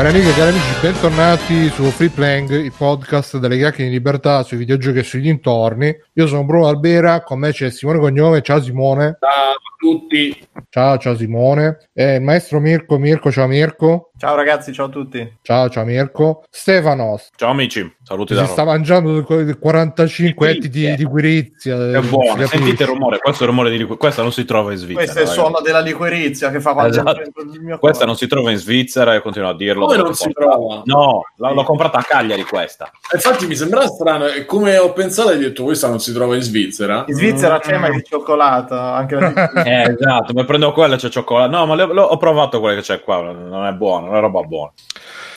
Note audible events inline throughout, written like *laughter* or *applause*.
Cari amiche e cari amici, bentornati su Free Playing, il podcast delle chiacchiere in libertà sui videogiochi e sui dintorni. Io sono Bruno Albera, con me c'è Simone Cognome. Ciao Simone. Ciao tutti. Ciao, ciao Simone. E il maestro Mirko. Mirko, ciao Mirko. Ciao ragazzi, ciao a tutti. Ciao, ciao Mirko. Stefanos. Ciao amici, saluti Si da sta mangiando 45 etti di, di guirizia. È buono, Si sentite il rumore, questo è il rumore di liquid. Questa non si trova in Svizzera. Questo è il suono della liquirizia che fa quando Esatto. prendo il mio Questa non si trova in Svizzera e continuo a dirlo. Come non si un po'. trova? No, l'ho comprata a Cagliari questa. Infatti mi sembrava strano, e come ho pensato hai detto questa non si trova in Svizzera. In Svizzera c'è ma è di cioccolato, anche la *laughs* liquirizia. Eh, esatto, mi prendo quella c'è cioccolato. No, ma le- le- ho provato quella che c'è qua, non è buona, non è roba buona.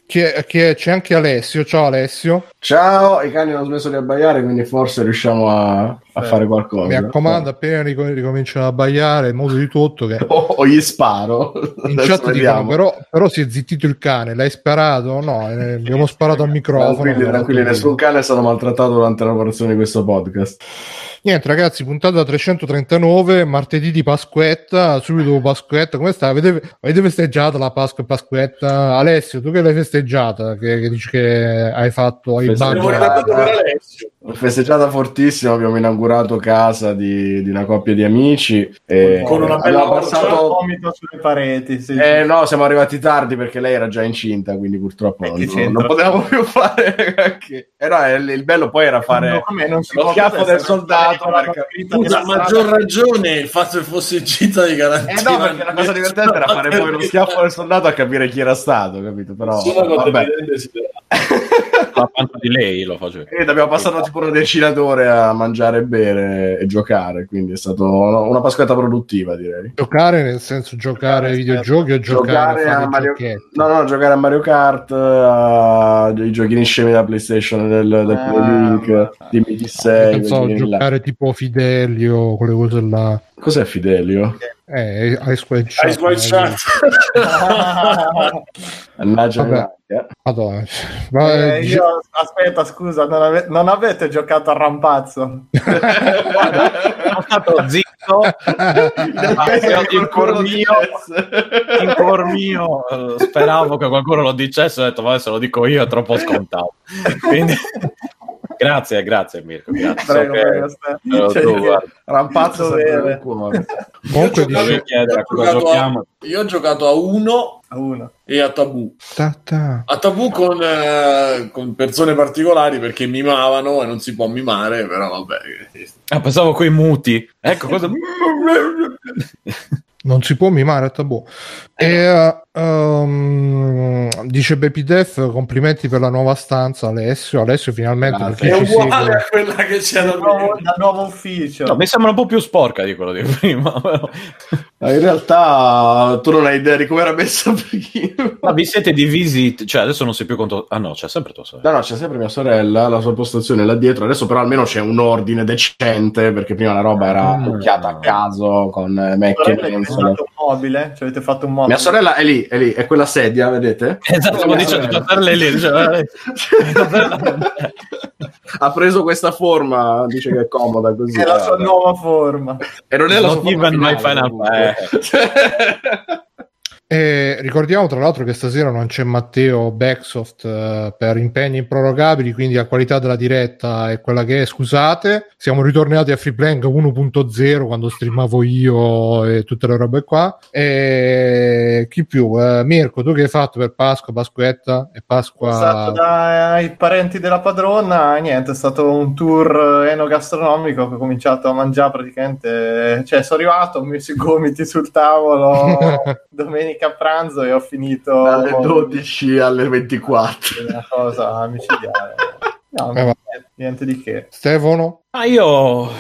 Chi è- c'è anche Alessio. Ciao Alessio. Ciao, i cani hanno smesso di abbaiare, quindi forse riusciamo a, a fare qualcosa. Mi raccomando, appena rico- ricominciano a abbaiare, in modo di tutto che O, *laughs* o gli sparo. in chat dicono però, però si è zittito il cane, l'hai sparato? No, eh, *laughs* abbiamo sparato al microfono. Tranquilli, tranquilli, nessun cane è stato maltrattato durante la lavorazione di questo podcast. Niente ragazzi, puntata 339, martedì di Pasquetta, subito dopo Pasquetta, come sta? Avete, avete festeggiato la Pasqua e Pasquetta? Alessio, tu che l'hai festeggiata? Che, che dici che hai fatto i Festeggiata. Festeggiata fortissimo, abbiamo inaugurato casa di, di una coppia di amici. E Con una bella passato... vomito sulle pareti. Sì, Eh, no, siamo arrivati tardi perché lei era già incinta, quindi purtroppo E non, non potevamo più fare. Eh, no, il, il bello poi era No, fare si lo schiaffo del soldato. una perché- scritta Scusa, a nella maggior ragione il fatto che fosse incinta di garanzia. Eh no, perché la cosa divertente era fare poi lo schiaffo del soldato a capire chi era stato, capito? Però vabbè. desiderate. La panza di lei lo facevo. Ed abbiamo passato tipo una decina d'ore a mangiare e bere e giocare, quindi è stata una una pasquetta produttiva, direi. Giocare nel senso giocare ai videogiochi o giocare, Giocare a a Mario giochetti? No, no, giocare a Mario Kart, ai giochini scemi da PlayStation del, del Ah, Playlink, ma- di Miti 6, Pensavo giocare tipo Fidelio, quelle cose là. Cos'è Fidelio? Eh, Ice White Shot. Ice White Shot. *laughs* Mannaggia. Madonna. Ma, Eh, dice- io, aspetta, scusa, non, ave- non avete giocato a rampazzo? Sono stato zitto. in cuor mio, in cuor mio eh, speravo che qualcuno lo dicesse, ho detto, vabbè, se lo dico io è troppo scontato. *laughs* Quindi, grazie, grazie Mirko, grazie. Prego, che- prego, cioè, tu, Rampazzo cuore. Comunque Io ho giocato a- giochiamo. Io ho giocato a uno a uno. e a tabù. Ta ta. A tabù con, eh, con persone particolari perché mimavano e non si può mimare, però vabbè. Ah, pensavo coi muti. Ecco cosa. *laughs* *laughs* Non si può mimare a tabù. E, um, dice Baby Def, complimenti per la nuova stanza Alessio. Alessio finalmente Grazie. È ci uguale segue. a quella che c'era Da nuovo, da nuovo ufficio. No, mi sembra un po' più sporca di quello di prima. *laughs* però. In realtà tu non hai idea di come era messa *laughs* prima. Ma vi siete divisi? Cioè, adesso non sei più conto. Ah, no, c'è sempre tua sorella. No, no, c'è sempre mia sorella, la sua postazione là dietro. Adesso però almeno c'è un ordine decente perché prima la roba era Mm. bucchiata a caso con eh, Mac fatto un mobile? Ci avete fatto un mobile? Mia sorella è lì, è lì, è quella sedia, vedete? Esatto, dicendo sorella. tua sorella è lì. Cioè, *laughs* ha preso questa forma, dice che è comoda così. È la sua eh. nuova forma. E non è la sua Not forma even my finale, final- comunque. *laughs* E ricordiamo tra l'altro che stasera non c'è Matteo Backsoft eh, per impegni improrogabili, quindi la qualità della diretta è quella che è. Scusate, siamo ritornati a Freeplank 1.0 quando streamavo io e tutte le robe qua. E chi più? Eh, Mirko, tu che hai fatto per Pasqua, Pasquetta e Pasqua? dai parenti della padrona, niente, è stato un tour enogastronomico che ho cominciato a mangiare praticamente, cioè sono arrivato, ho messo i gomiti sul tavolo *laughs* domenica a pranzo e ho finito Dalle 12 alle 24. una cosa micidiale. *laughs* No, Eh, va. niente di che. Stefano? Ma io.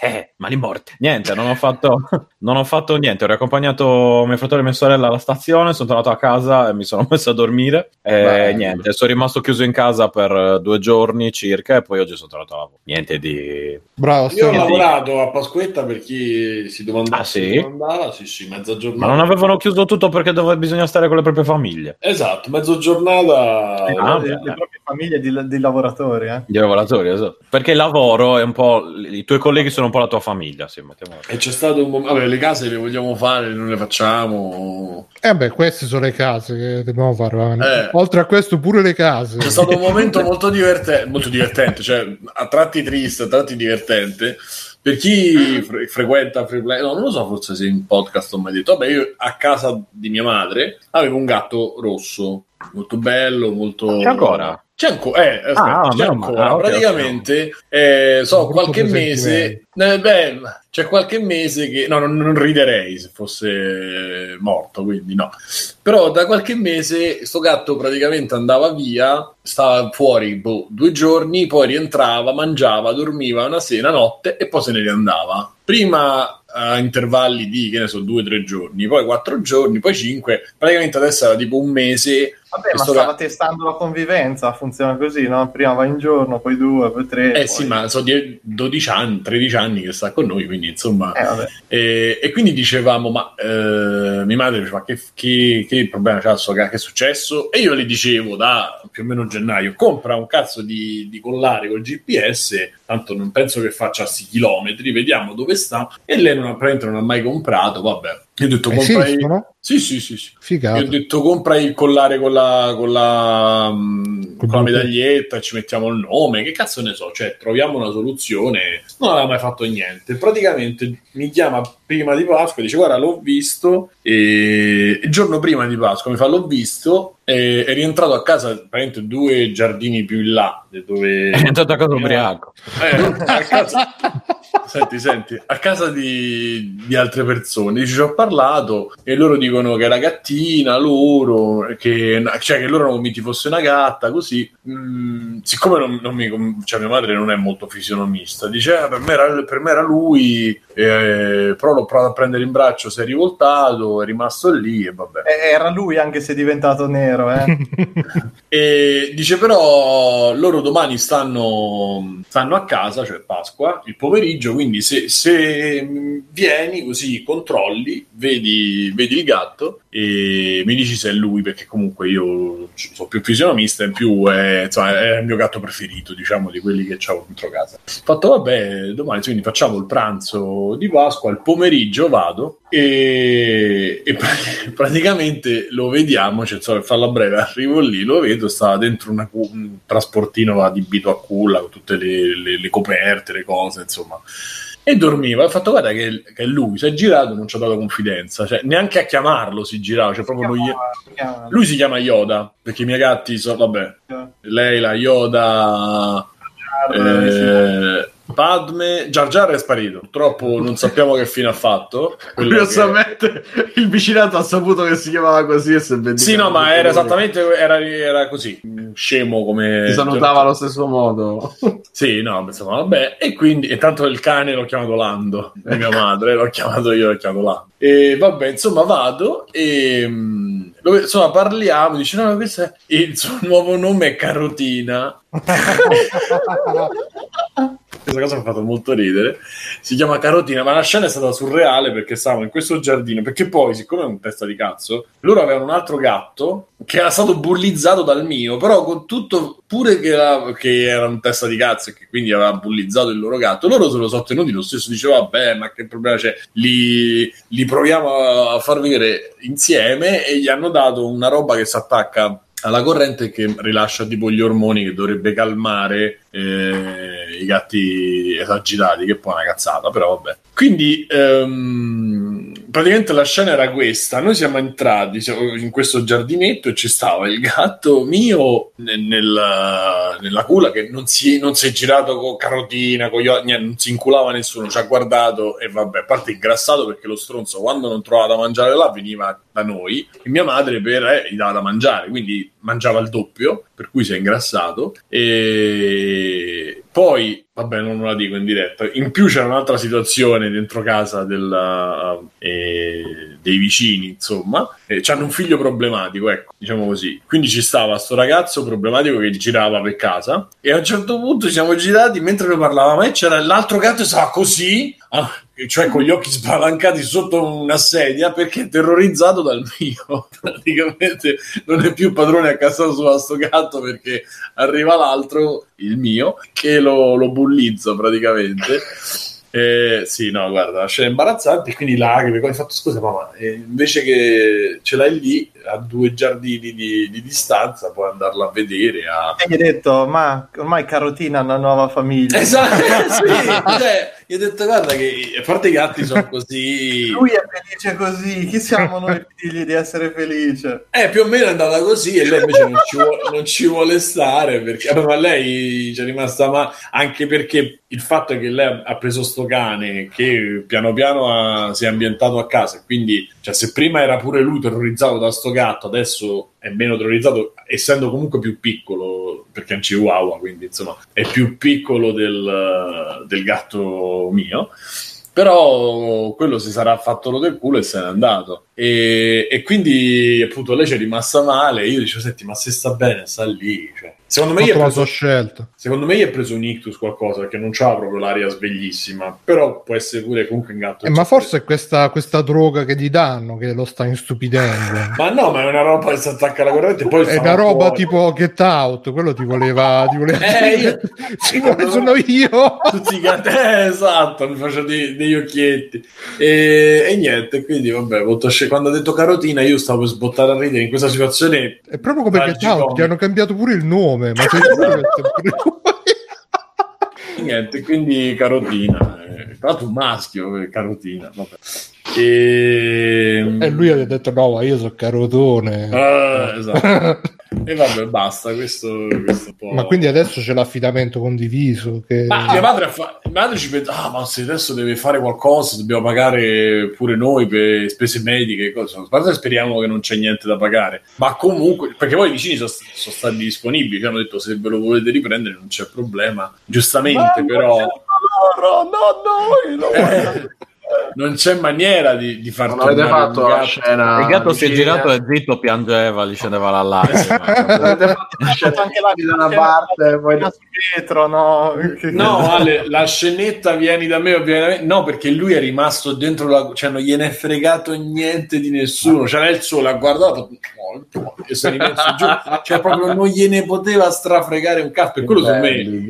Eh, mali morti. Niente, non ho fatto, non ho fatto niente. Ho riaccompagnato mio fratello e mia sorella alla stazione. Sono tornato a casa e mi sono *laughs* messo a dormire. E Bello. niente, sono rimasto chiuso in casa per eh, due giorni circa. E poi oggi sono tornato a lavoro. Niente di. Bravo, Io ho lavorato a Pasquetta per chi si domandava Ah, sì? domandava, sì, sì, mezza Ma giornata. non avevano chiuso tutto perché dove bisogna stare con le proprie famiglie. Esatto, mezza giornata. Ah, le, beh. le proprie famiglie di, di lavoratori, eh. Gli lavoratori, esatto. Perché il lavoro è un po'. I tuoi colleghi sono un po' la tua famiglia. Sì, mettiamola. E c'è stato un momento, vabbè, le case le vogliamo fare, non le facciamo. Eh beh, queste sono le case che dobbiamo fare. Eh. Oltre a questo, pure le case. C'è stato un momento molto, diverte- molto divertente, cioè a tratti triste, a tratti divertente. Per chi fre- frequenta Free Play, no, non lo so, forse se in podcast ho mai detto. Vabbè, io a casa di mia madre avevo un gatto rosso, molto bello, molto. C'è ancora? C'è ancora, eh, aspetta, Ah, c'è ancora. Ah, ok, praticamente, eh, so, qualche mese, eh, beh, c'è qualche mese che, no, non, non riderei se fosse morto, quindi no. Però da qualche mese sto gatto praticamente andava via, stava fuori boh, due giorni, poi rientrava, mangiava, dormiva una sera, notte e poi se ne riandava. Prima a intervalli di, che ne so, due o tre giorni, poi quattro giorni, poi cinque, praticamente adesso era tipo un mese Vabbè, ma stava ga- testando la convivenza, funziona così, no? Prima va in giorno, poi due, poi tre. Eh poi- sì, ma sono die- 12 anni, 13 anni che sta con noi, quindi insomma... Eh. E, e quindi dicevamo, ma eh, mia madre diceva, che, che, che problema c'ha sto che è successo? E io le dicevo da più o meno gennaio, compra un cazzo di, di collare col GPS, tanto non penso che faccia sti chilometri, vediamo dove sta. E lei non non ha mai comprato, vabbè. Io ho detto, compra Esistono? Sì, sì, sì, sì. Io Figata. ho detto compra il collare con la, con la, Col con la medaglietta, ci mettiamo il nome, che cazzo ne so, cioè troviamo una soluzione. Non aveva mai fatto niente. Praticamente mi chiama prima di Pasqua e dice guarda l'ho visto e il giorno prima di Pasqua mi fa l'ho visto e è rientrato a casa praticamente due giardini più in là dove È entrato a casa ubriaco. eh, a casa, senti, senti, a casa di, di altre persone ci ho parlato e loro dicono che era gattina loro, che, cioè che loro erano convinti fosse una gatta, così. Mm, siccome non, non mi, cioè mia madre non è molto fisionomista, dice "Ah, per, me era, per me era lui, eh, però l'ho provato a prendere in braccio, si è rivoltato, è rimasto lì e vabbè. Eh, Era lui anche se è diventato nero, eh. *laughs* E dice però loro domani stanno, stanno a casa, cioè Pasqua, il pomeriggio, quindi se, se vieni così controlli, vedi, vedi il gatto e mi dici se è lui, perché comunque io sono più fisionomista in più è, insomma, è il mio gatto preferito, diciamo, di quelli che ho dentro casa. Fatto vabbè, domani quindi facciamo il pranzo di Pasqua, il pomeriggio vado e, e pra- *laughs* praticamente lo vediamo, cioè, insomma, per farla breve, arrivo lì, lo vedo, stava dentro una un trasportino adibito a culla con tutte le, le- le coperte, le cose, insomma. E dormiva, ho fatto guarda che, che lui, si è girato, non ci ha dato confidenza, cioè neanche a chiamarlo si girava, cioè proprio non gli- chiama- lui si chiama Yoda, perché i miei gatti sono, vabbè, lei la Yoda, eh, Padme, Jar Jar è sparito, purtroppo non sappiamo che fine ha fatto. Quello che- Curiosamente, il vicinato ha saputo che si chiamava così e si è vendicato. Sì, no, ma era esattamente era, era così, scemo come... Si salutava allo stesso modo. Sì, no, insomma, vabbè. E quindi, e tanto il cane l'ho chiamato Lando, di mia madre, l'ho chiamato io, l'ho chiamato Lando. E vabbè, insomma, vado e lo- insomma, parliamo, dice no, questo è il suo nuovo nome è Carotina. *laughs* Questa cosa mi ha fatto molto ridere. Si chiama Carotina, ma la scena è stata surreale perché stavamo in questo giardino. Perché poi, siccome è un testa di cazzo, loro avevano un altro gatto che era stato bullizzato dal mio, però con tutto, pure che era, che era un testa di cazzo e che quindi aveva bullizzato il loro gatto, loro se lo sono tenuti lo stesso. Diceva, vabbè, ma che problema c'è? Li, li proviamo a far vedere insieme e gli hanno dato una roba che si attacca alla corrente che rilascia tipo gli ormoni che dovrebbe calmare eh, i gatti esagitati, che poi è una cazzata, però vabbè. Quindi ehm, praticamente la scena era questa: noi siamo entrati in questo giardinetto e ci stava il gatto mio nel- nella, nella culla che non si, non si è girato con carotina, con gli niente, non si inculava nessuno, ci ha guardato e vabbè, a parte ingrassato perché lo stronzo quando non trovava da mangiare là veniva da noi e mia madre per eh, gli dava da mangiare, quindi mangiava il doppio, per cui si è ingrassato e poi vabbè non la dico in diretta in più c'era un'altra situazione dentro casa della, eh, dei vicini insomma e hanno un figlio problematico ecco diciamo così. Quindi ci stava sto ragazzo problematico che girava per casa e a un certo punto ci siamo girati mentre noi parlavamo e c'era l'altro gatto e stava così ah, cioè con gli occhi spalancati sotto una sedia perché è terrorizzato dal mio *laughs* praticamente non è più padrone a casa sua sto gatto perché arriva l'altro il mio che lo, lo bullizza praticamente Eh, sì, no, guarda, scena imbarazzante, quindi lacrime. Poi ho fatto scusa, mamma, invece che ce l'hai lì a due giardini di, di distanza, puoi andarla a vedere. A... E gli hai detto, ma ormai Carotina ha una nuova famiglia. Esatto, *laughs* sì, cioè, gli ho detto, guarda, che a parte i gatti sono così. Lui è felice così, chi siamo noi figli di essere felice? Eh, più o meno è andata così e lei invece non ci vuole, non ci vuole stare perché, ma lei ci è rimasta ma anche perché il fatto è che lei ha preso sto cane che piano piano ha, si è ambientato a casa quindi cioè, se prima era pure lui terrorizzato da sto gatto adesso è meno terrorizzato essendo comunque più piccolo perché è un chihuahua quindi insomma è più piccolo del, del gatto mio. Però quello si sarà fatto lo del culo e se n'è andato. E, e quindi appunto lei ci è rimasta male. Io dicevo senti ma se sta bene sta lì cioè, secondo me preso, secondo me gli è preso un ictus qualcosa perché non c'ha proprio l'aria sveglissima però può essere pure comunque un gatto Eh, ma forse è questa, questa droga che gli danno che lo sta instupidendo. *laughs* ma no ma è una roba che si attacca alla corrente poi È una roba fuori. tipo Get Out, quello ti voleva, ti voleva Eh, io- Sì, ma sono io. tutti gatti eh, esatto mi faccio dei- degli occhietti e, e niente quindi vabbè molto sce- quando ha detto carotina io stavo per sbottare a ridere in questa situazione È proprio come Get. Out, ti hanno cambiato pure il nome, ma sia pure lui? *laughs* niente quindi carotina eh, tra l'altro un maschio eh, carotina vabbè. E... E lui ha detto no, ma io sono carotone. Ah, esatto. *laughs* e vabbè basta questo, questo. Ma quindi adesso c'è l'affidamento condiviso che... Ma mia madre, fa- mia madre ci pensa, ah, ma se adesso deve fare qualcosa, dobbiamo pagare pure noi per spese mediche cose. A parte speriamo che non c'è niente da pagare, ma comunque, perché poi i vicini sono, sono stati disponibili, ci hanno detto se ve lo volete riprendere non c'è problema. Giustamente, però Loro, no, noi, no. eh, *laughs* non c'è maniera di, di far Non avete tornare fatto un la scena. il gatto si è girato e zitto piangeva, gli scendeva la Non lacrima. avete fatto la scena anche la da una parte, poi da dietro, no? No, Ale, la scenetta vieni da me o vieni da me? No, perché lui è rimasto dentro la... cioè non gliene è fregato niente di nessuno. C'era il sole, ha guardato e si è rimesso giù. Cioè proprio non gliene poteva strafregare un cazzo. Per quello secondo me...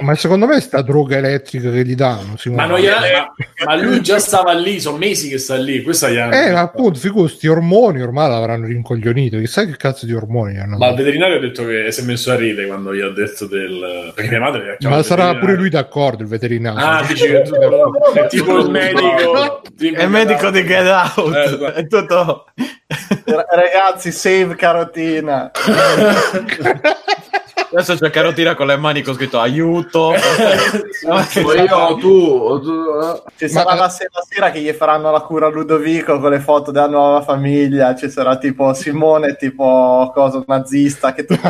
Ma secondo me è sta droga elettrica che gli danno. Simone. Ma, non gliela- ma- ma lui già stava lì, sono mesi che sta lì. Questa gli hanno- Eh, ma appunto, figurati, sti ormoni ormai l'avranno rincoglionito. Chissà che cazzo di ormoni hanno. Ma il veterinario ha detto che si è messo a ridere quando gli ha detto del... Perché mia madre gli ha Ma sarà pure lui d'accordo, il veterinario. Ah, dici che è tutto- è tipo il medico. tipo È il medico di Get Out. Eh. *laughs* È tutto... Ragazzi, save carotina. *laughs* Adesso c'è Carotina con le mani con scritto aiuto. *laughs* O *laughs* io o tu, o tu eh. Ci Ma- sarà la sera, la sera che gli faranno la cura a Ludovico con le foto della nuova famiglia. Ci sarà tipo Simone, tipo cosa nazista che tu *laughs*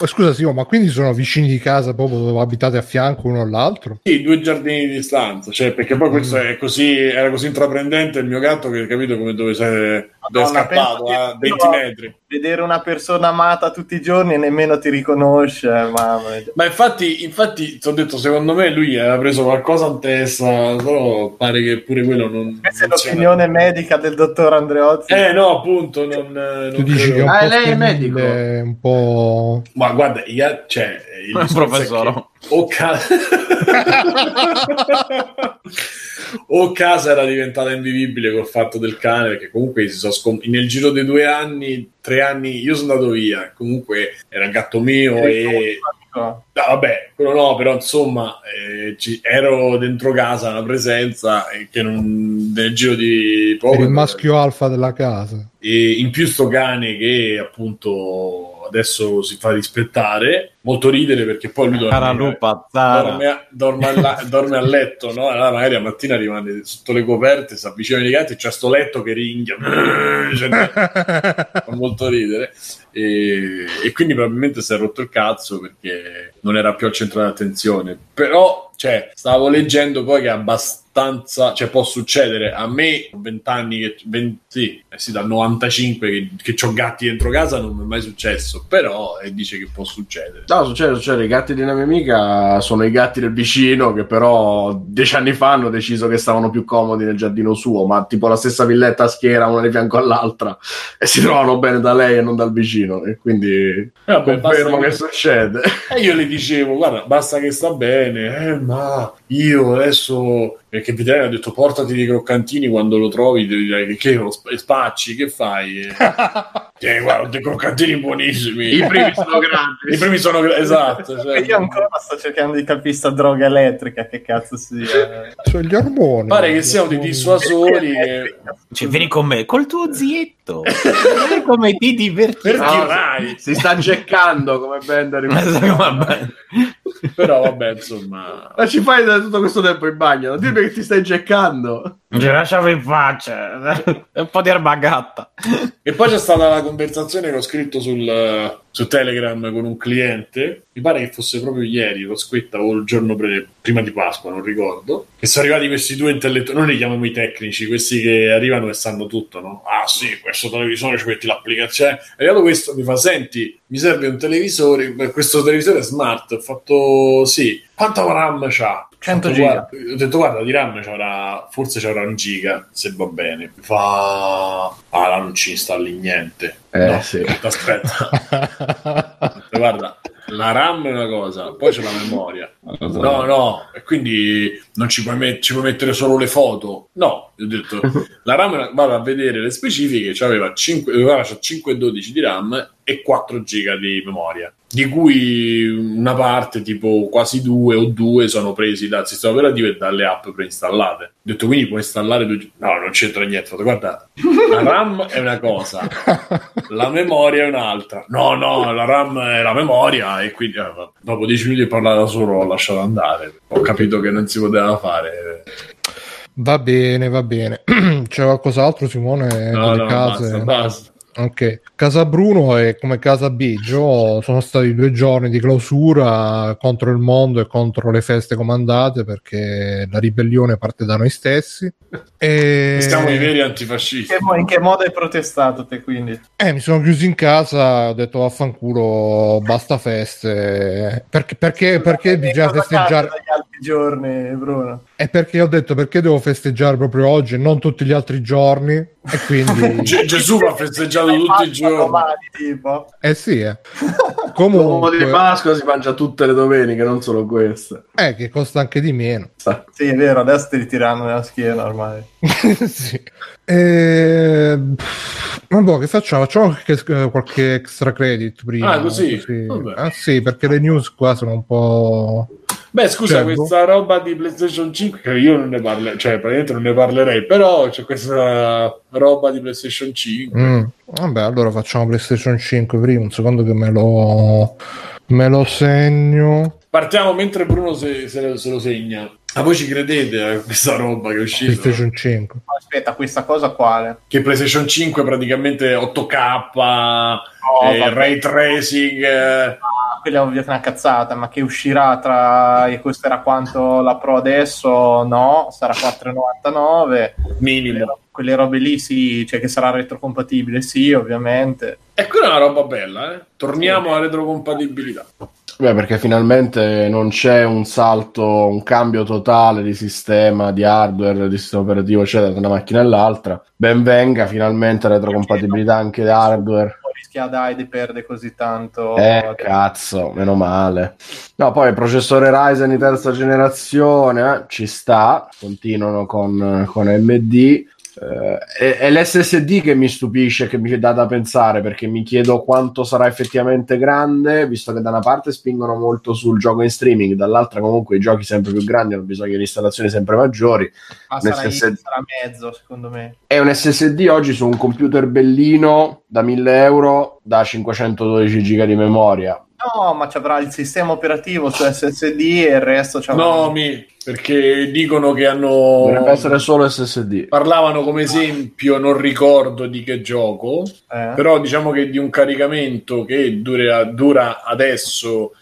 Ma Scusa, Simo, ma quindi sono vicini di casa proprio dove abitate a fianco uno all'altro? Sì, due giardini di distanza, cioè, perché poi questo è così, era così intraprendente il mio gatto che capito come dove sei dove è scappato a che- 20 metri. Vedere una persona amata tutti i giorni e nemmeno ti riconosce. Mamma mia. Ma infatti, infatti, ti ho detto, secondo me lui aveva preso qualcosa in testa, però pare che pure quello non... Questa è non sia- l'opinione medica del dottor Andreozzi. Eh no, appunto, non, non Tu dici credo. che è un Ah, po' lei è medico? un po'... Ma guarda, i gatti- cioè, il Professore. che O, ca- *laughs* o casa era diventata invivibile col fatto del cane, perché comunque si sono scom- nel giro dei due anni, tre anni, io sono andato via. Comunque era il gatto mio e. No, vabbè, quello no, però insomma, eh, ci- ero dentro casa, una presenza che non, nel giro di poco. il maschio alfa della casa. E in più sto cane che appunto adesso si fa rispettare, molto ridere perché poi lui dorme, lupa, dorme, a, dorme a dorme a letto, no? Allora magari a mattina rimane sotto le coperte, si avvicina ai gatti e c'è sto letto che ringhia, *laughs* Cioè, fa molto ridere. E, e quindi probabilmente si è rotto il cazzo perché non era più al centro dell'attenzione. Però, cioè, stavo leggendo poi che è abbast- abbastanza, cioè può succedere a me, 20 anni, che, 20, sì, eh sì, dal 95 che, che ho gatti dentro casa non mi è mai successo, però eh, dice che può succedere. No, succede, succede. I gatti di una mia amica sono i gatti del vicino che però dieci anni fa hanno deciso che stavano più comodi nel giardino suo, ma tipo la stessa villetta a schiera, una di fianco all'altra, e si trovano bene da lei e non dal vicino. E quindi Eh, confermo basta che succede. E io le dicevo, guarda, basta che sta bene, eh, ma io adesso, perché Vitale ha detto portati dei croccantini quando lo trovi, direi che, lo sp- spacci, che fai? *laughs* Eh, guarda, dei croccantini buonissimi. I primi sono grandi. I primi sono esatto. cioè- Io ancora sto cercando di capire sta droga elettrica, che cazzo sia. Sono gli ormoni. Pare che siano dei dissuasori che- Cioè, vieni con me, col tuo zietto. Vieni come ti diverti. per No, si sta geccando come Bender. *laughs* Però vabbè, insomma. Ma ci fai da tutto questo tempo in bagno? Non dirmi che ti stai geccando. Ci lasciamo in faccia. È un po' di erba gatta. E poi c'è stata la conversazione che ho scritto sul, su Telegram con un cliente. Mi pare che fosse proprio ieri, l'ho scritta o il giorno pre- prima di Pasqua, non ricordo. Che sono arrivati questi due intellettuali, non li chiamiamo i tecnici, questi che arrivano e sanno tutto, no? Ah sì, questo televisore ci metti l'applicazione. È arrivato questo, mi fa, senti, mi serve un televisore, questo televisore è smart, ho fatto, sì, quanta RAM c'ha? 100 Ho detto, giga. guarda- Ho detto, guarda, di RAM c'avrà, forse c'avrà un giga, se va bene. Mi fa, ah, là non ci installi niente. Eh, no, sì. aspetta. *laughs* Guarda, la RAM è una cosa, poi c'è la memoria. No, no, e quindi non ci puoi, met- ci puoi mettere solo le foto. No, ho detto, *laughs* la RAM, una- vado a vedere le specifiche, c'aveva 5, guarda, c'ha 512 di RAM e 4 giga di memoria, di cui una parte, tipo quasi due o due, sono presi dal sistema operativo e dalle app preinstallate. Ho detto, quindi puoi installare due... No, non c'entra niente. Ho detto, guarda, la RAM è una cosa, la memoria è un'altra. No, no, la RAM è la memoria e quindi eh, dopo 10 minuti di parlare da solo ho lasciato andare. Ho capito che non si poteva fare. Va bene, va bene. *clears throat* C'è qualcos'altro, Simone? No, no, basta, basta. Ok, Casa Bruno e come Casa Biggio sono stati due giorni di clausura contro il mondo e contro le feste comandate perché la ribellione parte da noi stessi. E... Siamo i veri antifascisti. In che modo hai protestato te quindi? Eh, mi sono chiuso in casa, ho detto vaffanculo, basta feste. Perché, perché, perché bisogna festeggiare? dagli altri giorni, Bruno? È perché ho detto perché devo festeggiare proprio oggi e non tutti gli altri giorni. E quindi, Ge- *laughs* Gesù va festeggiato tutti i giorni. domani, tipo. eh sì, eh. *laughs* L'uomo di Comunque, Pasqua si mangia tutte le domeniche, non solo queste. eh, che costa anche di meno. Sì, è vero, adesso ti ritiranno nella schiena ormai. *laughs* sì. Eh, vabbè, che facciamo? Facciamo qualche, qualche extra credit prima. Ah, così? Vabbè. Ah, sì, perché le news qua sono un po'. Beh, scusa, Certo. questa roba di PlayStation 5, che io non ne parlerei, cioè praticamente non ne parlerei, però c'è questa roba di PlayStation 5. Mm. Vabbè, allora facciamo PlayStation 5 prima. Un secondo che me lo, me lo segno. Partiamo mentre Bruno se, se se lo segna. Ma voi ci credete a questa roba che è uscita? PlayStation 5. Ma Aspetta, questa cosa quale? Che PlayStation 5 praticamente 8K, No, eh, ray tracing. eh, Ah, quella è ovvio che è una cazzata, ma che uscirà tra e costerà quanto la Pro adesso? No, sarà 4,99. minimo. Quelle robe lì sì, cioè che sarà retrocompatibile, sì, ovviamente. E quella è una roba bella, eh? Torniamo alla retrocompatibilità. Beh, perché finalmente non c'è un salto, un cambio totale di sistema, di hardware, di sistema operativo, eccetera, da una macchina all'altra. Ben venga, finalmente retrocompatibilità anche di hardware. Rischia dai di perdere così tanto. Eh, cazzo, meno male. No, poi il processore Ryzen di terza generazione eh, ci sta, continuano con, con AMD. Eh, è, è l'SSD che mi stupisce, che mi dà da pensare perché mi chiedo quanto sarà effettivamente grande, visto che da una parte spingono molto sul gioco in streaming, dall'altra comunque i giochi sempre più grandi hanno bisogno di installazioni sempre maggiori. Ma sarà, senso- sarà mezzo, secondo me. È un SSD oggi su un computer bellino da 1000 euro da 512 giga di memoria. No, ma ci avrà il sistema operativo su SSD e il resto ci avrà. No, mi, perché dicono che Dovrebbe hanno. essere solo SSD. Parlavano come esempio, non ricordo di che gioco, Eh? però diciamo che di un caricamento che dura, dura adesso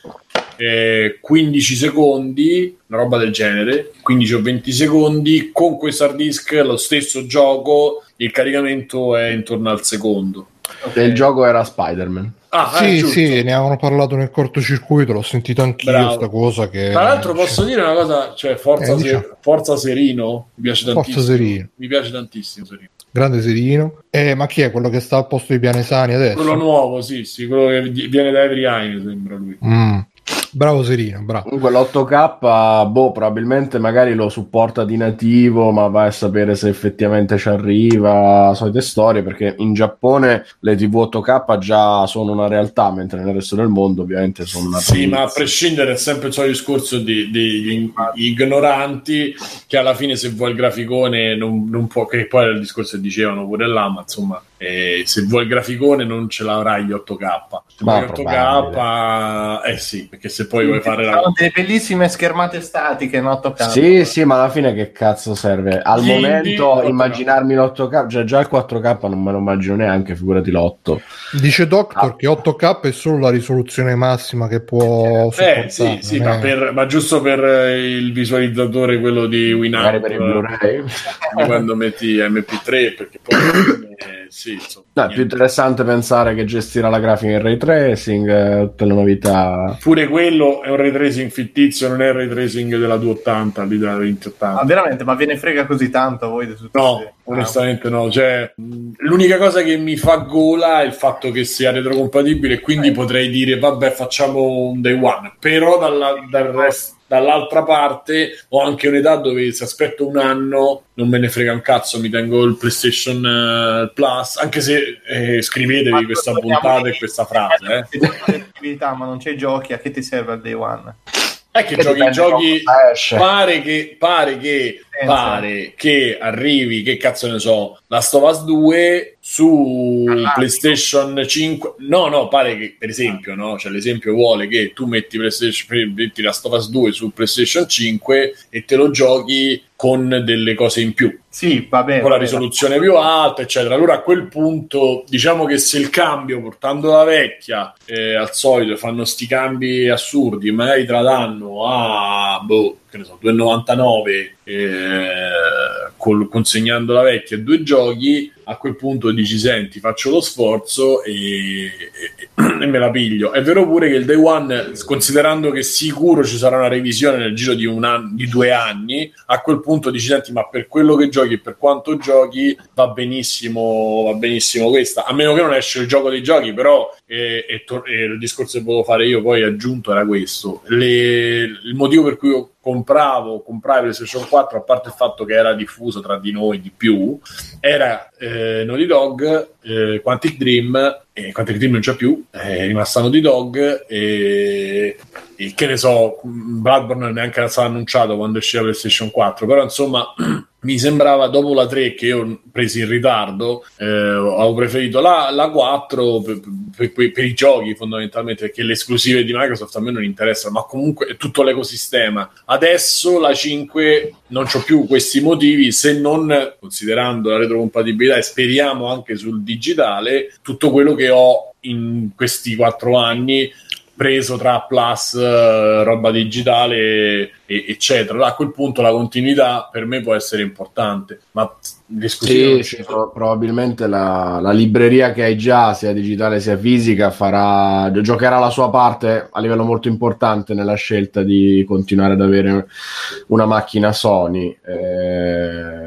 eh, 15 secondi, una roba del genere, 15 o 20 secondi, con questo hard disk lo stesso gioco, il caricamento è intorno al secondo. E il gioco era Spider-Man. Ah, sì, sì, ne avevano parlato nel cortocircuito, l'ho sentito anch'io Bravo. questa cosa che... Tra l'altro posso dire una cosa, cioè Forza, Eh, diciamo. Forza Serino, mi piace Forza tantissimo. Serino. Mi piace tantissimo Serino. Grande Serino. Eh, ma chi è quello che sta al posto di Pianesani adesso? Quello nuovo, sì, sì, quello che viene da Every Eye, sembra lui. Mm. Bravo Serino, bravo. Comunque l'8K, boh, probabilmente magari lo supporta di nativo, ma vai a sapere se effettivamente ci arriva, solite storie, perché in Giappone le TV 8K già sono una realtà, mentre nel resto del mondo ovviamente sono una Sì, ma a prescindere è sempre il discorso di- degli ignoranti che alla fine se vuoi il graficone non, non può, che poi era il discorso che dicevano pure là, ma insomma eh, se vuoi il graficone non ce l'avrai gli 8K. Se Ma vuoi 8K, eh sì, perché se poi vuoi fare la... Sono delle bellissime schermate statiche in 8K. Sì, sì, ma alla fine che cazzo serve? Al Gli momento indie, 8K. immaginarmi l'8K, cioè già il 4K non me lo immagino neanche, figurati l'8. Dice Doctor Ah. che 8K è solo la risoluzione massima che può. Eh sì, sì, non ma, per- ma giusto per eh, il visualizzatore quello di Magari Winamp per il Blu-ray. di quando metti MP3 perché poi *coughs* eh, sì, insomma, No, è più interessante pensare che gestirà la grafica in ray tracing, eh, tutte le novità. pure quello è un ray tracing fittizio non è il ray tracing della 280 lì della Ma 2080 veramente, ma ve ne frega così tanto a voi di tutte no queste- onestamente no cioè, mh, l'unica cosa che mi fa gola è il fatto che sia retrocompatibile quindi potrei dire vabbè facciamo un day one però dalla, dal rest- dall'altra parte ho anche un'età dove se aspetto un anno non me ne frega un cazzo mi tengo il PlayStation eh, Plus anche se eh, scrivetevi questa puntata e questa frase eh. Ma non c'è giochi, a che ti serve il day one? è che Che giochi giochi pare che pare che. Pare che arrivi che cazzo ne so la Stovas 2 su Ah. PlayStation 5 no no pare che per esempio no cioè l'esempio vuole che tu metti, PlayStation, metti la Stovas 2 su PlayStation 5 e te lo giochi con delle cose in più Sì, va bene. con la risoluzione più alta, eccetera. Allora a quel punto diciamo che se il cambio portando la vecchia eh, al solito fanno sti cambi assurdi, magari te la danno a boh, che ne so, 2,99 eh, col- consegnando la vecchia e due giochi, a quel punto dici senti, faccio lo sforzo e, e- e me la piglio. È vero pure che il day one, considerando che sicuro ci sarà una revisione nel giro di, un anno, di due anni, a quel punto dici senti, ma per quello che giochi e per quanto giochi va benissimo, va benissimo questa. A meno che non esce il gioco dei giochi, però e, e tor- e il discorso che volevo fare io poi aggiunto era questo. Le- il motivo per cui io compravo, comprai PlayStation 4, a parte il fatto che era diffuso tra di noi di più, era eh, Naughty Dog, eh, Quantic Dream, e Quantic Dream non c'è più, è rimasta Naughty Dog e, e che ne so, Bloodborne neanche era stato annunciato quando usciva PlayStation 4, però insomma *clears throat* mi sembrava dopo la 3 che io presi in ritardo eh, avevo preferito la, la 4 per, per- per- per i giochi fondamentalmente perché le esclusive di Microsoft a me non interessano ma comunque è tutto l'ecosistema. Adesso la 5 non c'ho più questi motivi se non considerando la retrocompatibilità e speriamo anche sul digitale tutto quello che ho in questi 4 anni preso tra plus, eh, roba digitale, eccetera. A quel punto la continuità per me può essere importante, ma Sì, sì, pro- probabilmente la, la libreria che hai già, sia digitale sia fisica, farà, giocherà la sua parte a livello molto importante nella scelta di continuare ad avere una macchina Sony. Eh,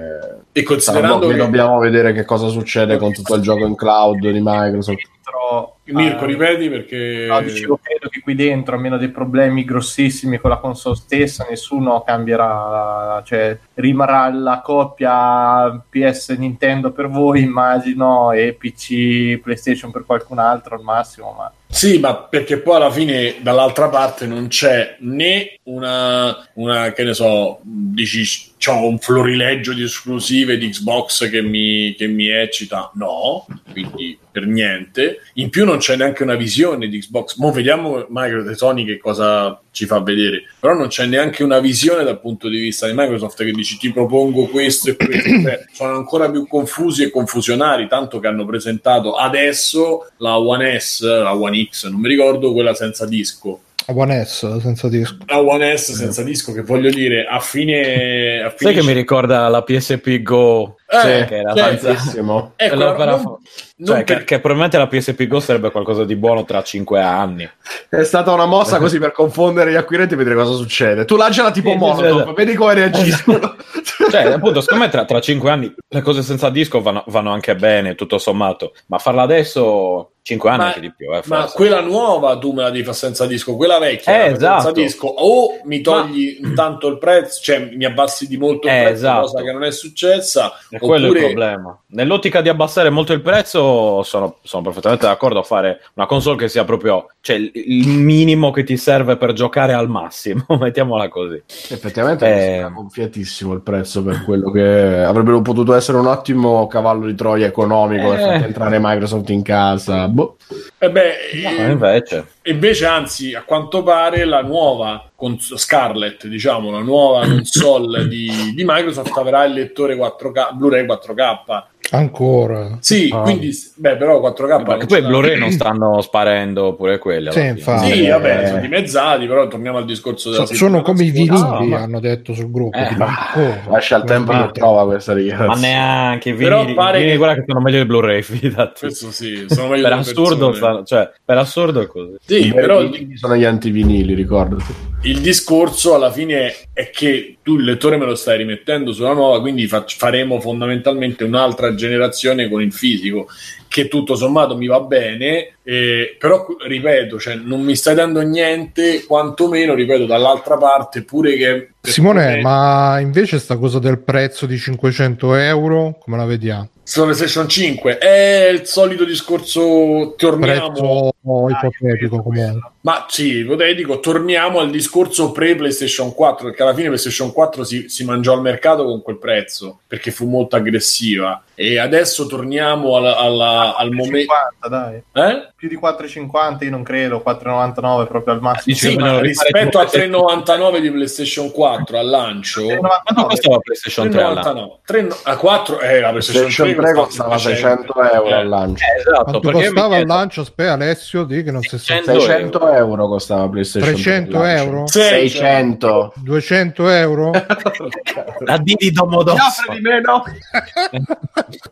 e considerando che dobbiamo vedere che cosa succede con tutto il gioco in cloud di Microsoft. Dentro- Mirko, ah, ripeti perché No, dicevo, credo che qui dentro, a meno dei problemi grossissimi con la console stessa, nessuno cambierà, cioè rimarrà la coppia PS Nintendo per voi, immagino, e PC PlayStation per qualcun altro al massimo, ma Sì, ma perché poi alla fine dall'altra parte non c'è né una, una che ne so, dici c'ho un florileggio di esclusive di Xbox che mi, che mi eccita, no, quindi per niente. In più non c'è neanche una visione di Xbox. Mo vediamo Microsoft e Sony che cosa ci fa vedere, però non c'è neanche una visione dal punto di vista di Microsoft che dici ti propongo questo e questo. *clears throat* Cioè, sono ancora più confusi e confusionari, tanto che hanno presentato adesso la One S, la One X, non mi ricordo, quella senza disco. One S senza disco. La One S senza disco, che voglio dire, a fine... A Sai fine che mi ricorda la PSP Go? Eh, che era cioè, Tantissimo. ecco, per- non- non cioè, che, per- che probabilmente la PSP Go sarebbe qualcosa di buono tra 5 anni. È stata una mossa così per confondere gli acquirenti e vedere cosa succede. Tu lanciala tipo Sì, sì. vedi come reagiscono. *laughs* Cioè, appunto, secondo me tra, tra 5 anni le cose senza disco vanno, vanno anche bene, tutto sommato. Ma farla adesso, 5 anni Ma- anche di più. Eh, Ma quella nuova tu me la devi fare senza disco, quella vecchia Eh, fai senza esatto. disco, o mi togli tanto il prezzo, cioè mi abbassi di molto il Eh, prezzo, esatto. cosa che non è successa, E quello è il oppure problema. Nell'ottica di abbassare molto il prezzo, sono, sono perfettamente d'accordo a fare una console che sia proprio cioè, il, minimo che ti serve per giocare al massimo, *laughs* mettiamola così. Effettivamente Eh. era gonfiatissimo il prezzo per quello che avrebbero potuto essere un ottimo cavallo di Troia economico per Eh. far entrare Microsoft in casa. Boh. Eh beh, No, eh, invece. invece anzi a quanto pare la nuova cons- Scarlett, diciamo, la nuova console di, di Microsoft avrà il lettore 4K, Blu-ray 4K. Ancora. Sì, Ah. quindi beh, però 4K Perché non poi. Blu-ray non stanno sparendo pure quelli. alla Sì, infatti. Sì, Eh. vabbè, sono dimezzati, però torniamo al discorso della So- sono come i vinili, Ah, ma- hanno detto sul gruppo. Eh, tipo, ma- ancora. Lascia il tempo che trova questa Ma richiesta. neanche i Però vinili, pare i vinili che- guarda che sono meglio i Blu-ray, *laughs* fidati. Questo sì, sono meglio Per assurdo, stanno- cioè, per assurdo è così. Sì, I però sono gli antivinili, ricordati. Il discorso alla fine è che tu il lettore me lo stai rimettendo sulla nuova, quindi fac- faremo fondamentalmente un'altra generazione con il fisico, che tutto sommato mi va bene, eh, però ripeto, cioè, non mi stai dando niente, quantomeno, ripeto, dall'altra parte, pure che... Simone, ma invece sta cosa del prezzo di 500 euro, come la vediamo? Sulla PlayStation 5 è il solito discorso, torniamo... Prezzo ipotetico comunque. Ma sì, ipotetico, torniamo al discorso pre-PlayStation 4, perché alla fine PlayStation 4 si, si mangiò al mercato con quel prezzo, perché fu molto aggressiva. E adesso torniamo alla- alla- al momento... 50, dai. Eh? Più di 4,50 io non credo, 4,99 proprio al massimo. Sì, rifare rispetto a tipo 3,99 di PlayStation 4 al lancio... 3,99. Quanto costava la PlayStation 3 all'anno? 3,99 3, a 4 eh, la PlayStation, PlayStation 3 costava 600 euro Eh. al lancio. Eh, esatto, Quanto io costava al lancio? Aspetta Alessio, di che non si sa. 600 600 euro costava PlayStation 300 3 al lancio. euro? 600 200 euro? *laughs* La D di di meno *laughs*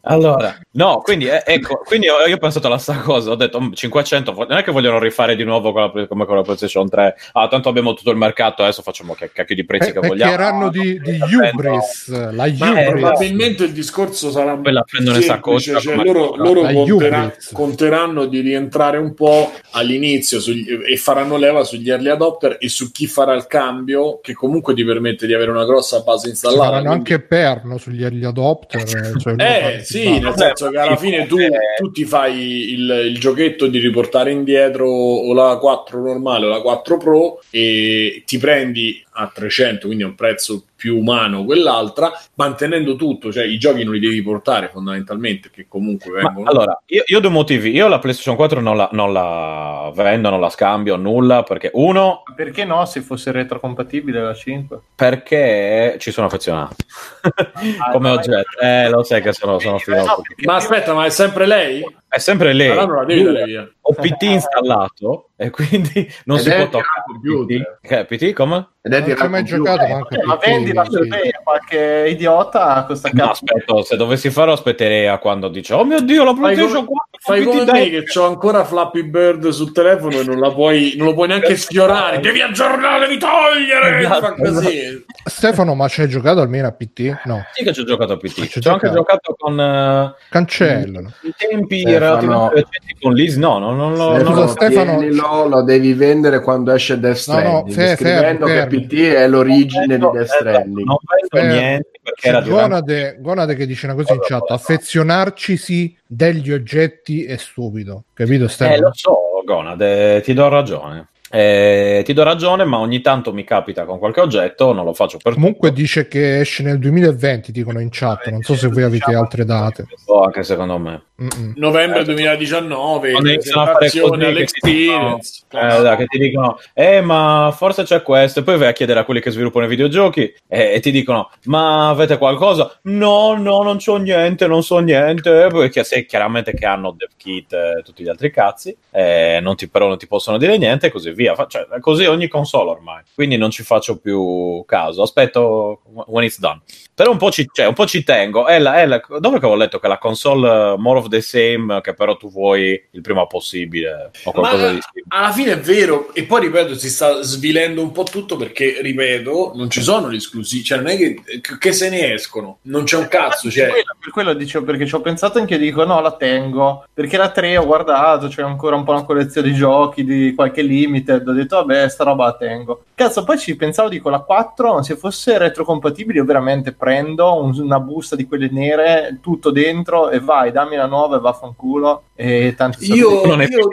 Allora, no, quindi eh, ecco, quindi ho- io ho pensato alla stessa cosa, ho detto "Mm, 500, vo- non è che vogliono rifare di nuovo con la- come con la PlayStation 3, ah, tanto abbiamo tutto il mercato, adesso facciamo che cacchio di prezzi Eh, che vogliamo. erano di, di Prendo- Hubris, la Ma Hubris. probabilmente il discorso sarà Quella prendono semplice, cioè loro, loro Hubris. conteranno di rientrare un po' all'inizio sugli- e faranno leva sugli early adopter e su chi farà il cambio che comunque ti permette di avere una grossa base installata faranno quindi- anche perno sugli early adopter. Cioè lui eh sì, nel senso che alla ma fine tu, eh, tu ti fai il, il giochetto di riportare indietro o la 4 normale o la 4 Pro e ti prendi a 300, quindi a un prezzo più umano quell'altra, mantenendo tutto, cioè i giochi non li devi portare fondamentalmente, che comunque Ma, vengono... allora, io, io ho due motivi. Io la PlayStation 4 non la, non la vendo, non la scambio, nulla, perché uno, Perché no, se fosse retrocompatibile la 5? perché ci sono affezionato *laughs* come dai. oggetto. Eh, lo sai che sono, sono filosofo. Ma aspetta, ma è sempre lei? È sempre lei. Allora devi Due, dare via. Ho PT installato e quindi non Ed si è può toccare PT. PT come? ed è Non ci ho mai giocato Eh, ma perché- vendila su eBay a qualche idiota a questa No, cazzo. aspetta, se dovessi farlo aspetterei a quando dice "Oh mio Dio, la Fai PlayStation come, 4 fai come me dai". che ho ancora Flappy Bird sul telefono e non la puoi, non lo puoi neanche sfiorare. Devi aggiornare, devi togliere. Esatto, Fa così. Stefano, ma ci hai giocato almeno a PT? No, Sì che ci ho giocato a PT. Ci ho anche giocato. con eh, cancellano. in tempi Stefano. relativamente recenti con Liz. No, no, no, no, Eh, no, scusa, no. Stefano- tienilo, lo devi vendere quando esce Death No, no, Stranding fe- scrivendo fermi, che PT è l'origine di Esatto, Death esatto, Stranding Non vendo Fermi. niente perché era Gonade, Gonade che dice una cosa in chat: affezionarcisi degli oggetti è stupido, capito? Eh, Stefano? lo so, Gonad, ti do ragione. Eh, ti do ragione, ma ogni tanto mi capita con qualche oggetto, non lo faccio per Comunque tutto. dice che esce nel 2020, dicono in chat. Non so se voi avete altre date. Oh, anche secondo me. Mm-mm. novembre 2019, presentazione ti dicono, all'experience. eh, dai, che ti dicono, eh, ma forse c'è questo. E poi vai a chiedere a quelli che sviluppano i videogiochi eh, e ti dicono, ma avete qualcosa? No, no, non c'ho niente, non so niente. Perché sai chiaramente che hanno dev kit e tutti gli altri cazzi, eh, non ti, però non ti possono dire niente e così via. Cioè, così ogni console ormai. Quindi non ci faccio più caso. Aspetto when it's done. Però un po' ci, cioè, un po' ci tengo. È la, è la- dove che ho letto che la console eh, more of the same, che però tu vuoi il prima possibile o qualcosa Ma di simile. alla fine è vero, e poi ripeto, si sta svilendo un po' tutto perché, ripeto, non ci sono gli esclusivi, cioè non è che, che se ne escono, non c'è un cazzo. Cioè, Quello- per quello dicevo perché ci ho pensato anche io dico no la tengo perché la 3 ho guardato c'è ancora un po' una collezione di giochi di qualche limited ho detto vabbè sta roba la tengo cazzo poi ci pensavo dico la 4 se fosse retrocompatibile io veramente prendo un- una busta di quelle nere tutto dentro e vai dammi la nuova e vaffanculo e tanti io, Non è io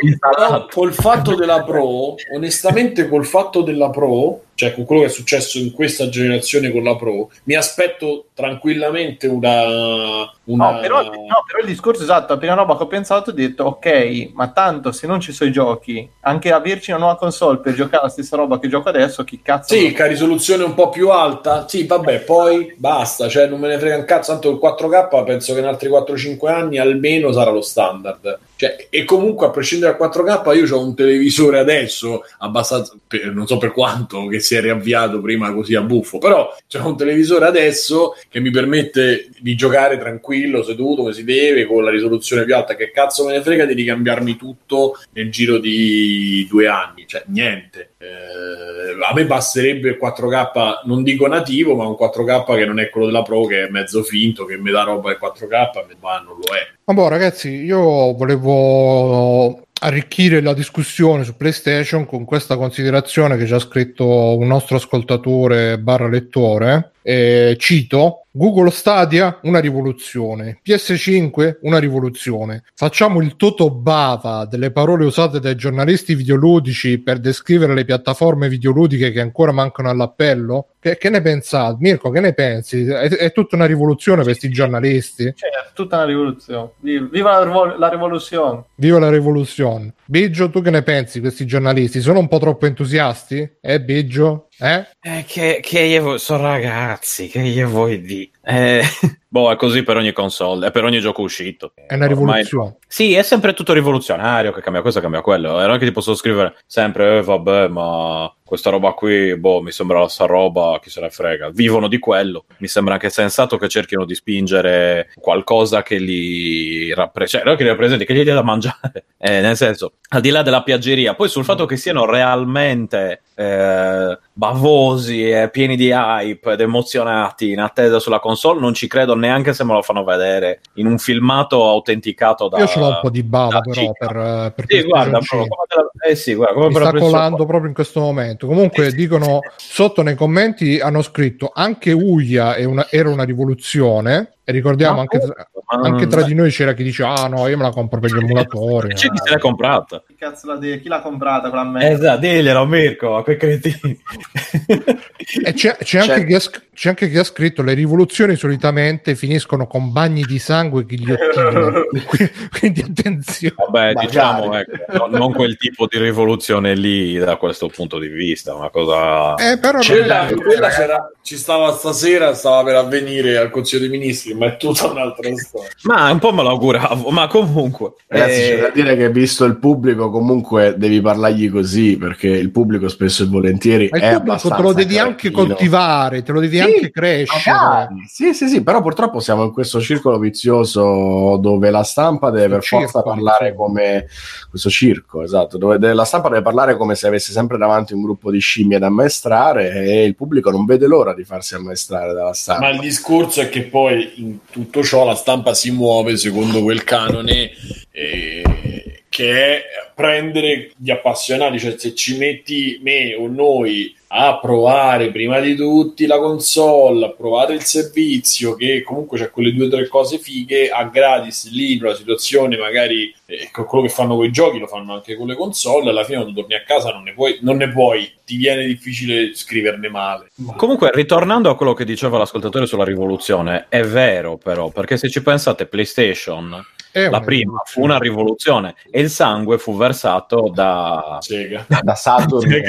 col fatto della Pro, onestamente col fatto della Pro, cioè con quello che è successo in questa generazione con la Pro, mi aspetto tranquillamente una... una... No però, no, però il discorso esatto, la prima roba che ho pensato ho detto ok, ma tanto se non ci sono i giochi, anche averci una nuova console per giocare la stessa roba che gioco adesso, chi cazzo Sì, che ha risoluzione un po' più alta. Sì, vabbè, poi basta, cioè non me ne frega un cazzo, tanto il 4K penso che in altri 4-5 anni almeno sarà lo standard. Cioè, e comunque a prescindere dal 4K io ho un televisore adesso abbastanza per- non so per quanto che si è riavviato prima così a buffo, però c'è un televisore adesso che mi permette di giocare tranquillo, seduto come si deve, con la risoluzione più alta. Che cazzo me ne frega di ricambiarmi tutto nel giro di due anni? Cioè, niente. Eh, a me basterebbe il 4K, non dico nativo, ma un 4K che non è quello della Pro, che è mezzo finto, che mi dà roba il 4K, ma non lo è. Vabbè, ragazzi, io volevo arricchire la discussione su PlayStation con questa considerazione che ci ha scritto un nostro ascoltatore barra lettore. Eh, cito Google Stadia una rivoluzione PS5 una rivoluzione facciamo il toto bava delle parole usate dai giornalisti videoludici per descrivere le piattaforme videoludiche che ancora mancano all'appello che, che ne pensate Mirko che ne pensi è, è tutta una rivoluzione per questi giornalisti Cioè, è tutta una rivoluzione. Viva viva la, rivol- la rivoluzione. Viva la rivoluzione. Biggio, tu che ne pensi? Questi giornalisti sono un po' troppo entusiasti? Eh, Biggio? Eh? Eh, che, che io sono ragazzi, che io vuoi di. Eh, *laughs* boh, è così per ogni console, è per ogni gioco uscito. È una Ormai- rivoluzione. Sì, è sempre tutto rivoluzionario, che cambia questo, cambia quello. E non è che ti posso scrivere sempre, eh, vabbè, ma questa roba qui, boh, mi sembra la sta roba, chi se ne frega. Vivono di quello. Mi sembra anche sensato che cerchino di spingere qualcosa che li rappresenti, cioè, non che li rappresenti, che gli dia da mangiare. *laughs* Eh, nel senso, al di là della piaggeria, poi sul fatto che siano realmente eh, bavosi e pieni di hype ed emozionati in attesa sulla console, non ci credo neanche se me lo fanno vedere in un filmato autenticato da... Io ce l'ho un po' di bava però per, eh, per Sì, guarda, proprio come della- eh sì, guarda, come mi per la sta colando proprio in questo momento. Comunque Sì, sì, dicono sì. sotto nei commenti hanno scritto anche Uia è una- era una rivoluzione. E ricordiamo Ma anche, ma- anche tra di noi c'era chi dice: Ah no, io me la compro per gli emulatori. C'è chi se l'è comprata. Chi cazzo l'ha, de- chi l'ha comprata quella merda? Esatto, diglielo Mirko, a quei cretini. *laughs* E c'è, c'è anche chi ha, c'è anche chi ha scritto: Le rivoluzioni solitamente finiscono con bagni di sangue e ghigliottine. *laughs* Qui- Quindi attenzione. Vabbè, Magari. diciamo, ecco, no- non quel tipo di rivoluzione lì da questo punto di vista, una cosa... Eh, però Quella, non- quella c'era- ci stava stasera, stava per avvenire al Consiglio dei Ministri, ma è tutta un'altra storia. Ma un po' me lo auguravo, ma comunque... Ragazzi, eh, c'è da dire che visto il pubblico, comunque devi parlargli così, perché il pubblico spesso e volentieri Ma è abbastanza te lo devi anche coltivare, te lo devi Sì, anche crescere. Magari. Sì, sì, sì, però purtroppo siamo in questo circolo vizioso dove la stampa deve per Circo, forza parlare come questo circo, esatto, dove la stampa deve parlare come se avesse sempre davanti un gruppo di scimmie da ammaestrare e il pubblico non vede l'ora di farsi ammaestrare dalla stampa. Ma il discorso è che poi in tutto ciò la stampa si muove secondo quel canone eh, che è prendere gli appassionati, cioè se ci metti me o noi a provare prima di tutti la console, a provare il servizio, che comunque c'è quelle due o tre cose fighe a gratis lì, la situazione magari eh, quello che fanno con i giochi lo fanno anche con le console, alla fine quando torni a casa non ne puoi, non ne puoi ti viene difficile scriverne male. Comunque, ritornando a quello che diceva l'ascoltatore sulla rivoluzione, è vero però, perché se ci pensate, PlayStation La prima fu una rivoluzione e il sangue fu versato da... Sega. Da Saturn e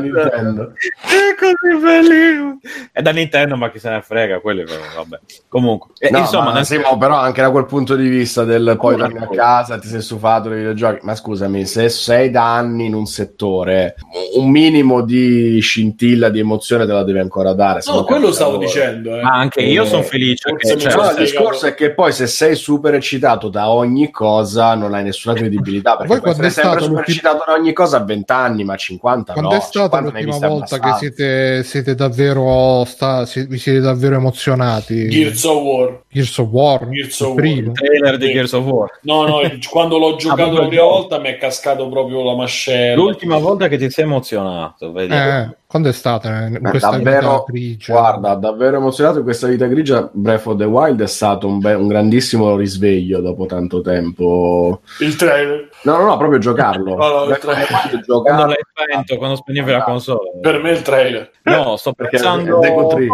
Nintendo. È così bellissimo! È da Nintendo, ma chi se ne frega, quelli vabbè. Comunque, eh, No, insomma, ma, nel- Simo, però anche da quel punto di vista del poi torni a casa, ti sei stufato dei videogiochi, ma scusami, se sei da anni in un settore, un minimo di scintilla, di emozione te la devi ancora dare. No, quello stavo lavoro. dicendo. Eh. ma anche io Eh, sono felice forse che cioè, No, il discorso è che poi se sei super eccitato da ogni cosa non hai nessuna credibilità perché Voi puoi quando essere sempre stato super l'ultimo- eccitato da ogni cosa a 20 anni ma 50 Quando no è stata 50 ne hai l'ultima volta che siete, siete davvero sta- si- vi siete davvero emozionati? Gears of War. Gears of War, Gears il of primo. il trailer di. Gears of War. No, no, *laughs* quando l'ho giocato la prima volta mi è cascato proprio la mascella. L'ultima volta che ti sei emozionato, vedi? Eh, quando è stata in Eh, questa davvero, vita grigia? guarda, davvero emozionato in questa vita grigia. Breath of the Wild è stato un, be- un grandissimo risveglio dopo tanto tempo. Il trailer. No, no, no, proprio giocarlo. *laughs* No, no, il trailer. Quando giocarlo. l'hai spento, quando spegnevi la console. Per me il trailer. No, sto Perché pensando è Tree.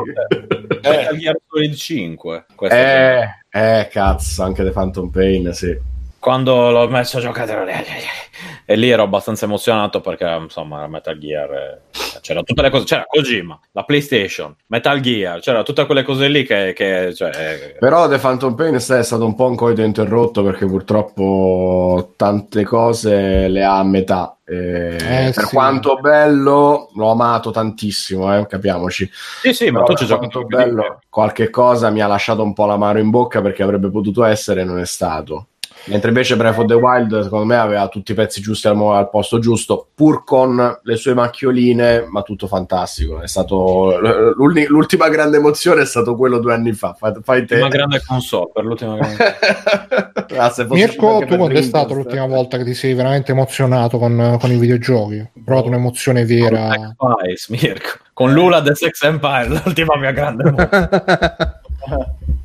Metal Gear Solid 5. questo Eh, eh, cazzo, anche The Phantom Pain, sì. Quando l'ho messo a giocare e lì ero abbastanza emozionato perché insomma era Metal Gear eh, c'era tutte le cose c'era Kojima la PlayStation Metal Gear c'era tutte quelle cose lì che, che cioè, Però The Phantom Pain è stato un po' un coito interrotto perché purtroppo tante cose le ha a metà. Eh, per sì. quanto bello, l'ho amato tantissimo, eh, capiamono. sì sì ma tu per ci giochi quanto bello, qualche cosa mi ha lasciato un po' l'amaro in bocca perché avrebbe potuto essere e non è stato. Mentre invece Breath of the Wild, secondo me, aveva tutti i pezzi giusti al, al posto giusto, pur con le sue macchioline, ma tutto fantastico. È stato l'ulti- l'ultima grande emozione è stato quello due anni fa. Fai, fai te. una grande console per l'ultima grande *laughs* Ah, Mirko, tu quando è stata l'ultima volta che ti sei veramente emozionato con, con i videogiochi? Hai provato un'emozione vera? Spice, Mirko con Lula The Sex Empire *laughs* l'ultima mia grande *laughs*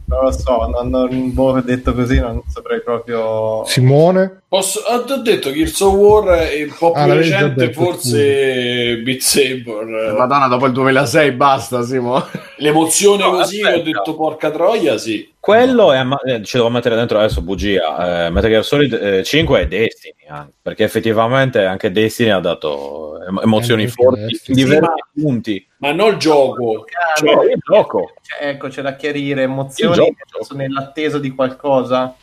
Non lo so, non, non, boh, detto così non saprei proprio... Simone? Posso, ah, ti ho detto Gears of War e un po' più Ah, l'avevi già recente detto, forse Beat Saber. Madonna, dopo il 2006 basta, Simo. L'emozione No, così aspetta. ho detto porca troia, sì. Quello è, ma- eh, ci devo mettere dentro adesso bugia. Eh, Metal Gear Solid eh, 5 è Destiny, anche, perché effettivamente anche Destiny ha dato em- emozioni Eh, forti in Sì, diversi ma- punti. Ma non il gioco. Cioè, il gioco. Cioè, ecco, c'è da chiarire emozioni Gioco. nell'attesa di qualcosa.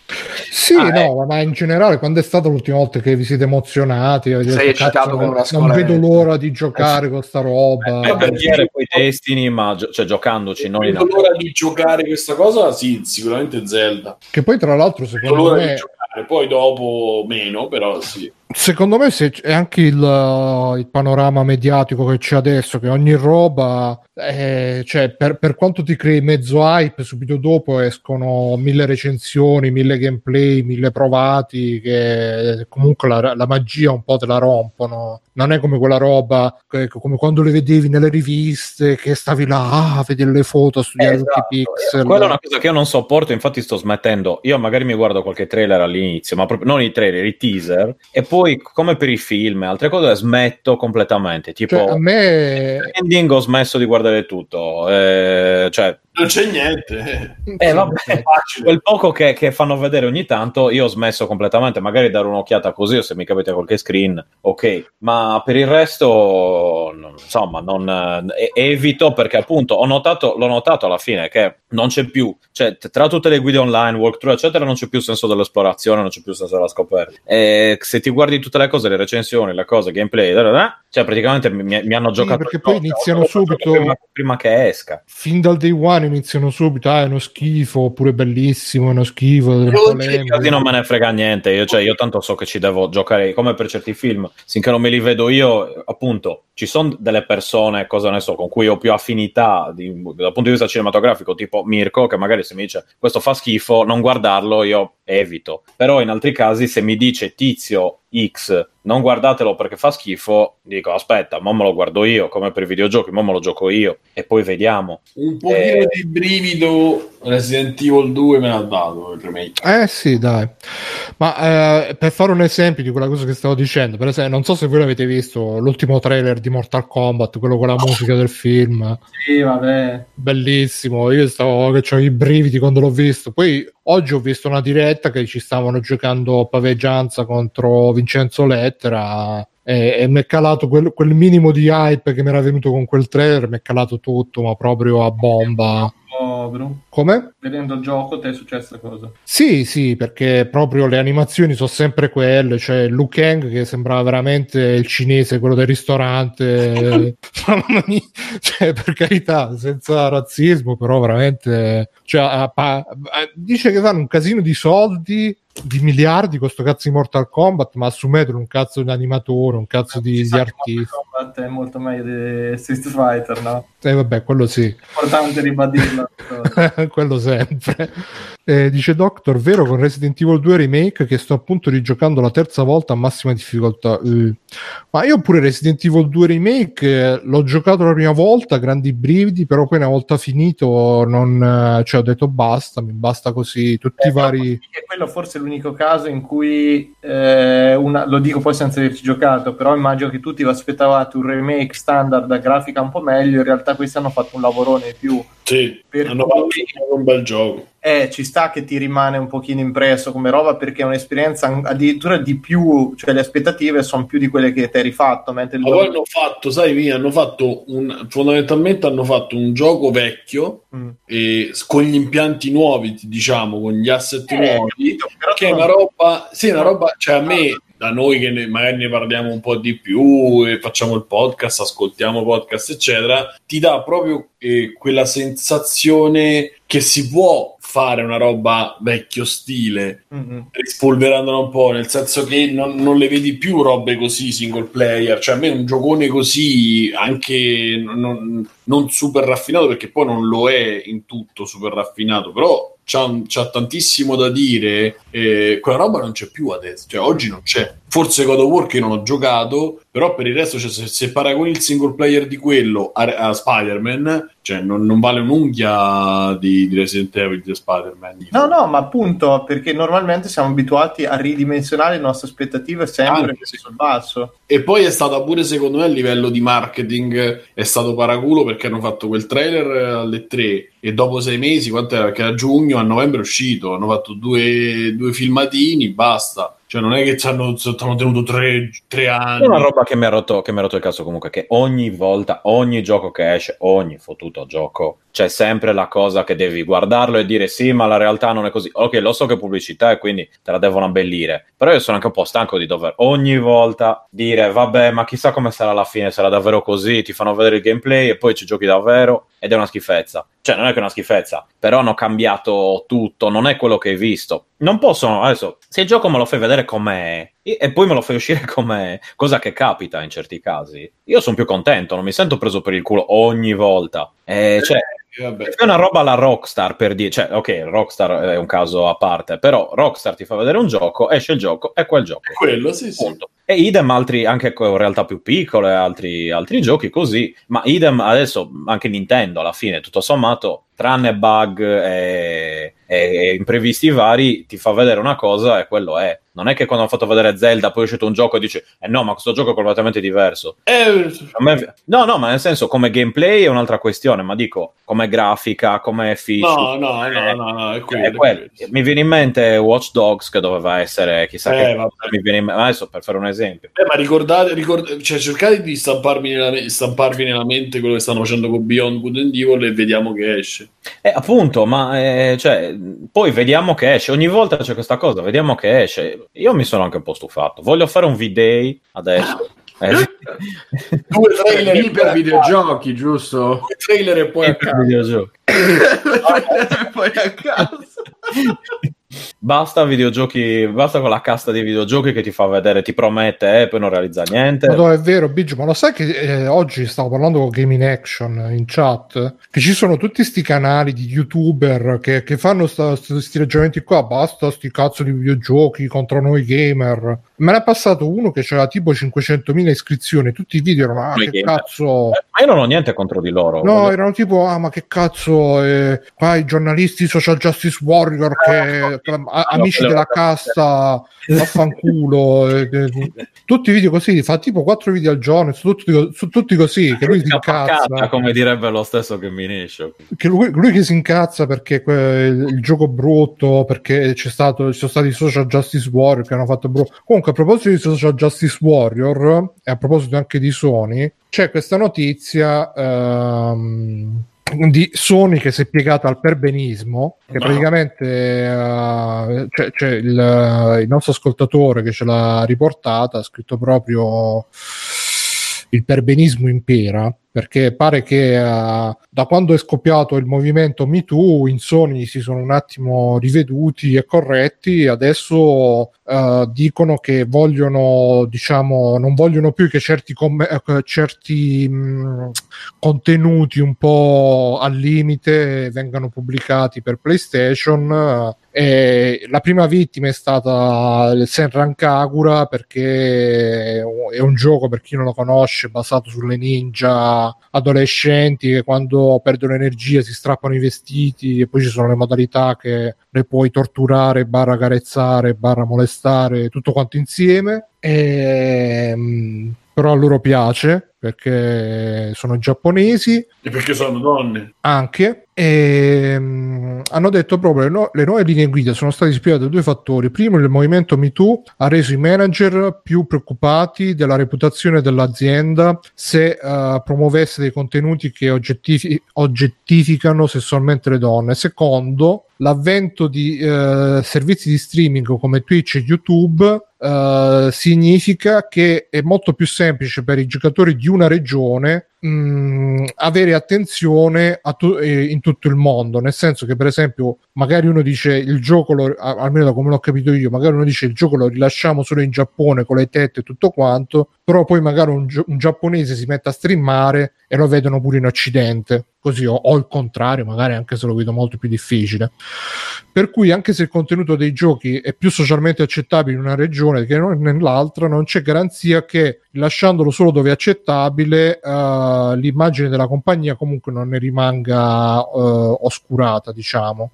Sì, Ah, no, ma in generale, quando è stata l'ultima volta che vi siete emozionati? Sei detto, eccitato "Cazzo, come una Non vedo scoletta." l'ora di giocare con sta roba. Eh, per dire poi Destiny, ma gio- cioè, giocandoci, non in Non vedo l'ora di giocare questa cosa, sì, sicuramente Zelda. Che poi, tra l'altro, secondo l'ora di me, giocare, poi dopo meno, però sì. Secondo me se è anche il, uh, il panorama mediatico che c'è adesso, che ogni roba, eh, cioè, per, per quanto ti crei mezzo hype, subito dopo escono mille recensioni, mille gameplay, mille provati, che comunque la, la magia un po' te la rompono. Non è come quella roba, che- come quando le vedevi nelle riviste, che stavi là a vedere le foto, a studiare tutti i Esatto. pixel. Quella è una cosa che io non sopporto, infatti sto smettendo. Io magari mi guardo qualche trailer all'inizio, ma proprio non i trailer, i teaser, e poi come per i film e altre cose smetto completamente. Tipo, Cioè, a me ending ho smesso di guardare tutto. eh, cioè, Non c'è niente. eh, vabbè, quel poco che, che fanno vedere ogni tanto, io ho smesso completamente. Magari dare un'occhiata così, o se mi capita qualche screen, ok. Ma per il resto, insomma, non eh, evito perché appunto ho notato, l'ho notato alla fine che non c'è più, cioè tra tutte le guide online, walkthrough, eccetera, non c'è più senso dell'esplorazione, non c'è più senso della scoperta. E se ti guardi tutte le cose, le recensioni, le cose, gameplay, da- da- da, cioè praticamente mi, mi hanno giocato perché il poi iniziano subito- prima, prima che esca. fin dal day one iniziano subito, ah, è uno schifo, oppure bellissimo, è uno schifo. Così non me ne frega niente, io, cioè, io tanto so che ci devo giocare come per certi film, finché non me li vedo io, appunto, ci sono delle persone, cosa ne so, con cui ho più affinità di- dal punto di vista cinematografico, tipo Mirko, che magari se mi dice questo fa schifo, non guardarlo, io evito. Però in altri casi, se mi dice tizio X, non guardatelo perché fa schifo, dico aspetta, ma me lo guardo io, come per i videogiochi, ma me lo gioco io, e poi vediamo. Un pochino Eh. di brivido Resident Evil 2 me l'ha dato il remake. Eh sì, dai. Ma eh, per fare un esempio di quella cosa che stavo dicendo, per esempio, non so se voi l'avete visto l'ultimo trailer di Mortal Kombat, quello con la musica del film. Sì, vabbè. Bellissimo, io stavo che avevo i brividi quando l'ho visto. Poi oggi ho visto una diretta che ci stavano giocando Paveggianza contro Vincenzo Lettera e, e mi è calato quel, quel minimo di hype che mi era venuto con quel trailer, mi è calato tutto, ma proprio a bomba. Bru. Come? Vedendo il gioco ti è successa cosa? Sì, sì, perché proprio le animazioni sono sempre quelle, cioè Liu Kang che sembrava veramente il cinese, quello del ristorante, *laughs* Mamma mia, cioè, per carità, senza razzismo, però veramente, cioè, dice che fanno un casino di soldi, di miliardi con sto cazzo di Mortal Kombat, ma assumetelo un cazzo di animatore, un cazzo di, di artista. Mortal Kombat è molto meglio di Street Fighter, no? E vabbè, quello sì. Importante ribadirlo. *laughs* *laughs* quello sempre. Eh, dice Doctor, vero con Resident Evil 2 Remake che sto appunto rigiocando la terza volta a massima difficoltà. Eh, ma io pure Resident Evil 2 Remake eh, l'ho giocato la prima volta, grandi brividi, però poi una volta finito non, eh, cioè ho detto basta, mi basta così, tutti i Eh, vari... E quello forse è l'unico caso in cui, eh, una- lo dico poi senza averci giocato, però immagino che tutti vi aspettavate un remake standard a grafica un po' meglio, in realtà questi hanno fatto un lavorone in più. Sì, Per hanno cui- fatto un bel gioco. Eh, ci sta che ti rimane un pochino impresso come roba perché è un'esperienza addirittura di più, cioè le aspettative sono più di quelle che ti hai rifatto, mentre Ma poi hanno fatto, sai, Via, hanno fatto un, fondamentalmente hanno fatto un gioco vecchio Mm. e con gli impianti nuovi, diciamo, con gli asset Eh, nuovi, capito, che è una roba, sì, una roba, cioè a me, da noi che ne- magari ne parliamo un po' di più e facciamo il podcast, ascoltiamo podcast, eccetera, ti dà proprio eh, quella sensazione che si può fare una roba vecchio stile Mm-mm. rispolverandola un po', nel senso che non, non le vedi più robe così single player, cioè a me un giocone così anche non, non super raffinato perché poi non lo è in tutto super raffinato, però c'ha, c'ha tantissimo da dire, eh, quella roba non c'è più adesso, cioè oggi non c'è. Forse God of War che non ho giocato, però per il resto cioè, se, se paragoni il single player di quello a, a Spider-Man, cioè non, non vale un'unghia di, di Resident Evil di Spider-Man. No, no, ma appunto perché normalmente siamo abituati a ridimensionare le nostre aspettative sempre Anche sul basso. E poi è stata pure, secondo me, a livello di marketing, è stato paraculo perché hanno fatto quel trailer alle 3 e dopo sei mesi, quant'era? Perché a giugno, a novembre è uscito, hanno fatto due, due filmatini, basta. Cioè non è che ci hanno, ci hanno tenuto tre, tre anni. È una roba che mi ha rotto, che mi ha rotto il cazzo comunque, che ogni volta, ogni gioco che esce, ogni fottuto gioco, c'è sempre la cosa che devi guardarlo e dire sì, ma la realtà non è così. Ok, lo so che è pubblicità e quindi te la devono abbellire, però io sono anche un po' stanco di dover ogni volta dire vabbè, ma chissà come sarà alla fine, sarà davvero così, ti fanno vedere il gameplay e poi ci giochi davvero ed è una schifezza. Cioè, non è che è una schifezza, però hanno cambiato tutto, non è quello che hai visto. Non possono, adesso, se il gioco me lo fai vedere com'è e e poi me lo fai uscire *laughs* com'è, cosa che capita in certi casi, io sono più contento, non mi sento preso per il culo ogni volta. Eh, cioè, vabbè. è una roba alla Rockstar per dire, cioè, ok, Rockstar è un caso a parte, però Rockstar ti fa vedere un gioco, esce il gioco, è quel gioco. Quello, sì, sì. Punto. E idem altri, anche con realtà più piccole, altri, altri giochi così, ma idem adesso anche Nintendo alla fine, tutto sommato, tranne bug e, e imprevisti vari, ti fa vedere una cosa e quello è. Non è che quando hanno fatto vedere Zelda poi è uscito un gioco e dici, eh no, ma questo gioco è completamente diverso. Eh, me- no, no, ma nel senso come gameplay è un'altra questione, ma dico come grafica, come feature. no, no, no, no, no, è quello. è è quello. Mi viene in mente Watch Dogs che doveva essere chissà Eh, che vabbè. mi viene in adesso per fare un esempio. Eh, ma ricordate, ricord- cioè, cercate di stamparvi nella, me- stamparvi nella mente quello che stanno facendo con Beyond Good and Evil e vediamo che esce. Eh, appunto, ma eh, cioè, poi vediamo che esce. Ogni volta c'è questa cosa, vediamo che esce. Io mi sono anche un po' stufato. Voglio fare un V-Day adesso. Eh, Due trailer, Lì e per videogiochi, giusto? Due trailer e poi a casa. videogiochi. *laughs* Poi a casa. *laughs* Basta videogiochi, basta con la casta di videogiochi che ti fa vedere, ti promette e poi non realizza niente. No, è vero, Biggio, ma lo sai che eh, oggi stavo parlando con Gaming Action in chat? Che ci sono tutti sti canali di youtuber che, che fanno questi ragionamenti qua. Basta sti cazzo di videogiochi contro noi gamer. Me ne è passato uno che aveva tipo 500.000 iscrizioni. Tutti i video erano, ah, Noi che cazzo. Ma io non ho niente contro di loro. No, Voglio- erano tipo, ah, ma che cazzo, eh, qua i giornalisti social justice warrior che, a- amici della casta, *laughs* vaffanculo, eh, eh, tutti i video così, fa tipo quattro video al giorno, su tutti, su tutti così, che lui si incazza. come direbbe lo stesso che Miniscio. Che lui, lui che si incazza perché que- il gioco brutto, perché c'è stato, ci sono stati i Social Justice Warrior che hanno fatto brutto. Comunque, a proposito di Social Justice Warrior, e a proposito anche di Sony, c'è questa notizia. Ehm, di Sony che si è piegata al perbenismo che No. praticamente eh, c'è, c'è il, il nostro ascoltatore che ce l'ha riportata ha scritto proprio il perbenismo impera perché pare che eh, da quando è scoppiato il movimento MeToo in Sony si sono un attimo riveduti e corretti. Adesso eh, dicono che vogliono diciamo non vogliono più che certi, com- eh, certi mh, contenuti un po' al limite vengano pubblicati per PlayStation. E la prima vittima è stata il Senran Kagura perché è un gioco per chi non lo conosce basato sulle ninja adolescenti che quando perdono energia si strappano i vestiti e poi ci sono le modalità che le puoi torturare, barra carezzare, barra molestare, tutto quanto insieme. E, mm, però a loro piace perché sono giapponesi. E perché sono donne? anche. E mm, hanno detto proprio le, no- le nuove linee guida sono state ispirate da due fattori. Primo il movimento MeToo ha reso i manager più preoccupati della reputazione dell'azienda se eh, promuovesse dei contenuti che oggettifi- oggettificano sessualmente le donne. Secondo l'avvento di eh, servizi di streaming come Twitch e YouTube eh, significa che è molto più semplice per i giocatori di una regione mh, avere attenzione tu- eh, in tutto il mondo. Nel senso che per esempio magari uno dice il gioco lo, almeno da come l'ho capito io magari uno dice il gioco lo rilasciamo solo in Giappone con le tette e tutto quanto però poi magari un, gio- un giapponese si mette a streamare e lo vedono pure in occidente così o, o il contrario magari anche se lo vedo molto più difficile. Per cui anche se il contenuto dei giochi è più socialmente accettabile in una regione che non nell'altra non c'è garanzia che lasciandolo solo dove è accettabile eh, l'immagine della compagnia comunque non ne rimanga eh, oscurata diciamo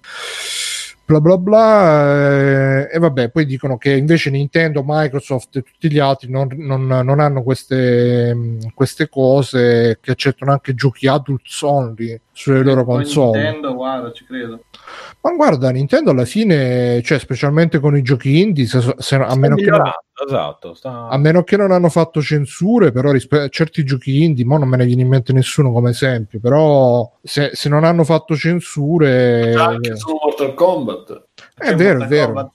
bla bla bla eh, e vabbè poi dicono che invece Nintendo, Microsoft e tutti gli altri non, non- non hanno queste, queste cose che accettano anche giochi adults only sulle loro Poi console Nintendo, guarda, ci credo. ma guarda Nintendo alla fine cioè specialmente con i giochi indie se- se- a, meno che non, esatto. Sta... a meno che non hanno fatto censure però rispe- certi giochi indie mo non me ne viene in mente nessuno come esempio però se, se non hanno fatto censure Anche su Mortal Kombat. È vero è vero.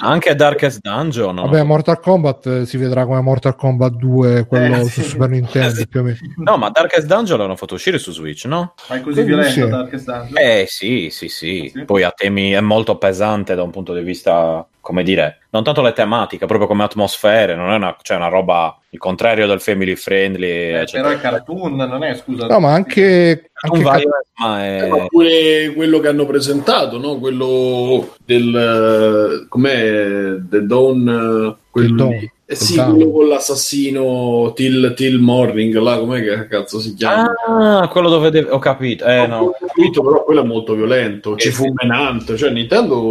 Anche Darkest Dungeon. no? Vabbè, Mortal Kombat eh, si vedrà come Mortal Kombat 2, quello Eh, su sì. Super Nintendo più o meno. *laughs* No, ma Darkest Dungeon l'hanno fatto uscire su Switch, no? Ma è così Quindi violento sì. Darkest Dungeon? Eh sì, sì, sì. Sì. Poi ha temi, è molto pesante da un punto di vista, come dire, non tanto le tematiche, proprio come atmosfere, non è una, cioè una roba il contrario del family friendly. Eh, però è cartoon, non è scusa. No, ma anche, anche violence, ma è... Eh, ma pure quello che hanno presentato, no? Quello del eh, com'è The Dawn, eh, quello Del Dawn. lì. Eh sì, quello con l'assassino Till, Till Morning, là, com'è che cazzo si chiama? Ah, quello dove deve... ho capito. Eh, no. ho capito, però quello è molto violento, ci fu menante, cioè Nintendo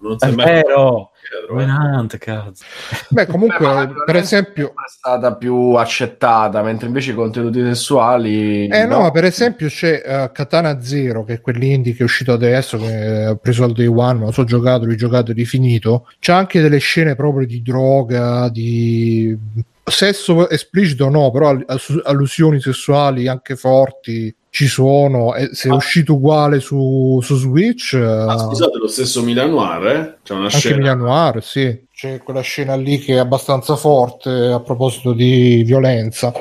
non si È è mai vero. Dietro, eh. Venante, cazzo. Beh, comunque, Beh, ma per esempio, è stata più accettata, mentre invece i contenuti sessuali. eh no, ma per esempio c'è eh, Katana Zero, che è quell'indie che è uscito adesso, che ho preso al day one, me lo so giocato, rigiocato e rifinito. C'ha anche delle scene proprio di droga, di sesso esplicito no, però all- allu- allusioni sessuali anche forti ci sono. E se è Ah. uscito uguale su, su Switch, Ah, eh, scusate, lo stesso Milan Noir, eh? C'è una Anche scena. Emilia Noir, sì. C'è quella scena lì che è abbastanza forte a proposito di violenza.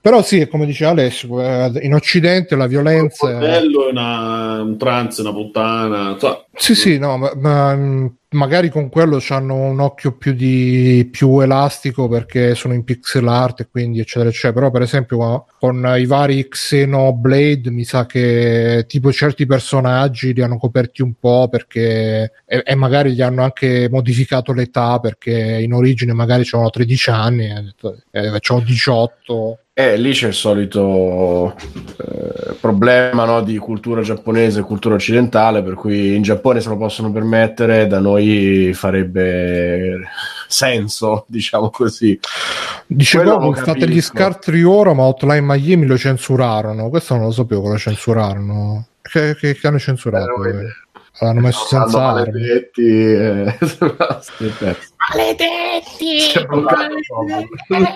Però sì, come diceva Alessio, eh, in Occidente la Un violenza... bordello, una, un trans, una puttana. insomma, Sì, sì, no, ma, ma, mh, magari con quello hanno un occhio più, di, più elastico perché sono in pixel art e quindi eccetera eccetera. Però per esempio con- i vari Xenoblade mi sa che tipo certi personaggi li hanno coperti un po' perché e, e magari gli hanno anche modificato l'età perché in origine magari c'erano 13 anni e detto, eh, c'ho 18 Eh, lì c'è il solito eh, problema no, di cultura giapponese e cultura occidentale, per cui in Giappone se lo possono permettere, da noi farebbe senso, *laughs* diciamo così. Dice Quello Goku, lo fate gli scartri ora, ma Hotline Miami lo censurarono. Questo non lo sapevo che lo censurarono. Che, che- che hanno censurato? Eh. L'hanno messo senza armi. maledetti, eh, *laughs* bloccato proprio. *laughs*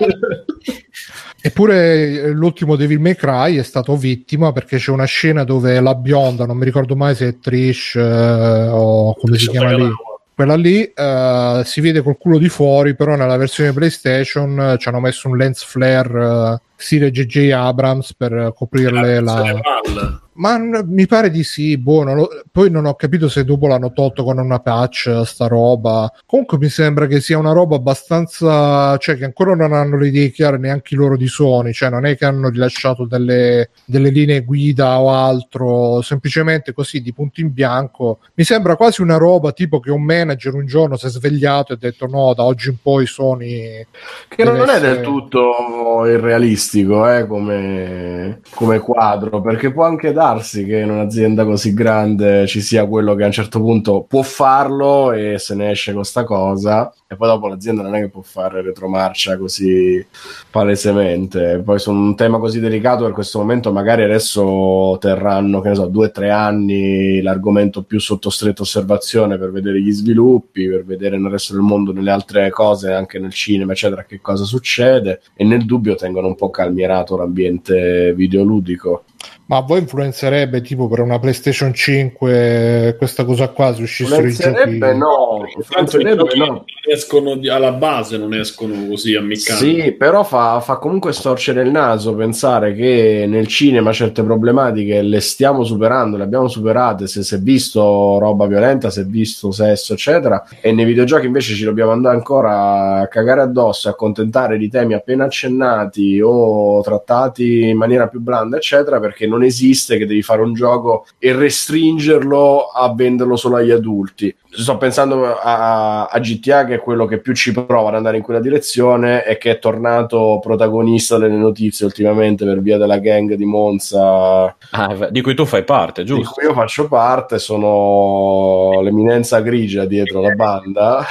Eppure eh, l'ultimo Devil May Cry è stato vittima perché c'è una scena dove la bionda, non mi ricordo mai se è Trish eh, o come si chiama lì, quella lì eh, si vede col culo di fuori, però nella versione PlayStation eh, ci hanno messo un lens flare eh, stile JJ Abrams per coprirle la... Ma n- mi pare di sì, boh, non lo- poi non ho capito se dopo l'hanno tolto con una patch sta roba. Comunque mi sembra che sia una roba abbastanza, cioè che ancora non hanno le idee chiare neanche i loro di Sony, cioè non è che hanno rilasciato delle, delle linee guida o altro, semplicemente così di punto in bianco. Mi sembra quasi una roba tipo che un manager un giorno si è svegliato e ha detto no, da oggi in poi Sony Che non deve è essere- del tutto irrealistico eh, come, come quadro, perché può anche darsi che in un'azienda così grande ci sia quello che a un certo punto può farlo e se ne esce con sta cosa, e poi dopo l'azienda non è che può fare retromarcia così palesemente. Poi su un tema così delicato per questo momento, magari adesso terranno, che ne so, due o tre anni l'argomento più sotto stretta osservazione per vedere gli sviluppi, per vedere nel resto del mondo, nelle altre cose, anche nel cinema, eccetera, che cosa succede. E nel dubbio tengono un po' calmierato l'ambiente videoludico. Ma a voi influenzerebbe tipo per una PlayStation 5 questa cosa qua se uscissero i giochi? Influenzerebbe no, influenzerebbe no. Escono alla base, non escono così ammiccati. Sì, però fa, fa comunque storcere il naso pensare che nel cinema certe problematiche le stiamo superando, le abbiamo superate, se si è visto roba violenta, si è visto sesso, eccetera, e nei videogiochi invece ci dobbiamo andare ancora a cagare addosso, accontentare di temi appena accennati o trattati in maniera più blanda, eccetera, perché non esiste che devi fare un gioco e restringerlo a venderlo solo agli adulti. Sto pensando a, a GTA, che è quello che più ci prova ad andare in quella direzione e che è tornato protagonista delle notizie ultimamente per via della gang di Monza Ah, di cui tu fai parte, di giusto? cui io faccio parte, sono l'eminenza grigia dietro la banda.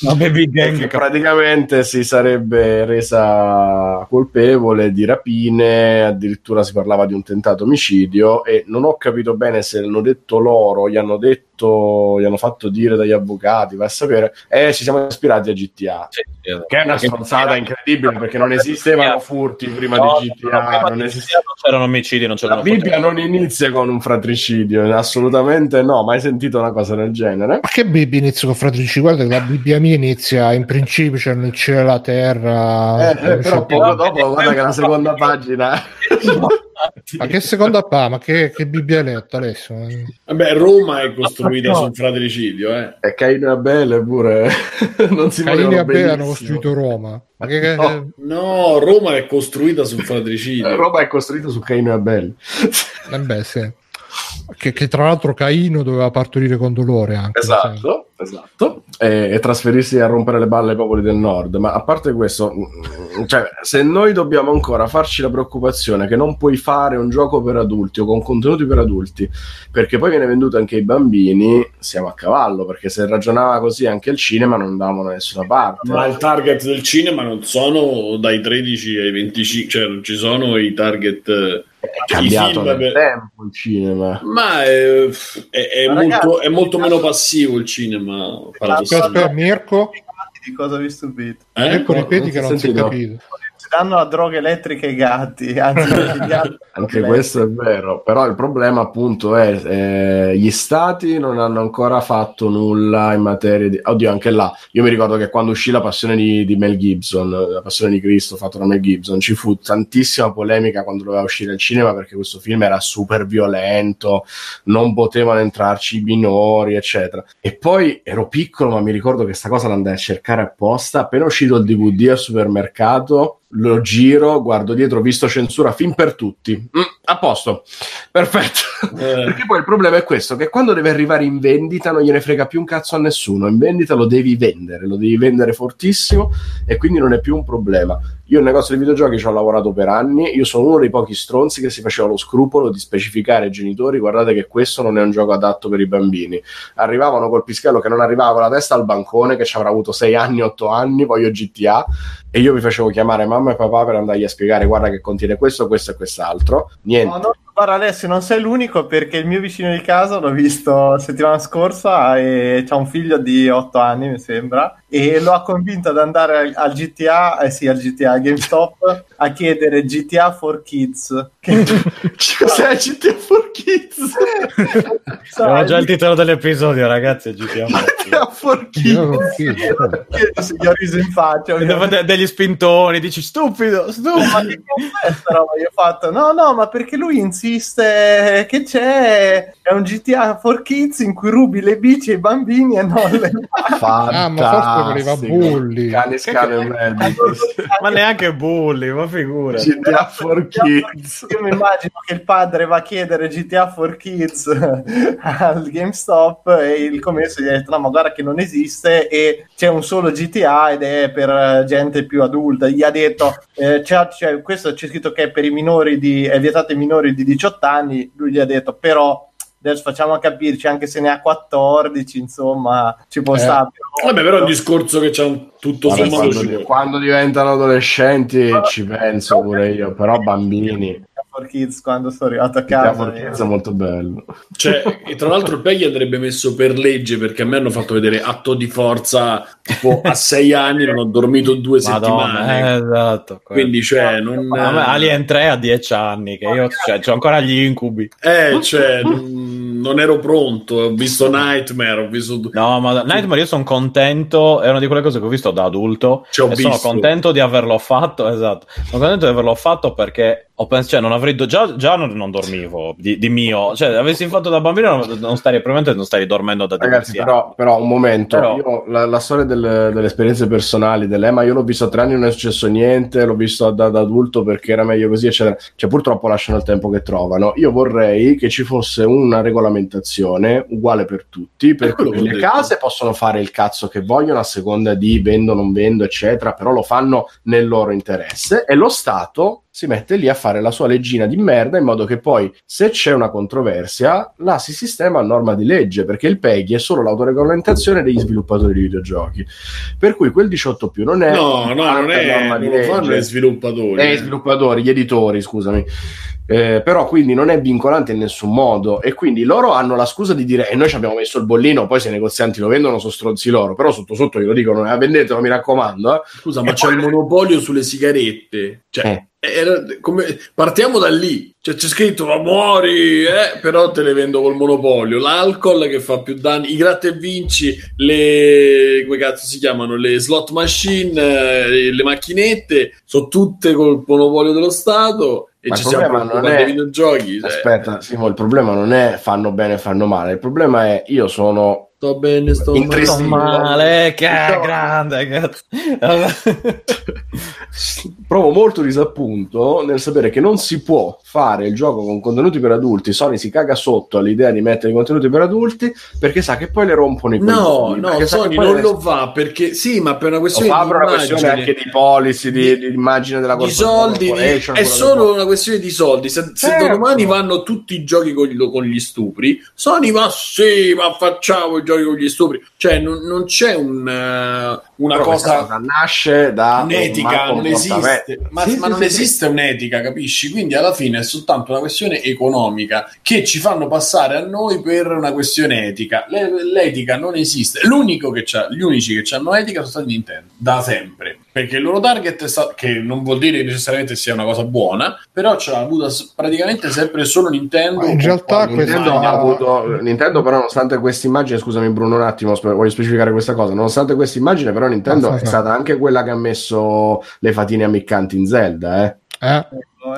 La baby e che praticamente si sarebbe resa colpevole di rapine, addirittura si parlava di un tentato omicidio e non ho capito bene se l'hanno detto loro, gli hanno detto, gli hanno fatto dire dagli avvocati, vai a sapere, e ci siamo ispirati a GTA. Che è una stronzata incredibile perché non esistevano furti prima di GTA, non esisteva non c'erano omicidi, non la c'erano Bibbia non inizia con un fratricidio, assolutamente no, mai sentito una cosa del genere. Ma che Bibbia inizia con fratrici? Guarda che la Bibbia mia inizia in principio c'è il cielo e la terra. Eh, eh, però poco dopo, guarda che la seconda pagina. Ma che seconda pa? Ma che, che Bibbia hai letto adesso? Vabbè, Roma è costruita su un fratricidio, eh. E Caino e Abele pure *laughs* non si Caini e Abele hanno costruito Roma. Ma che, che- No. No, Roma è costruita su un fratricidio. Eh, *laughs* Roma è costruito su Caino e Abele. eh beh, sì. Che, che tra l'altro Caino doveva partorire con dolore anche. Esatto, esatto. E, e trasferirsi a rompere le balle ai popoli del nord. Ma a parte questo, mm, cioè, se noi dobbiamo ancora farci la preoccupazione che non puoi fare un gioco per adulti o con contenuti per adulti, perché poi viene venduto anche ai bambini, siamo a cavallo, perché se ragionava così anche il cinema non andavamo da nessuna parte. Ma il target del cinema non sono dai 13 ai 25, cioè non ci sono i target. Eh, È cambiato i film nel per- tempo il cinema. Ma è, è- è Ma molto, ragazzi, è molto meno passivo il cinema. Aspetta, Mirko, Di cosa vi stupite? Eh? Mirko no, ripeti non che non si è capito. Danno la droga elettrica ai gatti, *laughs* anzi *laughs* i gatti Anche questo è vero, però il problema appunto è eh, gli stati non hanno ancora fatto nulla in materia di... Oddio, anche là, io mi ricordo che quando uscì la passione di, di Mel Gibson, la passione di Cristo fatto da Mel Gibson, ci fu tantissima polemica quando doveva uscire al cinema perché questo film era super violento, non potevano entrarci i minori, eccetera. E poi ero piccolo, ma mi ricordo che sta cosa l'andai a cercare apposta, appena uscito il DVD al supermercato, lo giro, guardo dietro, visto censura film per tutti. Mm, A posto, perfetto. Eh. Perché poi il problema è questo: che quando deve arrivare in vendita non gliene frega più un cazzo a nessuno. In vendita lo devi vendere, lo devi vendere fortissimo e quindi non è più un problema. Io nel negozio di videogiochi ci ho lavorato per anni. Io sono uno dei pochi stronzi che si faceva lo scrupolo di specificare ai genitori: guardate che questo non è un gioco adatto per i bambini. Arrivavano col pischello che non arrivava con la testa al bancone, che ci avrà avuto 6 anni, 8 anni, voglio GTA. E io vi facevo chiamare mamma e papà per andargli a spiegare: guarda che contiene questo, questo e quest'altro. Niente. No, no, guarda Alessio, non sei l'unico perché il mio vicino di casa l'ho visto settimana scorsa e c'ha un figlio di 8 anni, mi sembra, e lo ha convinto ad andare al, al GTA, eh sì, al GTA, al GameStop, a chiedere GTA for Kids. Che, *laughs* Cos'è GTA for Kids? *laughs* Abbiamo già il titolo dell'episodio, ragazzi. GTA. For Kids. Io se gli ho riso in faccia. De- degli spintoni, dici stupido, ma stupido. che cazzo è sta roba? Io ho fatto no, no, ma perché lui insiste che c'è è un GTA for Kids in cui rubi le bici ai bambini e non le *laughs* Ah, ma forse voleva bulli. Cani scale. *laughs* Ma neanche bulli, ma figura. GTA for Kids. Io mi immagino che il padre va a chiedere GTA for Kids *laughs* al GameStop e il commesso gli ha detto no ma guarda che non esiste e c'è un solo GTA ed è per eh, gente più adulta gli ha detto eh, c'è, c'è- questo c'è scritto che è per i minori di è vietato ai minori di 18 anni lui gli ha detto però adesso facciamo capirci anche se ne ha 14 insomma ci può Eh. stare però- Vabbè, però è un discorso che c'è un tutto Vabbè, sommato quando, quando diventano adolescenti ci penso pure io, però bambini. For Kids quando sono arrivato a GTA casa for e- Kids è molto bello. Cioè, e tra l'altro il Peggy andrebbe messo per legge perché a me hanno fatto vedere atto di forza tipo a sei anni non ho dormito due Madonna, settimane eh, esatto. quindi cioè non Alien 3 a 10 anni, che io cioè, ho ancora gli incubi. eh cioè non, non ero pronto ho visto Nightmare ho visto No, ma Nightmare io sono contento, è una di quelle cose che ho visto da adulto Ci ho e sono visto. contento di averlo fatto, esatto. Sono contento di averlo fatto perché ho pensato, cioè non avrei do- già, già non, non dormivo di, di mio, cioè avessi fatto da bambino non, non starei probabilmente non starei dormendo da Ragazzi, però, però un momento, Però- io, la, la storia delle, delle esperienze personali dell'EMA, io l'ho visto a tre anni, non è successo niente, l'ho visto da, da adulto perché era meglio così, eccetera. Cioè, purtroppo lasciano il tempo che trovano. Io vorrei che ci fosse una regolamentazione uguale per tutti, per cui le case possono fare il cazzo che vogliono a seconda di vendo, non vendo, eccetera, però lo fanno nel loro interesse. E lo Stato si mette lì a fare la sua leggina di merda in modo che poi se c'è una controversia la si sistema a norma di legge perché il PEGI è solo l'autoregolamentazione degli sviluppatori di videogiochi per cui quel 18 più non è no no non è norma di non lo fanno gli sviluppatori Eh, gli sviluppatori, gli editori, scusami. Eh, però quindi non è vincolante in nessun modo e quindi loro hanno la scusa di dire e noi ci abbiamo messo il bollino poi se i negozianti lo vendono sono stronzi loro però sotto sotto glielo dicono eh, vendetelo mi raccomando eh. scusa ma E c'è poi- il monopolio sulle sigarette cioè Eh. Come- partiamo da lì. Cioè, c'è scritto ma muori eh, però te le vendo col monopolio. L'alcol che fa più danni i gratta e vinci le come cazzo si chiamano le slot machine eh, le macchinette sono tutte col monopolio dello Stato. E Ma ci siamo non è- videogiochi cioè, aspetta Simo, il problema non è fanno bene fanno male. Il problema è io sono sto bene sto male. male, che No. grande, cazzo. *laughs* provo molto disappunto nel sapere che non si può fare il gioco con contenuti per adulti Sony si caga sotto all'idea di mettere i contenuti per adulti perché sa che poi le rompono i No, no, che Sony non le- lo fa perché sì, ma per una Lo questione fa di per una questione immagine. anche di policy, di, di immagine della di soldi di- corporation, è solo una questione di soldi se, se Certo. domani vanno tutti i giochi con, gli- con gli stupri Sony ma sì ma facciamo i giochi con gli stupri. Cioè non, non c'è un, eh, una Però questa cosa nasce da un un'etica non esiste. Ma, Sì, ma sì, non sì, esiste un'etica capisci? Quindi alla fine è soltanto una questione economica che ci fanno passare a noi per una questione etica. Le- l'etica non esiste. L'unico che c'ha, gli unici che hanno etica sono stati Nintendo da sempre perché il loro target è stato che non vuol dire necessariamente sia una cosa buona però ce l'ha avuta praticamente sempre solo Nintendo Ma in realtà Nintendo, ha avuto, Nintendo però nonostante questa immagine scusami Bruno un attimo voglio specificare questa cosa nonostante questa immagine però Nintendo Ah, è stata anche quella che ha messo le fatine ammiccanti in Zelda eh. Eh?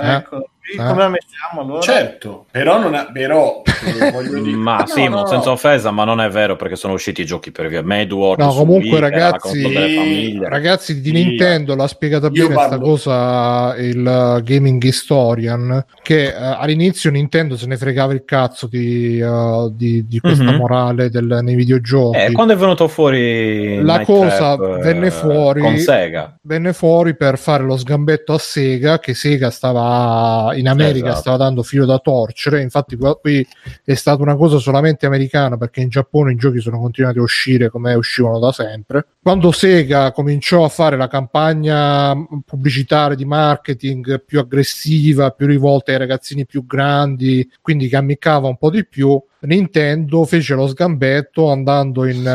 Ecco, Eh. Sì, come la mettiamo allora? Certo, però non è, però, eh, *laughs* Ma No, sì, no, no. senza offesa, ma non è vero perché sono usciti i giochi per via Medward. No, comunque, Wii, ragazzi-. Ragazzi di Sì. Nintendo l'ha spiegata bene questa cosa il uh, Gaming Historian che uh, all'inizio Nintendo se ne fregava il cazzo di, uh, di, di questa Mhm. morale del- nei videogiochi. Eh, quando è venuto fuori La Night cosa Trap, venne eh, fuori- con Sega. Venne fuori per fare lo sgambetto a Sega che Sega stava in America Esatto. stava dando filo da torcere infatti qui è stata una cosa solamente americana perché in Giappone i giochi sono continuati a uscire come uscivano da sempre quando Sega cominciò a fare la campagna pubblicitaria di marketing più aggressiva più rivolta ai ragazzini più grandi quindi che ammiccava un po' di più Nintendo fece lo sgambetto andando in, eh,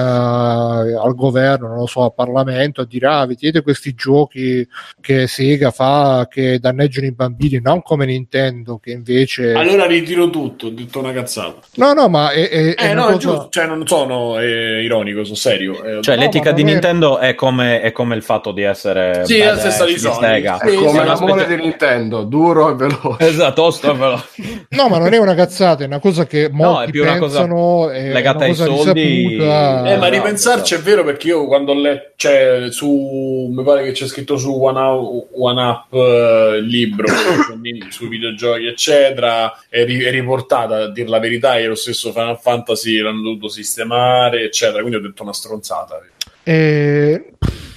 al governo, non lo so, al Parlamento a dire ah, vedete questi giochi che Sega fa che danneggiano i bambini, non come Nintendo che invece... Allora ritiro tutto, ho detto una cazzata. No, no, ma è, è- è Eh una no, è cosa- giusto, cioè non sono eh, ironico, sono serio. Eh, Cioè, No, l'etica di è- Nintendo è come, è come il fatto di essere Sì, è la stessa di Sony. Sega. Sì, È come sì, l'amore specie- di Nintendo, duro e veloce. *laughs* Esatto, tosto e veloce. No, ma non è una cazzata, è una cosa che molti è più una cosa è legata una ai cosa soldi. risaputa. Eh, ma no, ripensarci è vero perché io quando ho letto, cioè, su, mi pare che c'è scritto su One, Up- One Up eh, il libro *coughs* quindi sui videogiochi, eccetera, è, ri- è riportata a dire la verità. Io lo stesso Final Fantasy l'hanno dovuto sistemare, eccetera. Quindi ho detto una stronzata. E...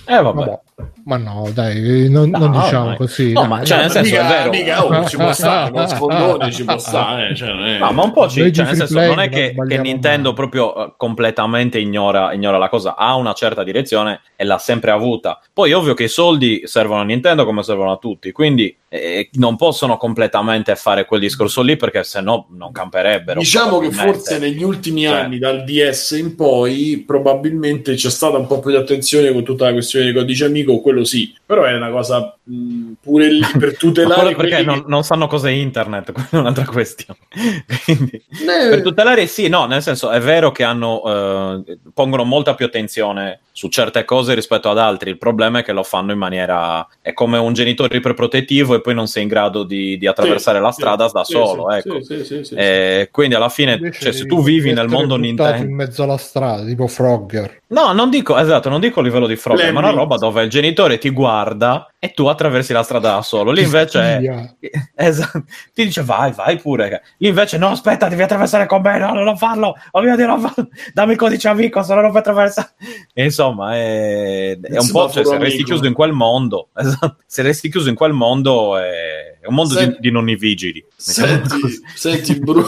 Eh, vabbè. vabbè. Ma no, dai, non, No, non diciamo dai. così. No, ma cioè, nel senso, mica, è vero. mica, oh, ci può stare, uno sfondone ci può stare. cioè, non è- No, ma un po' ci, cioè, nel senso, non è che, che Nintendo mai. proprio eh, completamente ignora, ignora la cosa, ha una certa direzione e l'ha sempre avuta. Poi ovvio che i soldi servono a Nintendo come servono a tutti, quindi eh, non possono completamente fare quel discorso lì perché se no non camperebbero. Diciamo che forse negli ultimi Cioè. anni, dal DS in poi, probabilmente c'è stata un po' più di attenzione con tutta la questione dei codici amico, quello sì, però è una cosa mh, pure lì per tutelare *laughs* perché non, non sanno cos'è internet, *laughs* quella è un'altra questione. *laughs* Quindi, che- per tutelare sì, no, nel senso è vero che hanno, eh, pongono molta più attenzione su certe cose rispetto ad altri, il problema è che lo fanno in maniera, è come un genitore iperprotettivo e poi non sei in grado di, di attraversare Sì, la sì, strada da sì, solo, sì, ecco. sì, sì, sì, sì. Eh, quindi alla fine, cioè, se tu vivi nel mondo Nintendo, in mezzo alla strada, tipo Frogger. No, non dico, esatto, non dico a livello di frode, ma una roba dove il genitore ti guarda e tu attraversi la strada da solo. Lì invece è- *laughs* esatto, ti dice vai, vai pure. Lì invece no, aspetta, devi attraversare con me, no, non lo farlo. Oh mio Dio, non farlo. *laughs* Dammi il codice amico, se no non puoi attraversare. E insomma, è, è un po', cioè, se resti amico. chiuso in quel mondo, *laughs* esatto, se resti chiuso in quel mondo è, è un mondo Se- di, di nonni vigili. Senti, senti, Bruno,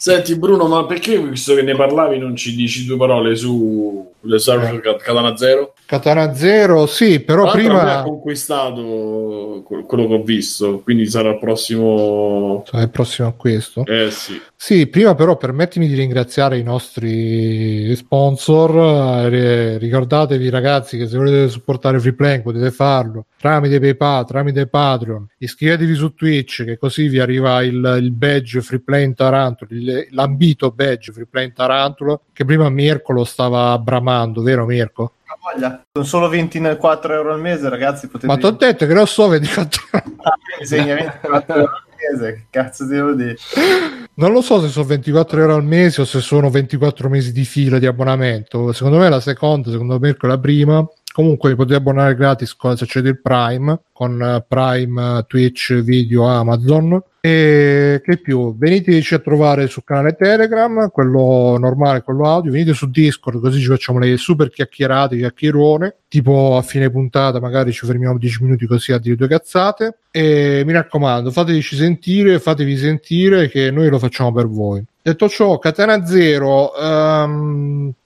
senti Bruno, ma perché visto che ne parlavi non ci dici due parole su le server Katana Zero? Katana Zero, sì, però Tra l'altro a me ha prima... conquistato que- quello che ho visto, quindi sarà il prossimo... È il prossimo acquisto. Eh sì. Sì, prima però permettimi di ringraziare i nostri sponsor. Eh, ricordatevi ragazzi che se volete supportare Freeplank potete farlo tramite PayPal, tramite Patreon. Iscrivetevi su Twitch che così vi arriva il, il badge Freeplane Tarantulo, il- l'ambito badge Freeplane Tarantulo che prima Mirko lo stava bramando, vero Mirko? Voglia. Sono solo 24 euro al mese, ragazzi. Potete Ma ti ho detto che non so 24 Ah, mi segna 24 euro al mese. Che cazzo devo dire? Non lo so se sono 24 euro al mese o se sono 24 mesi di fila di abbonamento. Secondo me è la seconda, secondo me è la prima. Comunque vi potete abbonare gratis con, se c'è il Prime, con eh, Prime, eh, Twitch, Video, Amazon. E che più? Veniteci a trovare sul canale Telegram, quello normale, quello audio. Venite su Discord, così ci facciamo le super chiacchierate, chiacchierone. Tipo a fine puntata, magari ci fermiamo 10 minuti così a dire due cazzate. E mi raccomando, fatevi sentire, fatevi sentire che noi lo facciamo per voi. Detto ciò, Catena Zero. s-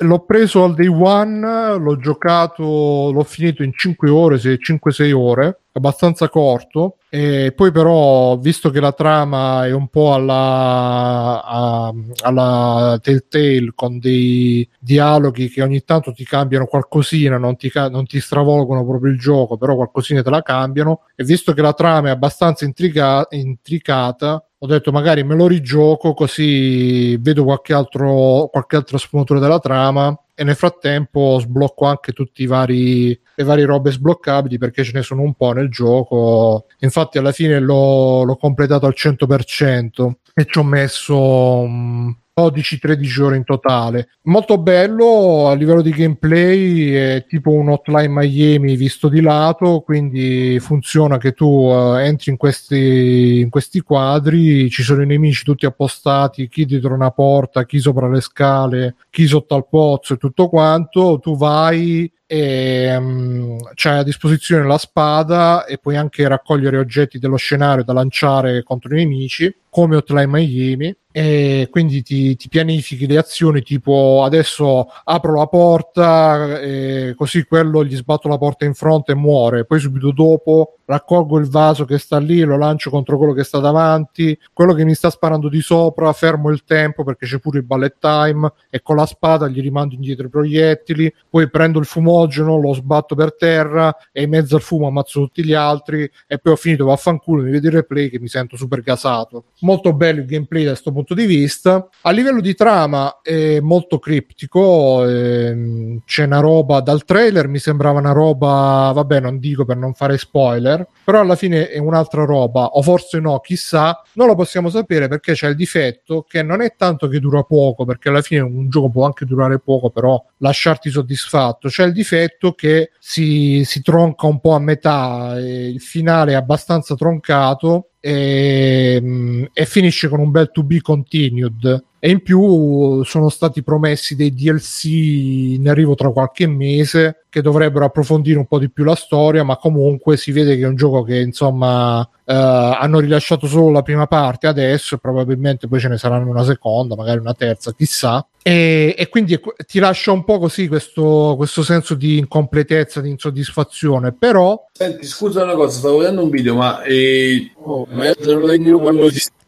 L'ho preso al day one, l'ho giocato, l'ho finito in 5 ore, 5-6 ore, abbastanza corto. E poi però, visto che la trama è un po' alla, a- alla Telltale con dei dialoghi che ogni tanto ti cambiano qualcosina, non ti, non ti stravolgono proprio il gioco, però qualcosina te la cambiano. E visto che la trama è abbastanza intriga- intricata, ho detto magari me lo rigioco così vedo qualche altro qualche altra sfumatura della trama. E nel frattempo sblocco anche tutti i vari le varie robe sbloccabili perché ce ne sono un po' nel gioco. Infatti alla fine l'ho, l'ho completato al 100% e ci ho messo mh, 12-13 ore in totale. Molto bello a livello di gameplay, è tipo un hotline Miami visto di lato, quindi funziona che tu uh, entri in questi, in questi quadri, ci sono i nemici tutti appostati, chi dietro una porta, chi sopra le scale, chi sotto al pozzo e tutto quanto, tu vai e um, c'hai a disposizione la spada e puoi anche raccogliere oggetti dello scenario da lanciare contro i nemici come Hotline Miami e quindi ti, ti, pianifichi le azioni tipo adesso apro la porta e così quello gli sbatto la porta in fronte e muore poi subito dopo raccolgo il vaso che sta lì lo lancio contro quello che sta davanti. Quello che mi sta sparando di sopra fermo il tempo perché c'è pure il ballet time e con la spada gli rimando indietro i proiettili. Poi prendo il fumogeno lo sbatto per terra e in mezzo al fumo ammazzo tutti gli altri e poi ho finito vaffanculo mi vedo il replay che mi sento super gasato. Molto bello il gameplay da questo punto di vista. A livello di trama è molto criptico, ehm, c'è una roba dal trailer, mi sembrava una roba, vabbè non dico per non fare spoiler, però alla fine è un'altra roba, o forse no, chissà, non lo possiamo sapere perché c'è il difetto che non è tanto che dura poco, perché alla fine un gioco può anche durare poco, però lasciarti soddisfatto, c'è il difetto che si, si tronca un po' a metà, il finale è abbastanza troncato e, mm, e, finisce con un bel to be continued. E in più sono stati promessi dei DLC in arrivo tra qualche mese che dovrebbero approfondire un po' di più la storia ma comunque si vede che è un gioco che insomma eh, hanno rilasciato solo la prima parte adesso e probabilmente poi ce ne saranno una seconda magari una terza chissà e, e quindi ti lascia un po' così questo, questo senso di incompletezza di insoddisfazione però senti scusa una cosa stavo vedendo un video ma eh, oh,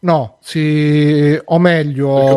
No, sì, o meglio...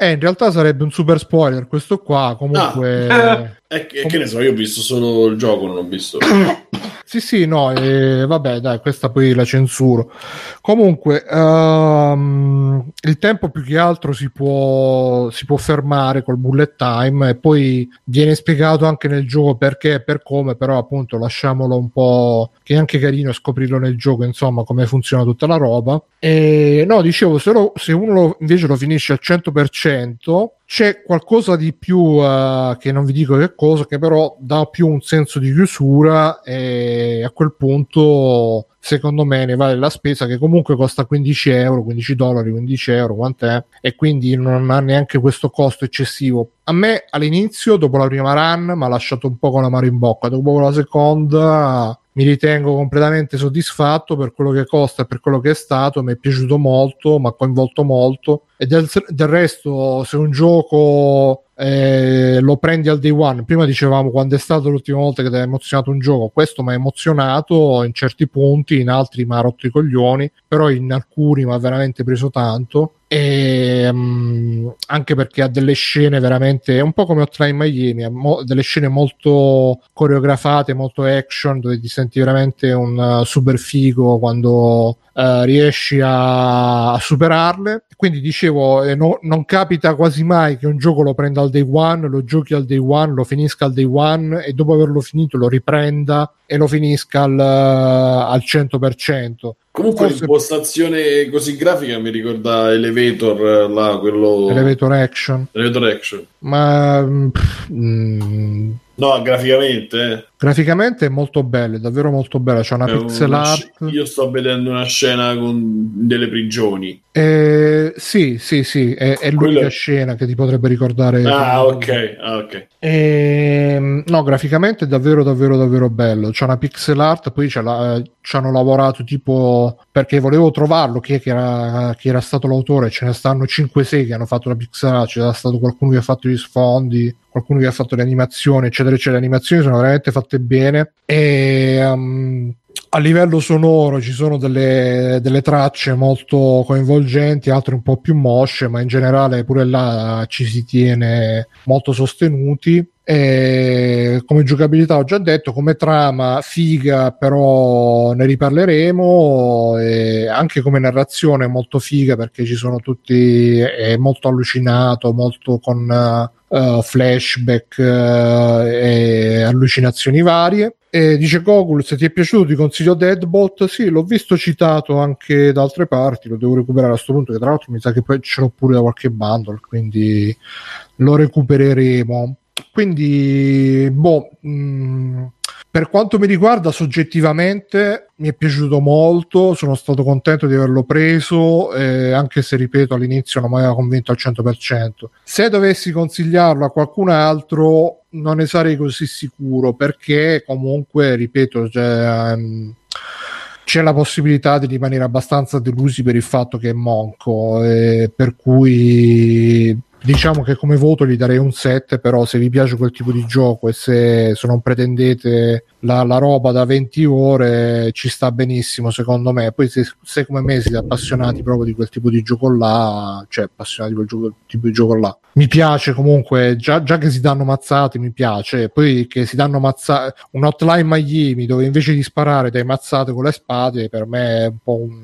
Eh, in realtà sarebbe un super spoiler questo qua, comunque... Ah. *laughs* Eh, che, che ne so, io ho visto solo il gioco, non ho visto... *coughs* Sì, sì, no, eh, vabbè, dai, questa poi la censuro. Comunque, um, il tempo più che altro si può, si può fermare col bullet time e poi viene spiegato anche nel gioco perché e per come, però appunto lasciamolo un po' che è anche carino scoprirlo nel gioco, insomma, come funziona tutta la roba. E no, dicevo, se, lo, se uno lo, invece lo finisce al 100%, c'è qualcosa di più uh, che non vi dico che cosa, che però dà più un senso di chiusura e a quel punto secondo me ne vale la spesa che comunque costa 15 euro, 15 dollari, 15 euro, quant'è? E quindi non ha neanche questo costo eccessivo. A me all'inizio, dopo la prima run, mi ha lasciato un po' con la mano in bocca, dopo la seconda mi ritengo completamente soddisfatto per quello che costa e per quello che è stato, mi è piaciuto molto, mi ha coinvolto molto e del, del resto se un gioco eh, lo prendi al day one. Prima dicevamo quando è stata l'ultima volta che ti ha emozionato un gioco. Questo mi ha emozionato in certi punti, in altri mi ha rotto i coglioni, però in alcuni mi ha veramente preso tanto. E, um, anche perché ha delle scene veramente un po' come Hotline Miami ha mo- delle scene molto coreografate molto action dove ti senti veramente un uh, super figo quando uh, riesci a, a, superarle quindi dicevo eh, no, non capita quasi mai che un gioco lo prenda al day one lo giochi al day one lo finisca al day one e dopo averlo finito lo riprenda e lo finisca al, uh, al 100% Comunque Forse... l'impostazione così grafica mi ricorda Elevator, là, quello... Elevator Action. Elevator Action. Ma... Pff, mm, No, graficamente. Eh. Graficamente è molto bello, è davvero molto bella. C'è una è pixel una art. Sc- io sto vedendo una scena con delle prigioni. Eh, sì, sì, sì, è, è l'unica Quello... scena che ti potrebbe ricordare. Ah, ok. Ah, okay. Eh, no, graficamente è davvero, davvero, davvero bello. C'è una pixel art, poi la, ci hanno lavorato tipo perché volevo trovarlo chi, era, chi era stato l'autore. Ce ne stanno 5-6 che hanno fatto la pixel art. C'è stato qualcuno che ha fatto gli sfondi, qualcuno che ha fatto le animazioni, eccetera, eccetera. Le animazioni sono veramente fatte bene. E um, a livello sonoro ci sono delle, delle, tracce molto coinvolgenti, altre un po' più mosce, ma in generale pure là ci si tiene molto sostenuti. E come giocabilità ho già detto, come trama figa, però ne riparleremo. E anche come narrazione molto figa perché ci sono tutti, è molto allucinato, molto con uh, flashback uh, e allucinazioni varie. E dice Gogol, se ti è piaciuto ti consiglio Deadbolt, sì, l'ho visto citato anche da altre parti, lo devo recuperare a questo punto, che tra l'altro mi sa che poi ce l'ho pure da qualche bundle, quindi lo recupereremo. Quindi, boh, mh, mm, per quanto mi riguarda, soggettivamente mi è piaciuto molto, sono stato contento di averlo preso, eh, anche se ripeto all'inizio non mi aveva convinto al 100%. Se dovessi consigliarlo a qualcun altro, non ne sarei così sicuro perché comunque, ripeto, cioè, um, c'è la possibilità di rimanere abbastanza delusi per il fatto che è monco, eh, per cui diciamo che come voto gli darei un 7 però se vi piace quel tipo di gioco e se, se non pretendete la, la, roba da 20 ore ci sta benissimo secondo me. Poi se, se come me siete appassionati proprio di quel tipo di gioco là cioè appassionati di quel gioco, tipo di gioco là mi piace comunque già, già, che si danno mazzate mi piace. Poi che si danno mazzate un hotline Miami dove invece di sparare dai mazzate con le spade per me è un po' un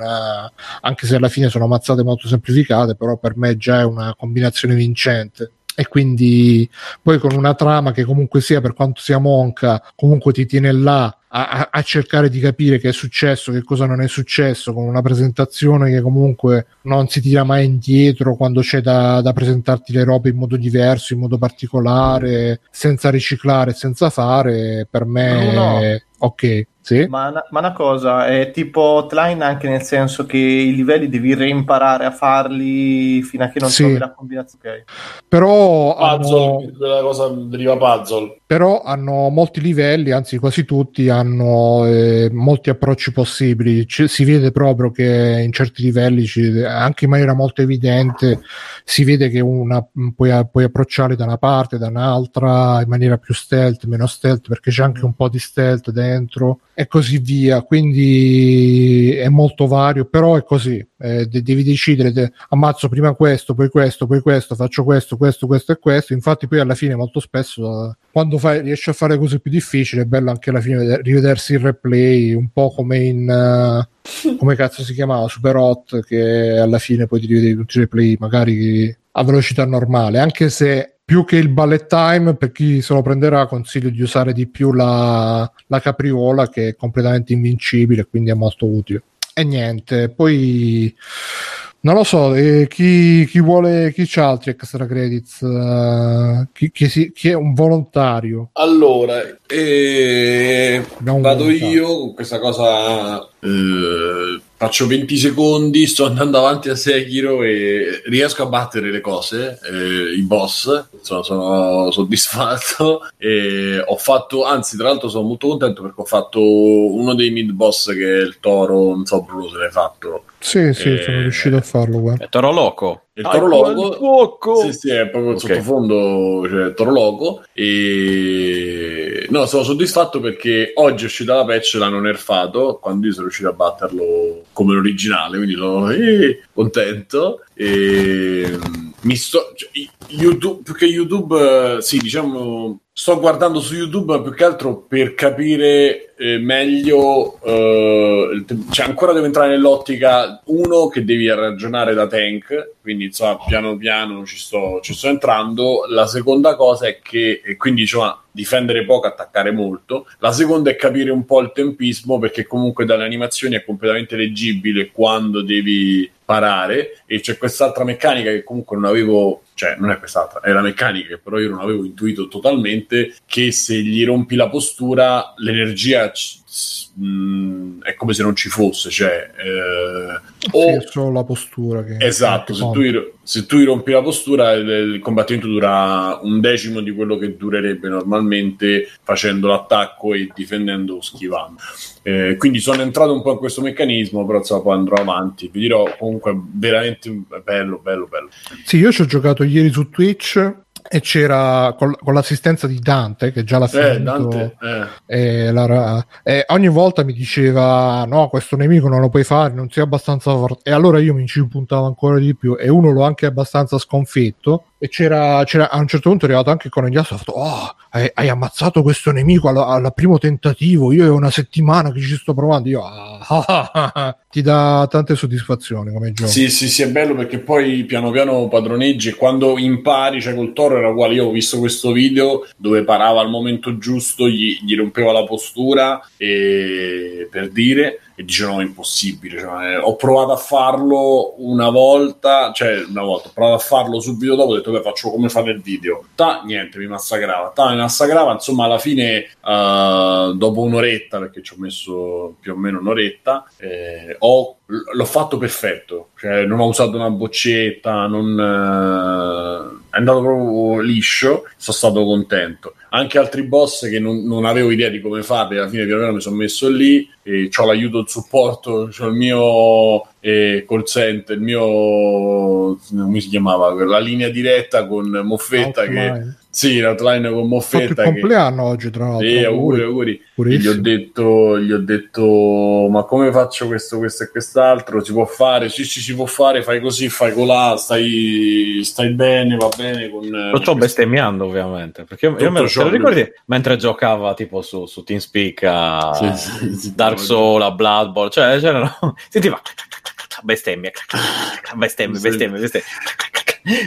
anche se alla fine sono mazzate molto semplificate però per me già è una combinazione vincente e quindi poi con una trama che comunque sia per quanto sia monca comunque ti tiene là a, a, cercare di capire che è successo, che cosa non è successo, con una presentazione che comunque non si tira mai indietro quando c'è da, da presentarti le robe in modo diverso, in modo particolare, senza riciclare, senza fare, per me no, no. ok. Sì. Ma, ma, una cosa, è tipo hotline anche nel senso che i livelli devi reimparare a farli fino a che non sì. trovi la combinazione. Okay. Però puzzle, hanno... cosa deriva puzzle. Però hanno molti livelli, anzi quasi tutti hanno eh, molti approcci possibili. C- si vede proprio che in certi livelli, ci, anche in maniera molto evidente, si vede che una, puoi, puoi approcciare da una parte, da un'altra, in maniera più stealth, meno stealth, perché c'è anche un po' di stealth dentro e così via. Quindi è molto vario, però è così. Eh, de- devi decidere, de- ammazzo prima questo, poi questo, poi questo, faccio questo, questo, questo e questo. Infatti, poi alla fine, molto spesso, quando fai, riesci a fare cose più difficili, è bello anche alla fine rivedersi il replay, un po' come in. Uh, come cazzo si chiamava Super Hot che alla fine poi ti rivedi tutti i replay magari a velocità normale anche se più che il ballet time per chi se lo prenderà consiglio di usare di più la, la capriola che è completamente invincibile quindi è molto utile e niente poi non lo so, eh, chi, chi, vuole, chi c'ha altri extra credits? Uh, chi, chi, si, chi, è un volontario? Allora, eh, vado io con questa cosa. Eh, faccio 20 secondi, sto andando avanti a Sekiro e riesco a battere le cose, eh, i boss. Sono, sono soddisfatto. E ho fatto, anzi, tra l'altro, sono molto contento perché ho fatto uno dei mid boss che è il toro. Non so, Bruno se l'hai fatto sì, sì, e... sono riuscito a farlo. Guarda. È Toro Loco. Il Toro Loco. Sì, sì, è proprio il okay. sottofondo, cioè Toro Loco. E no, sono soddisfatto perché oggi è uscita la patch, l'hanno nerfato. Quando io sono riuscito a batterlo come l'originale, quindi sono eh, contento. E mi sto. Cioè, YouTube, più che YouTube, sì, diciamo sto guardando su YouTube più che altro per capire eh, meglio, eh, cioè ancora devo entrare nell'ottica, uno che devi ragionare da tank, quindi insomma piano piano ci sto, ci sto entrando, la seconda cosa è che, quindi insomma difendere poco, attaccare molto, la seconda è capire un po' il tempismo perché comunque dalle animazioni è completamente leggibile quando devi parare. E c'è quest'altra meccanica che comunque non avevo cioè non è quest'altra, è la meccanica che però io non avevo intuito totalmente che se gli rompi la postura l'energia mh, mm, è come se non ci fosse, cioè eh, o sì, solo la postura che esatto, se tu, se tu rompi la postura il, il, combattimento dura un decimo di quello che durerebbe normalmente facendo l'attacco e difendendo o schivando. Eh, quindi sono entrato un po' in questo meccanismo, però insomma, poi andrò avanti. Vi dirò comunque veramente bello, bello, bello. Sì, io ci ho giocato ieri su Twitch e c'era con, con, l'assistenza di Dante che già l'ha eh, Dante, eh. E la, e ogni volta mi diceva no questo nemico non lo puoi fare non sei abbastanza forte e allora io mi ci puntavo ancora di più e uno l'ho anche abbastanza sconfitto e c'era, c'era, a un certo punto è arrivato anche con gli ha fatto oh, hai, hai, ammazzato questo nemico al, primo tentativo io è una settimana che ci sto provando. Io ah, ah, ah, ti dà tante soddisfazioni come gioco. Sì sì sì è bello perché poi piano piano padroneggi e quando impari cioè col toro era uguale. Io ho visto questo video dove parava al momento giusto gli, gli rompeva la postura e, per dire e dicevano impossibile. Cioè, ho provato a farlo una volta, cioè una volta, ho provato a farlo subito dopo, ho detto, beh, faccio come fate il video. Ta, niente, mi massacrava. Ta, mi massacrava, insomma, alla fine, uh, dopo un'oretta, perché ci ho messo più o meno un'oretta, eh, ho, l'ho fatto perfetto. Cioè, non ho usato una boccetta, non, uh, è andato proprio liscio, sono stato contento anche altri boss che non, non, avevo idea di come farli, alla fine piano piano mi sono messo lì, e ho l'aiuto, il supporto, ho il mio eh, call center, il mio, come si chiamava, la linea diretta con Moffetta che... Sì, l'outline con Moffetta. Fatto il compleanno oggi, tra l'altro. Sì, auguri, auguri. Gli ho, detto, gli ho detto, ma come faccio questo, questo e quest'altro? Si può fare? Sì, sì, si può fare, fai così, fai colà, stai, stai bene, va bene. Con, lo sto bestemmiando, ovviamente, perché io, io me lo, lo ricordi mentre giocava tipo su, su TeamSpeak a sì, sì, sì, Dark Souls, a Blood Bowl, cioè c'erano... Sentiva bestemmia, bestemmia, bestemmia, bestemmia. Sì. *laughs* *laughs*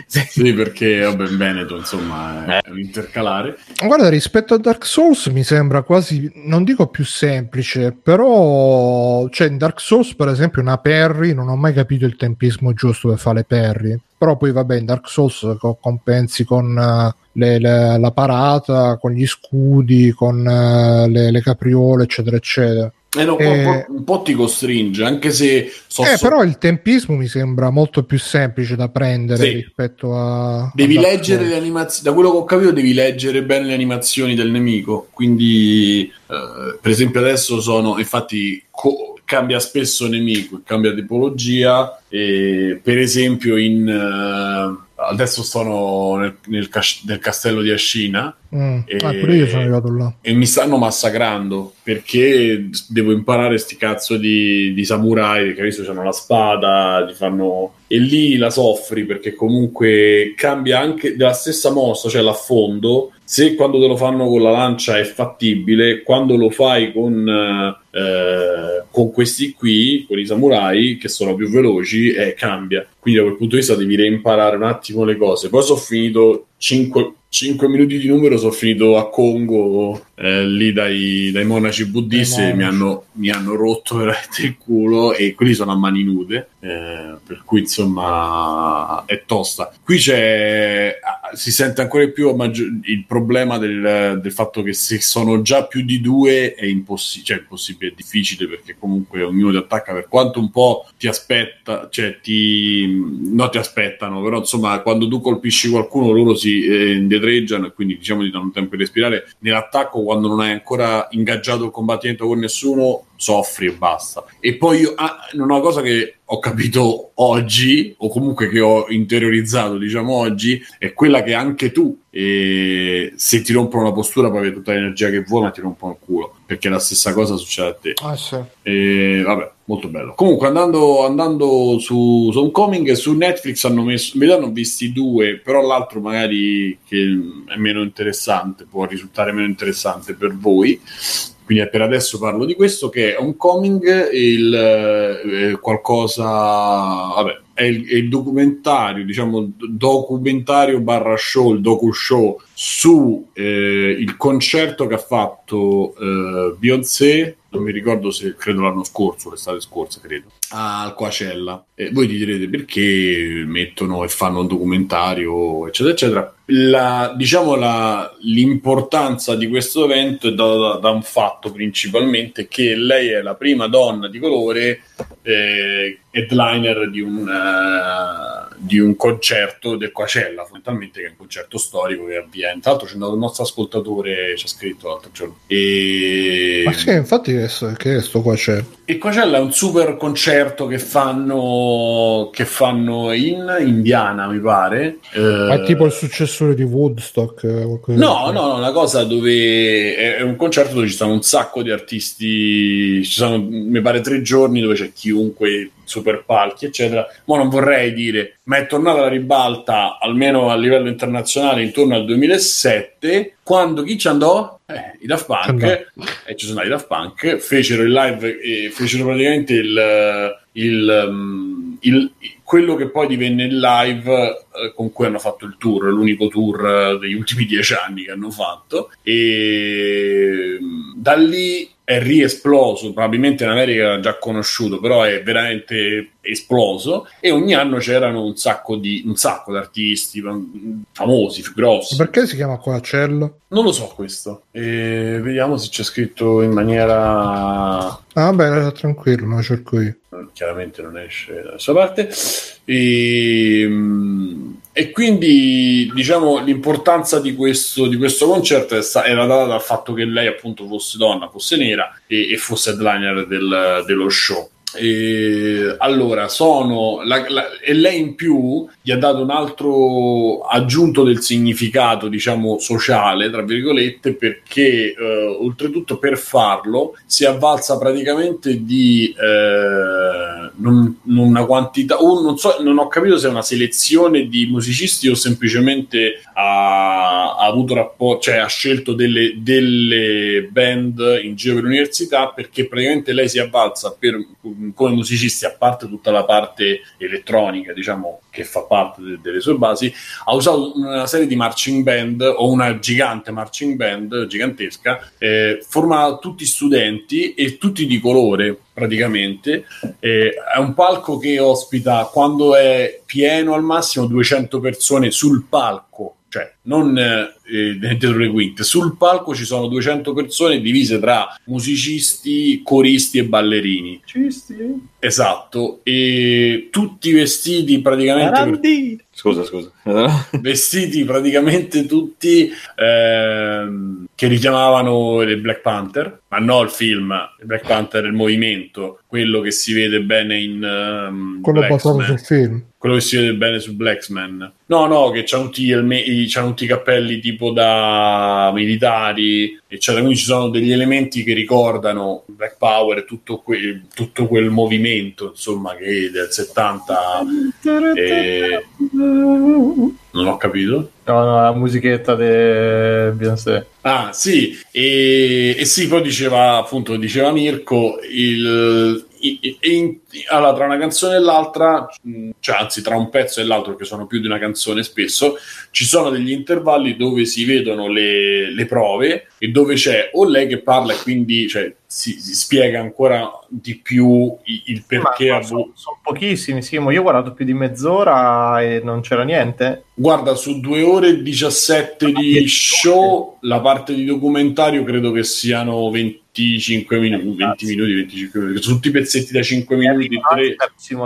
sì. perché vabbè, Veneto insomma è, eh. un intercalare. Guarda, rispetto a Dark Souls mi sembra quasi, non dico più semplice, però cioè in Dark Souls per esempio una parry, non ho mai capito il tempismo giusto per fare le parry, però poi vabbè in Dark Souls compensi con uh, le, le, la parata, con gli scudi, con uh, le, le capriole eccetera eccetera. Eh no, eh, un, po', ti costringe, anche se... So, eh, so... però il tempismo mi sembra molto più semplice da prendere sì. rispetto a... Devi leggere le animazioni, da quello che ho capito devi leggere bene le animazioni del nemico, quindi eh, per esempio adesso sono, infatti co- cambia spesso nemico, cambia tipologia, e per esempio in... Uh, adesso sono nel, nel, cas- nel castello di Ascina mm. e, ah, pure io sono arrivato là e mi stanno massacrando perché devo imparare sti cazzo di, di samurai che adesso hanno la spada ti fanno e lì la soffri perché comunque cambia anche della stessa mossa cioè l'affondo se quando te lo fanno con la lancia è fattibile quando lo fai con eh, con questi qui con i samurai che sono più veloci eh, cambia. Quindi da quel punto di vista devi reimparare un attimo le cose. Poi sono finito 5 5 minuti di numero sono finito a Congo eh, lì dai, dai, monaci buddisti mi hanno, mi hanno, rotto veramente il culo e quelli sono a mani nude eh, per cui insomma è tosta. Qui c'è si sente ancora più il problema del, del, fatto che se sono già più di due è impossibile cioè impossibile, è difficile perché comunque ognuno ti attacca per quanto un po' ti aspetta cioè ti non ti aspettano però insomma quando tu colpisci qualcuno loro si eh, indietreggiano e quindi diciamo ti danno tempo di respirare. Nell'attacco quando non hai ancora ingaggiato il combattimento con nessuno soffri e basta. E poi io, ah, una cosa che ho capito oggi, o comunque che ho interiorizzato, diciamo oggi, è quella che anche tu, eh, se ti rompono la postura, puoi avere tutta l'energia che vuoi, ma ti rompono il culo, perché la stessa cosa succede a te. Ah, sì. E, vabbè, molto bello. Comunque, andando, andando su, su Homecoming, su Netflix hanno messo, in verità hanno visti due, però l'altro magari che è meno interessante, può risultare meno interessante per voi quindi per adesso parlo di questo che è Homecoming il eh, qualcosa vabbè è il, è il, documentario diciamo documentario barra show il docu show su eh, il concerto che ha fatto eh, Beyoncé non mi ricordo se credo l'anno scorso l'estate scorsa credo. Al Coacella e voi ti direte perché mettono e fanno un documentario? eccetera eccetera. La, diciamo la, l'importanza di questo evento è data da, da, un fatto principalmente che lei è la prima donna di colore eh, headliner di un, uh, di un concerto del Coacella fondamentalmente che è un concerto storico che avviene. Tra l'altro c'è andato il nostro ascoltatore ci ha scritto l'altro giorno. E... ma sì infatti che è, che è sto Coacella il Coacella è un super concerto che fanno che fanno in Indiana mi pare. Eh, è tipo il successore di Woodstock no no no una cosa dove è un concerto dove ci sono un sacco di artisti ci sono mi pare tre giorni dove c'è chiunque super palchi, eccetera. Ma non vorrei dire, ma è tornata la ribalta almeno a livello internazionale intorno al 2007, quando chi ci andò? Eh, I Daft Punk, e ci sono i Daft Punk, fecero il live e fecero praticamente il, il, um, il, quello che poi divenne il live eh, con cui hanno fatto il tour, l'unico tour eh, degli ultimi *laughs* dieci anni che hanno fatto. E mm, da lì è riesploso, probabilmente in America era già conosciuto, però è veramente esploso e ogni anno c'erano un sacco di un sacco di artisti famosi, grossi. Perché si chiama Coacello? Non lo so questo. E vediamo se c'è scritto in maniera Ah, beh, tranquillo, lo cerco io. Chiaramente non esce da questa parte. E, e, quindi diciamo l'importanza di questo, di questo concerto era data dal fatto che lei appunto fosse donna, fosse nera e, e fosse headliner del, dello show. E, allora, sono la, la, e lei in più gli ha dato un altro aggiunto del significato, diciamo, sociale, tra virgolette, perché eh, oltretutto per farlo si avvalsa praticamente di eh, non, non una quantità, o non, so, non ho capito se è una selezione di musicisti o semplicemente ha, ha avuto rapporto, cioè ha scelto delle, delle band in giro per l'università perché praticamente lei si avvalsa per come musicisti, a parte tutta la parte elettronica, diciamo, che fa parte de- delle sue basi, ha usato una serie di marching band o una gigante marching band gigantesca, eh, formata tutti studenti e tutti di colore praticamente. Eh, è un palco che ospita quando è pieno al massimo 200 persone sul palco cioè non eh, dietro le quinte. Sul palco ci sono 200 persone divise tra musicisti, coristi e ballerini. Musicisti? Esatto, e tutti vestiti praticamente. Per... Scusa, scusa. *laughs* vestiti praticamente tutti ehm, che richiamavano il Black Panther, ma no il film, il Black Panther, il movimento, quello che si vede bene in. Um, quello basato sul film quello che si vede bene su Blacksman. No, no, che c'hanno tutti, il, c'hanno tutti i cappelli tipo da militari, eccetera. Quindi ci sono degli elementi che ricordano Black Power e tutto, que- tutto quel movimento, insomma, che del 70. E... Non ho capito. No, no, la musichetta di Beyoncé. Ah, sì, e, e sì, poi diceva, appunto, diceva Mirko, il, in, in, allora, tra una canzone e l'altra, cioè, anzi, tra un pezzo e l'altro, che sono più di una canzone spesso, ci sono degli intervalli dove si vedono le, le prove e dove c'è o lei che parla e quindi cioè, si, si, spiega ancora di più il, il perché. Ma, sono, sono pochissimi, sì, ma io ho guardato più di mezz'ora e non c'era niente. Guarda, su due ore e 17 di show, la parte di documentario credo che siano 20 25 minuti, 20 minuti, 25 minuti, sono tutti pezzetti da 5 minuti. 3.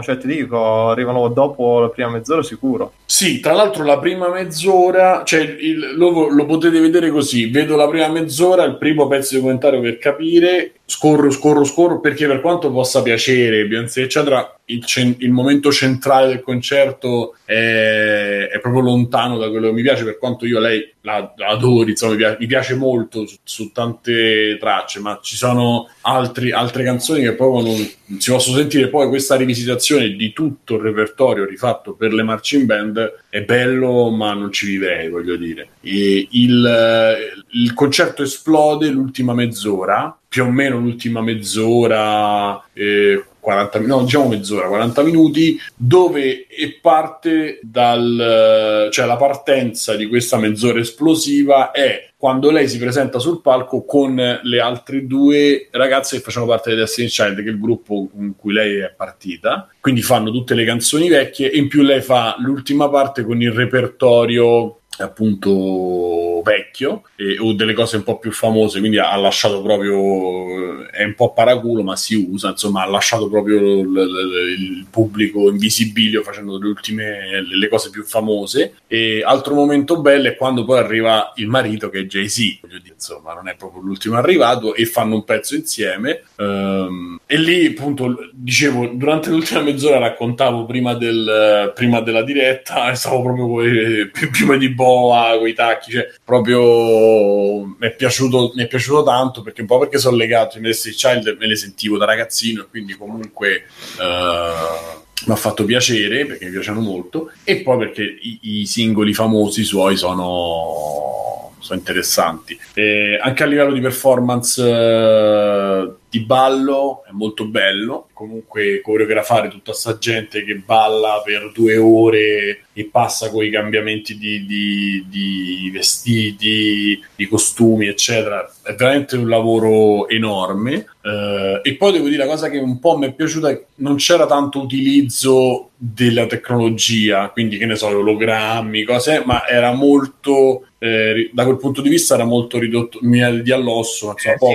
Cioè, ti dico, arrivano dopo la prima mezz'ora sicuro. Sì, tra l'altro la prima mezz'ora, cioè il, lo, lo, potete vedere così, vedo la prima mezz'ora, il primo pezzo di documentario per capire, scorro, scorro, scorro, perché per quanto possa piacere Beyoncé, eccetera, il, cen- il, momento centrale del concerto è, è, proprio lontano da quello che mi piace, per quanto io lei la, la adori, insomma, mi piace, mi piace molto su, su, tante tracce, ma ci sono altri, altre canzoni che proprio non si possono sentire. Poi questa rivisitazione di tutto il repertorio rifatto per le marching band è bello, ma non ci vivrei, voglio dire. E il, il concerto esplode l'ultima mezz'ora, più o meno l'ultima mezz'ora. Eh, 40 no, diciamo mezz'ora, 40 minuti, dove parte dal cioè la partenza di questa mezz'ora esplosiva è quando lei si presenta sul palco con le altre due ragazze che facevano parte di Destiny Child, che è il gruppo con cui lei è partita. Quindi fanno tutte le canzoni vecchie e in più lei fa l'ultima parte con il repertorio appunto vecchio e, o delle cose un po' più famose quindi ha lasciato proprio è un po' paraculo ma si usa insomma ha lasciato proprio l, l, il pubblico in visibilio facendo le ultime le cose più famose. E altro momento bello è quando poi arriva il marito che è Jay-Z. Voglio dire insomma non è proprio l'ultimo arrivato e fanno un pezzo insieme. Um, e lì appunto dicevo durante l'ultima mezz'ora raccontavo prima, del, prima della diretta e stavo proprio *laughs* prima di boa con i tacchi, cioè proprio mi è piaciuto, mi è piaciuto tanto perché un po' perché sono legato in Destiny Child me le sentivo da ragazzino quindi comunque uh, mi ha fatto piacere perché mi piacciono molto e poi perché i, i singoli famosi suoi sono, sono interessanti. E anche a livello di performance eh, di ballo è molto bello. Comunque, coreografare tutta sta gente che balla per due ore e passa con i cambiamenti di, di, di vestiti, di costumi, eccetera, è veramente un lavoro enorme. Uh, e poi devo dire la cosa che un po' mi è piaciuta: è che non c'era tanto utilizzo della tecnologia, quindi che ne so, ologrammi, cose, ma era molto eh, da quel punto di vista era molto ridotto di all'osso. Insomma, eh, poco.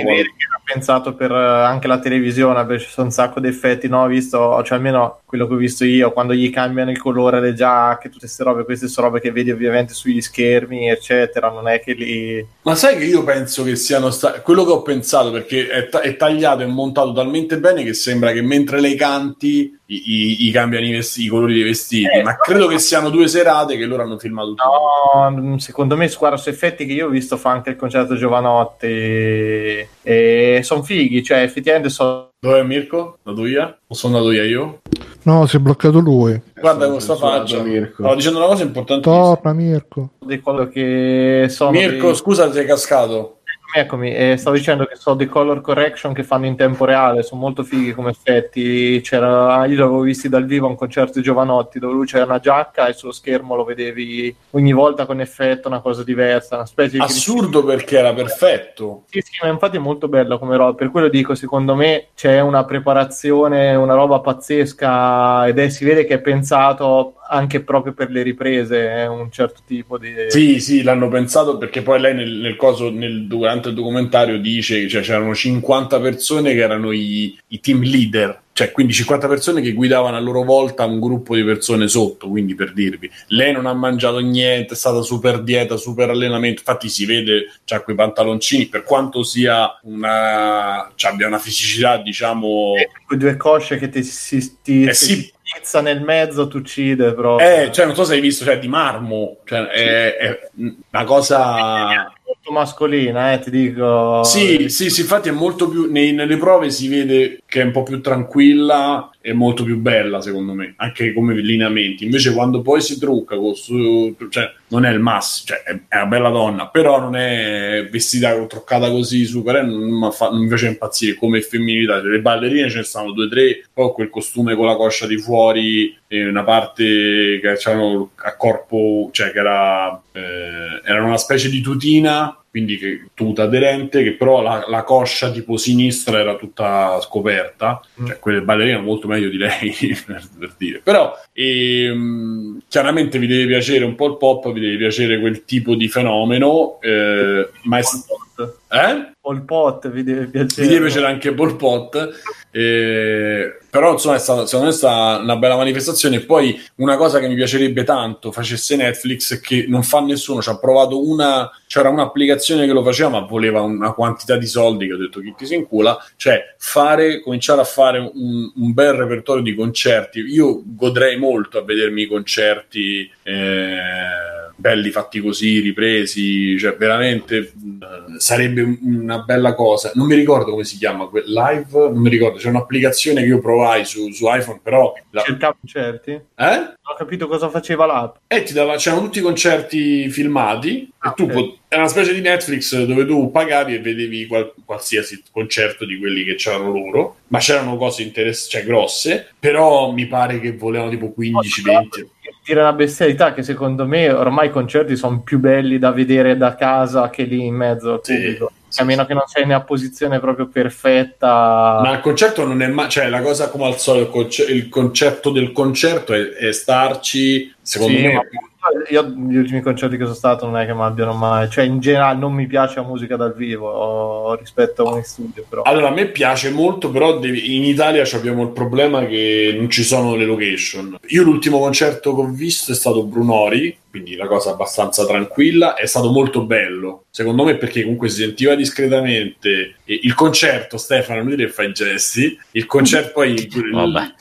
Pensato per anche la televisione, perché ci sono un sacco di effetti, no? Visto, cioè almeno quello che ho visto io, quando gli cambiano il colore, le giacche, tutte queste robe, queste sono robe che vedi ovviamente sugli schermi, eccetera, non è che li... Ma sai che io penso che siano stati... Quello che ho pensato, perché è, ta- è tagliato e montato talmente bene che sembra che mentre lei canti i, i, i cambiano i, vestiti, i colori dei vestiti, eh, ma credo che siano due serate che loro hanno filmato tutto. No, secondo me guarda su effetti che io ho visto fa anche il concerto Giovanotti e, e sono fighi, cioè effettivamente sono... Dov'è Mirko? Vado via? O sono andato via io? No, si è bloccato lui. Guarda questa faccia. Mirko. Stavo dicendo una cosa importante. Torna Mirko. Di quello che sono Mirko, dei... scusa, sei cascato. Eccomi, eh, stavo dicendo che so dei color correction che fanno in tempo reale, sono molto fighi come effetti. C'era, io l'avevo visti dal vivo a un concerto di Giovanotti dove lui c'era una giacca e sullo schermo lo vedevi ogni volta con effetto, una cosa diversa. Una specie di Assurdo perché era perfetto. Sì, sì, ma infatti è molto bello come roba. Per quello dico, secondo me c'è una preparazione, una roba pazzesca ed è, si vede che è pensato anche proprio per le riprese è un certo tipo di sì sì l'hanno pensato perché poi lei nel, nel coso nel, durante il documentario dice che cioè, c'erano 50 persone che erano i, i team leader cioè quindi 50 persone che guidavano a loro volta un gruppo di persone sotto, quindi per dirvi, lei non ha mangiato niente, è stata super dieta, super allenamento, infatti si vede, c'ha quei pantaloncini, per quanto sia una, cioè abbia una fisicità diciamo... E quei due cosce che ti, si, ti, eh sì, pizza nel mezzo ti uccide proprio. Eh, cioè non so se hai visto, cioè di marmo, cioè è, è una cosa molto mascolina, eh, ti dico. Sì, sì, sì, infatti è molto più. Nei, nelle prove si vede che è un po' più tranquilla e molto più bella, secondo me, anche come lineamenti. Invece, quando poi si trucca, con su, cioè, non è il massimo, cioè, è, una bella donna, però non è vestita truccata così super. Eh, non, fa, non mi piace impazzire come femminilità. Le ballerine ce ne stanno due tre, poi quel costume con la coscia di fuori una parte che c'erano a corpo, cioè che era, eh, era una specie di tutina quindi che, tuta aderente, che però la, la, coscia tipo sinistra era tutta scoperta, mm. cioè quelle ballerine molto meglio di lei, *laughs* per, per dire. Però ehm, chiaramente vi deve piacere un po' il pop, vi deve piacere quel tipo di fenomeno, eh, ma è... Eh? Pol Pot vi deve piacere. Vi deve piacere anche Pol Pot. Eh, però insomma è stata, secondo me è stata una bella manifestazione. E poi una cosa che mi piacerebbe tanto facesse Netflix che non fa nessuno. Ci ha provato una, c'era un'applicazione che lo faceva, ma voleva una quantità di soldi che ho detto chi ti si incula. Cioè fare, cominciare a fare un, un bel repertorio di concerti. Io godrei molto a vedermi i concerti. Eh, belli fatti così, ripresi, cioè veramente eh, sarebbe una bella cosa. Non mi ricordo come si chiama, live, non mi ricordo, c'è un'applicazione che io provai su, su iPhone, però... La... Cercavo concerti? Eh? Ho capito cosa faceva l'app. E ti dava, c'erano tutti i concerti filmati ah, e tu okay. pot- era una specie di Netflix dove tu pagavi e vedevi qual- qualsiasi concerto di quelli che c'erano loro, ma c'erano cose interess- cioè grosse, però mi pare che volevano tipo 15-20 dire una bestialità che secondo me ormai i concerti sono più belli da vedere da casa che lì in mezzo al pubblico. Sì, a meno che non sei nella posizione proprio perfetta. Ma il concerto non è mai, cioè la cosa come al solito, il, conce- il concetto del concerto è, è starci, secondo sì, me, io gli ultimi concerti che sono stato non è che mi abbiano mai, cioè in generale non mi piace la musica dal vivo rispetto a un studio. Però. Allora a me piace molto, però devi, in Italia abbiamo il problema che non ci sono le location. Io l'ultimo concerto che ho visto è stato Brunori, quindi la cosa abbastanza tranquilla, è stato molto bello. Secondo me perché comunque si sentiva discretamente il concerto, Stefano, non dire che fa i gesti, il concerto poi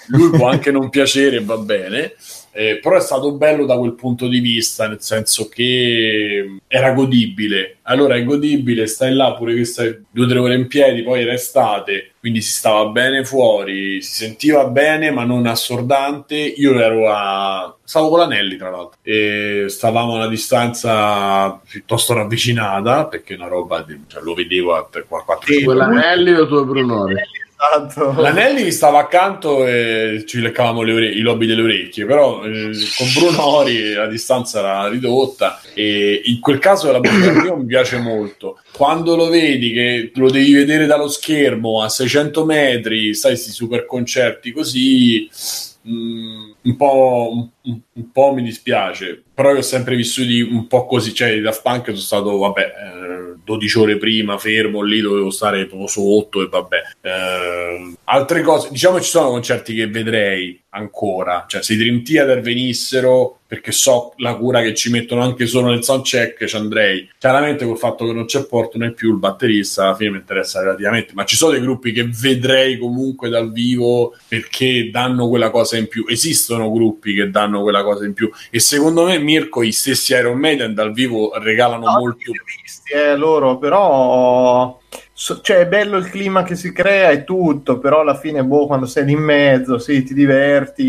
lui può anche non piacere, va bene eh, però è stato bello da quel punto di vista, nel senso che era godibile. Allora è godibile, stai là pure che stai due o tre ore in piedi, poi era estate, quindi si stava bene fuori, si sentiva bene ma non assordante. Io ero a... stavo con l'Anelli tra l'altro e stavamo a una distanza piuttosto ravvicinata perché una roba, di... cioè, lo vedevo a 4 sì, L'Anelli o tu Brunori? Esatto. Mi stava accanto e ci leccavamo ore- i lobby delle orecchie, però eh, con Brunori la distanza era ridotta e in quel caso la Bulgaria mi piace molto. Quando lo vedi che lo devi vedere dallo schermo a 600 metri, sai, questi super concerti così, mh, mm, un, po', un, un, po', mi dispiace, però io ho sempre vissuti un po' così, cioè i Daft Punk sono stato, vabbè... Eh, 12 ore prima, fermo lì, dovevo stare proprio sotto e vabbè. Eh, altre cose, diciamo ci sono concerti che vedrei ancora, cioè se i Dream Theater venissero, perché so la cura che ci mettono anche solo nel soundcheck, ci andrei. Chiaramente col fatto che non c'è Porto né più il batterista, alla fine mi interessa relativamente, ma ci sono dei gruppi che vedrei comunque dal vivo perché danno quella cosa in più. Esistono gruppi che danno quella cosa in più e secondo me Mirko, i stessi Iron Maiden dal vivo regalano no, molto. Visti, eh, loro, però cioè è bello il clima che si crea e tutto, però alla fine, boh, quando sei lì in mezzo, sì, ti diverti,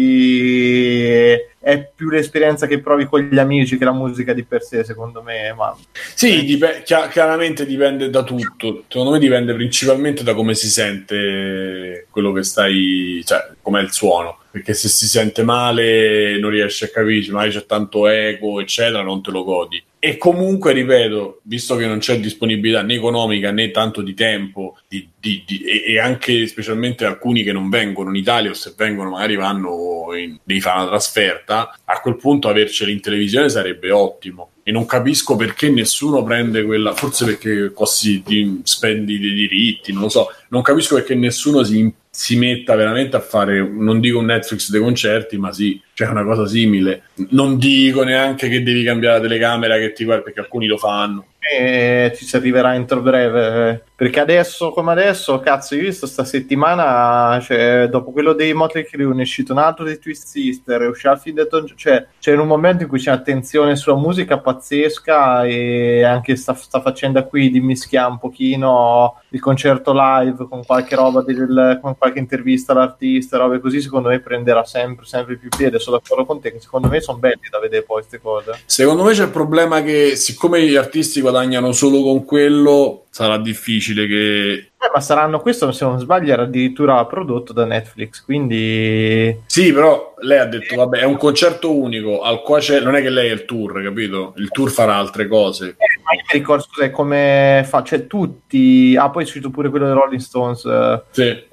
è più l'esperienza che provi con gli amici che la musica di per sé, secondo me. Ma... Sì, dip- chi- chiaramente dipende da tutto. Secondo me dipende principalmente da come si sente quello che stai, cioè, com'è il suono. Perché se si sente male, non riesci a capire, magari c'è tanto eco, eccetera, non te lo godi. E comunque, ripeto, visto che non c'è disponibilità né economica né tanto di tempo, di, di, di, e, anche specialmente alcuni che non vengono in Italia o se vengono magari vanno in, devi fare una trasferta, a quel punto averceli in televisione sarebbe ottimo. E non capisco perché nessuno prende quella, forse perché costi, spendi dei diritti, non lo so, non capisco perché nessuno si si metta veramente a fare, non dico un Netflix dei concerti, ma sì, c'è una cosa simile. Non dico neanche che devi cambiare la telecamera che ti guarda, perché alcuni lo fanno e ci si arriverà entro breve. Perché adesso, come adesso, cazzo, io ho visto sta settimana, cioè, dopo quello dei Motley Crue, è uscito un altro dei Twist Sister, è uscito il film di Tom, cioè, c'è un momento in cui c'è attenzione sulla musica pazzesca e anche sta, sta faccenda qui di mischiare un pochino il concerto live con qualche roba, del, con qualche intervista all'artista, robe così, secondo me prenderà sempre, sempre più piede. Sono d'accordo con te, che secondo me sono belli da vedere poi queste cose. Secondo me c'è il problema che, siccome gli artisti guadagnano solo con quello, sarà difficile che. Eh, ma saranno questo, se non sbaglio, era addirittura prodotto da Netflix. Quindi. Sì, però lei ha detto: vabbè, è un concerto unico. Al quale non è che lei è il tour, capito? Il tour farà altre cose. Eh, ma io mi ricordo, scusa, come fa, cioè tutti. Ah, poi è uscito pure quello dei Rolling Stones. Eh, sì eh,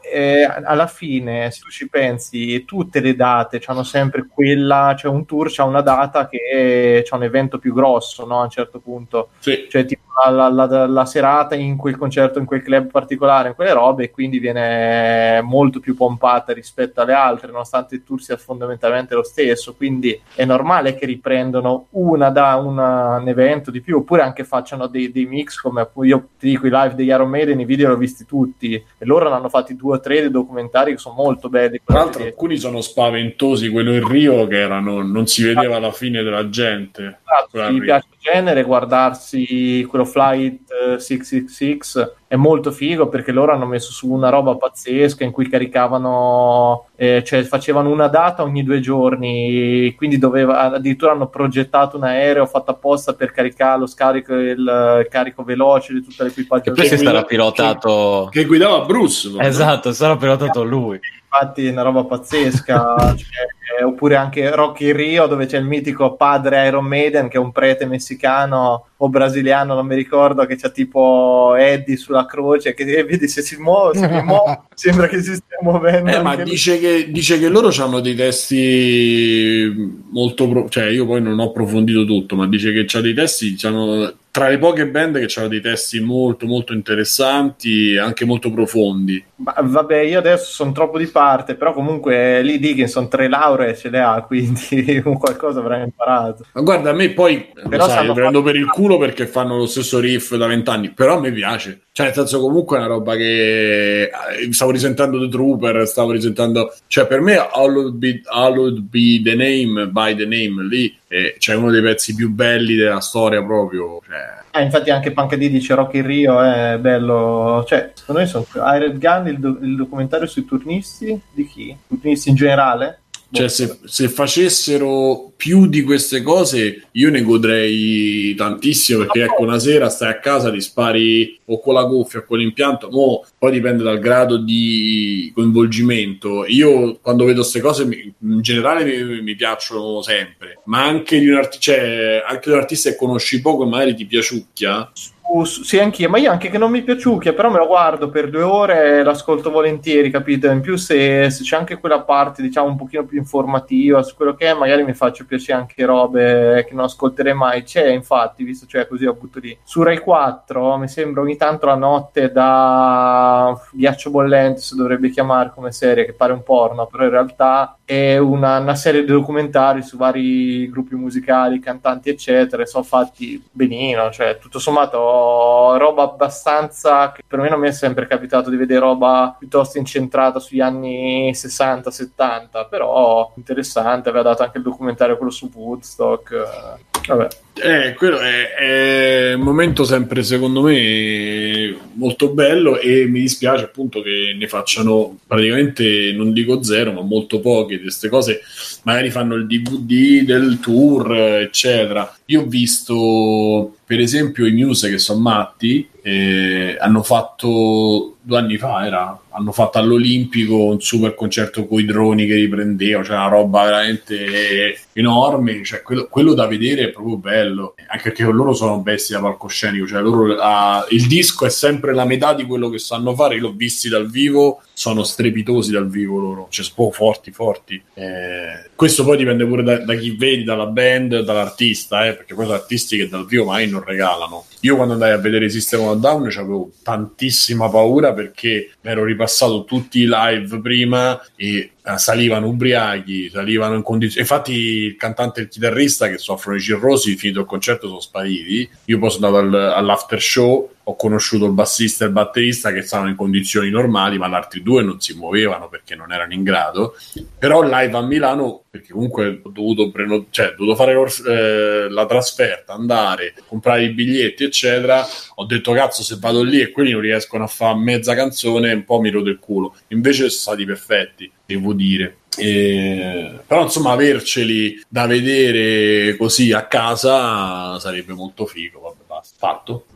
eh, alla fine, se tu ci pensi, tutte le date hanno sempre quella, cioè un tour c'ha una data che c'è un evento più grosso, no? A un certo punto. Sì. Cioè, tipo la, la, la, serata in quel concerto, in quel club particolare, in quelle robe, e quindi viene molto più pompata rispetto alle altre, nonostante il tour sia fondamentalmente lo stesso. Quindi è normale che riprendono una da una, un evento di più, oppure anche facciano dei, dei mix come io ti dico i live degli Iron Maiden, i video li ho visti tutti, e loro hanno fatto fatti due o tre dei documentari che sono molto belli. Tra l'altro, alcuni sono spaventosi. Quello in Rio, che erano, non si vedeva la fine della gente. Esatto, mi piace il genere, guardarsi quello Flight 666 eh, è molto figo perché loro hanno messo su una roba pazzesca in cui caricavano, eh, cioè facevano una data ogni due giorni, quindi doveva, addirittura hanno progettato un aereo fatto apposta per caricare lo scarico, il, il carico veloce di tutto l'equipaggio. E questo sarà pilotato... Che, che guidava Bruce. Esatto, sarà pilotato lui infatti è una roba pazzesca. *laughs* cioè, oppure anche Rocky Rio, dove c'è il mitico padre Iron Maiden, che è un prete messicano o brasiliano, non mi ricordo, che c'ha tipo Eddie sulla croce, che vedi se si muove, si muove *laughs* sembra che si stia muovendo. Eh, ma dice che, dice che, loro hanno dei testi molto... Pro- cioè io poi non ho approfondito tutto, ma dice che c'ha dei testi, c'hanno tra le poche band che hanno dei testi molto molto interessanti e anche molto profondi. Ma, vabbè, io adesso sono troppo di parte, però comunque lì Dickinson tre lauree ce le ha, quindi *laughs* qualcosa avrà imparato. Ma guarda, a me poi, però sai, io prendo per il culo culo perché fanno lo stesso riff da vent'anni, però a me piace. Cioè, nel senso, comunque è una roba che eh, stavo risentendo The Trooper, stavo risentendo. Cioè, per me, Hallowed Be, Hallowed Be the Name by the Name lì eh, c'è uno dei pezzi più belli della storia proprio. Cioè, Eh, infatti anche Punk D dice Rocky in Rio è bello, cioè secondo me sono Iron Gun il, do- il documentario sui turnisti di chi? Turnisti in generale? Cioè, se, se facessero più di queste cose, io ne godrei tantissimo. Perché ecco, una sera stai a casa, ti spari o con la cuffia o con l'impianto. Mo, poi dipende dal grado di coinvolgimento. Io quando vedo queste cose, mi- in generale mi, mi piacciono sempre. Ma anche di un, arti- cioè, anche di un artista che conosci poco e magari ti piaciucchia. Sì, anch'io, ma io anche che non mi piaciucchia, però me lo guardo per due ore e l'ascolto volentieri, capito? In più se, se c'è anche quella parte, diciamo, un pochino più informativa su quello che è, magari mi faccio piacere anche robe che non ascolterei mai. C'è, infatti, visto cioè così ho butto lì. Su Rai 4 mi sembra ogni tanto la notte da ghiaccio bollente, si dovrebbe chiamare come serie, che pare un porno, però in realtà è una, una serie di documentari su vari gruppi musicali, cantanti, eccetera, e sono fatti benino, cioè tutto sommato roba abbastanza che per me non mi è sempre capitato di vedere roba piuttosto incentrata sugli anni 60-70, però interessante, aveva dato anche il documentario quello su Woodstock. eh, Vabbè. Eh, quello è, è un momento sempre secondo me molto bello e mi dispiace appunto che ne facciano praticamente non dico zero ma molto poche di queste cose. Magari fanno il DVD del tour eccetera. Io ho visto per esempio i Muse che sono matti eh, hanno fatto due anni fa era hanno fatto all'Olimpico un super concerto con i droni che riprendeva cioè una roba veramente enorme cioè quello, quello da vedere è proprio bello. Anche perché loro sono bestie da palcoscenico cioè loro, ah, il disco è sempre la metà di quello che sanno fare io l'ho visti dal vivo sono strepitosi dal vivo loro cioè sono forti forti Eh, questo poi dipende pure da, da chi vedi dalla band dall'artista eh, perché poi sono artisti che dal vivo mai non regalano io quando andai a vedere System of Down avevo tantissima paura perché mi ero ripassato tutti i live prima e eh, salivano ubriachi, salivano in condizioni. Infatti, il cantante e il chitarrista che soffrono di cirrosi, finito il concerto, sono spariti. Io poi sono andato al- all'after show, ho conosciuto il bassista e il batterista che stavano in condizioni normali, ma gli altri due non si muovevano perché non erano in grado. Però live a Milano, perché comunque ho dovuto, preno- cioè, ho dovuto fare eh, la trasferta, andare, comprare i biglietti, eccetera. Ho detto, cazzo, se vado lì e quelli non riescono a fare mezza canzone, un po' mi rode il culo. Invece sono stati perfetti, devo dire. E- Però insomma averceli da vedere così a casa sarebbe molto figo. Vabbè, basta. Fatto.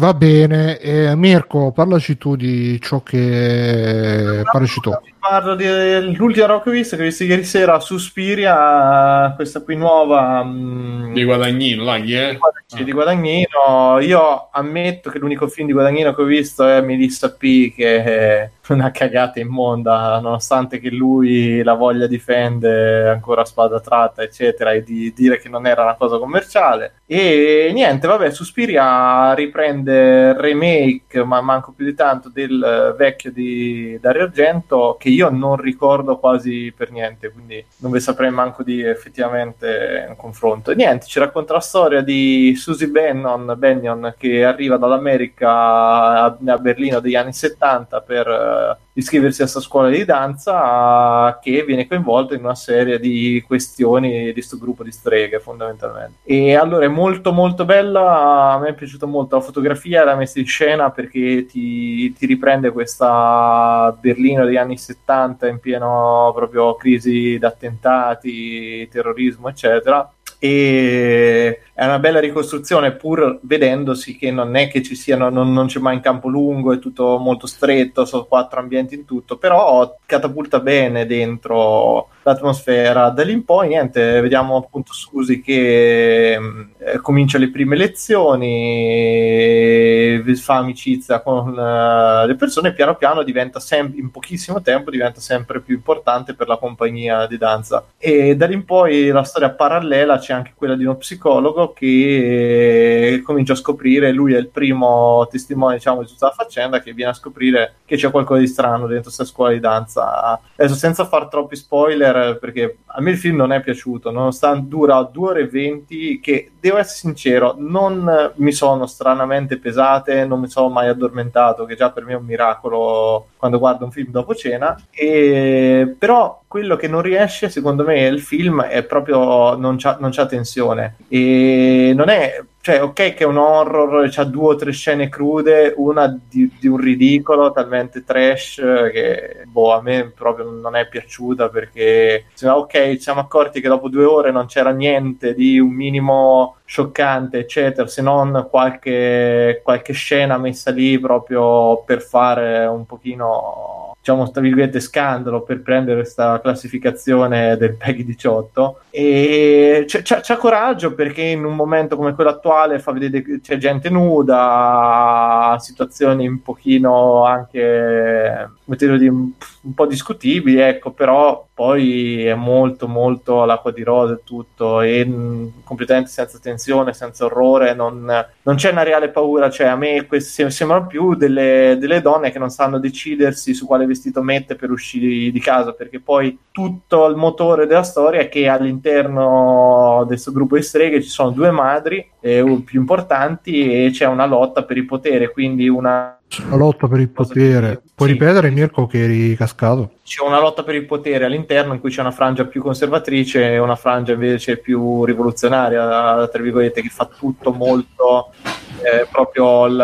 Va bene, eh, Mirko, parlaci tu di ciò che parlaci tu. Parlo dell'ultima rock che ho visto, che ho visto ieri sera Suspiria, questa qui nuova. mm, Di Guadagnino, là? Sì, di Guadagnino. Io ammetto che l'unico film di Guadagnino che ho visto è Melissa P, che è una cagata immonda, nonostante che lui la voglia difende ancora a spada tratta, eccetera, e di dire che non era una cosa commerciale. E niente, vabbè, Suspiria riprende il remake, ma manco più di tanto, del eh, vecchio di Dario Argento, che io non ricordo quasi per niente, quindi non vi saprei manco di effettivamente un confronto. E niente, ci racconta la storia di Susie Bennon, Bennion che arriva dall'America a, a Berlino degli anni 70 per eh, iscriversi a questa scuola di danza che viene coinvolta in una serie di questioni di questo gruppo di streghe fondamentalmente. E allora è molto molto bella, a me è piaciuta molto la fotografia, la messa in scena perché ti, ti riprende questa Berlino degli anni 70 in pieno proprio crisi d'attentati, terrorismo eccetera e è una bella ricostruzione pur vedendosi che non è che ci siano non, non c'è mai in campo lungo è tutto molto stretto sono quattro ambienti in tutto però catapulta bene dentro l'atmosfera. Da lì in poi niente vediamo appunto Susi che eh, comincia le prime lezioni eh, fa amicizia con eh, le persone piano piano diventa sempre in pochissimo tempo diventa sempre più importante per la compagnia di danza. E da lì in poi la storia parallela c'è c'è anche quella di uno psicologo che comincia a scoprire, lui è il primo testimone diciamo di tutta la faccenda che viene a scoprire che c'è qualcosa di strano dentro questa scuola di danza. Adesso senza far troppi spoiler perché a me il film non è piaciuto, nonostante dura 2 ore e 20 che devo essere sincero, non mi sono stranamente pesate, non mi sono mai addormentato, che già per me è un miracolo quando guardo un film dopo cena, e... però quello che non riesce secondo me il film è proprio non c'ha, non c'ha tensione. E non è cioè, ok che è un horror, c'ha due o tre scene crude, una di, di, un ridicolo talmente trash che boh, a me proprio non è piaciuta perché ok, ci siamo accorti che dopo due ore non c'era niente di un minimo scioccante, eccetera, se non qualche, qualche scena messa lì proprio per fare un pochino diciamo, tra virgolette, scandalo per prendere questa classificazione del PEGI 18 e c'è, c'è, c'è, coraggio perché in un momento come quello attuale fa vedere che c'è gente nuda, situazioni un pochino anche di un, un, po' discutibili, ecco, però poi è molto molto all'acqua di rose tutto e completamente senza tensione, senza orrore, non, non, c'è una reale paura, cioè a me queste sembrano più delle, delle, donne che non sanno decidersi su quale vestito mette per uscire di casa, perché poi tutto il motore della storia è che all'interno del suo gruppo di streghe ci sono due madri eh, più importanti e c'è una lotta per il potere, quindi una la lotta per il potere. Puoi sì. ripetere, Mirko, che eri cascato? C'è una lotta per il potere all'interno in cui c'è una frangia più conservatrice e una frangia invece più rivoluzionaria, tra virgolette, che fa tutto molto eh, proprio il,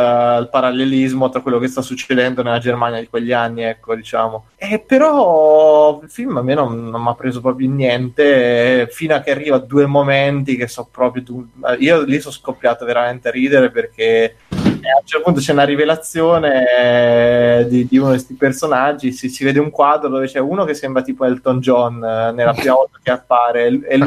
il, parallelismo tra quello che sta succedendo nella Germania di quegli anni, ecco, diciamo. Eh, però il film a me non, non mi ha preso proprio niente, eh, fino a che arriva due momenti che so proprio... Io lì sono scoppiato veramente a ridere perché e a un certo punto c'è una rivelazione eh, di, di, uno di questi personaggi, si, si, vede un quadro dove c'è uno che sembra tipo Elton John eh, nella prima *laughs* volta che appare e, e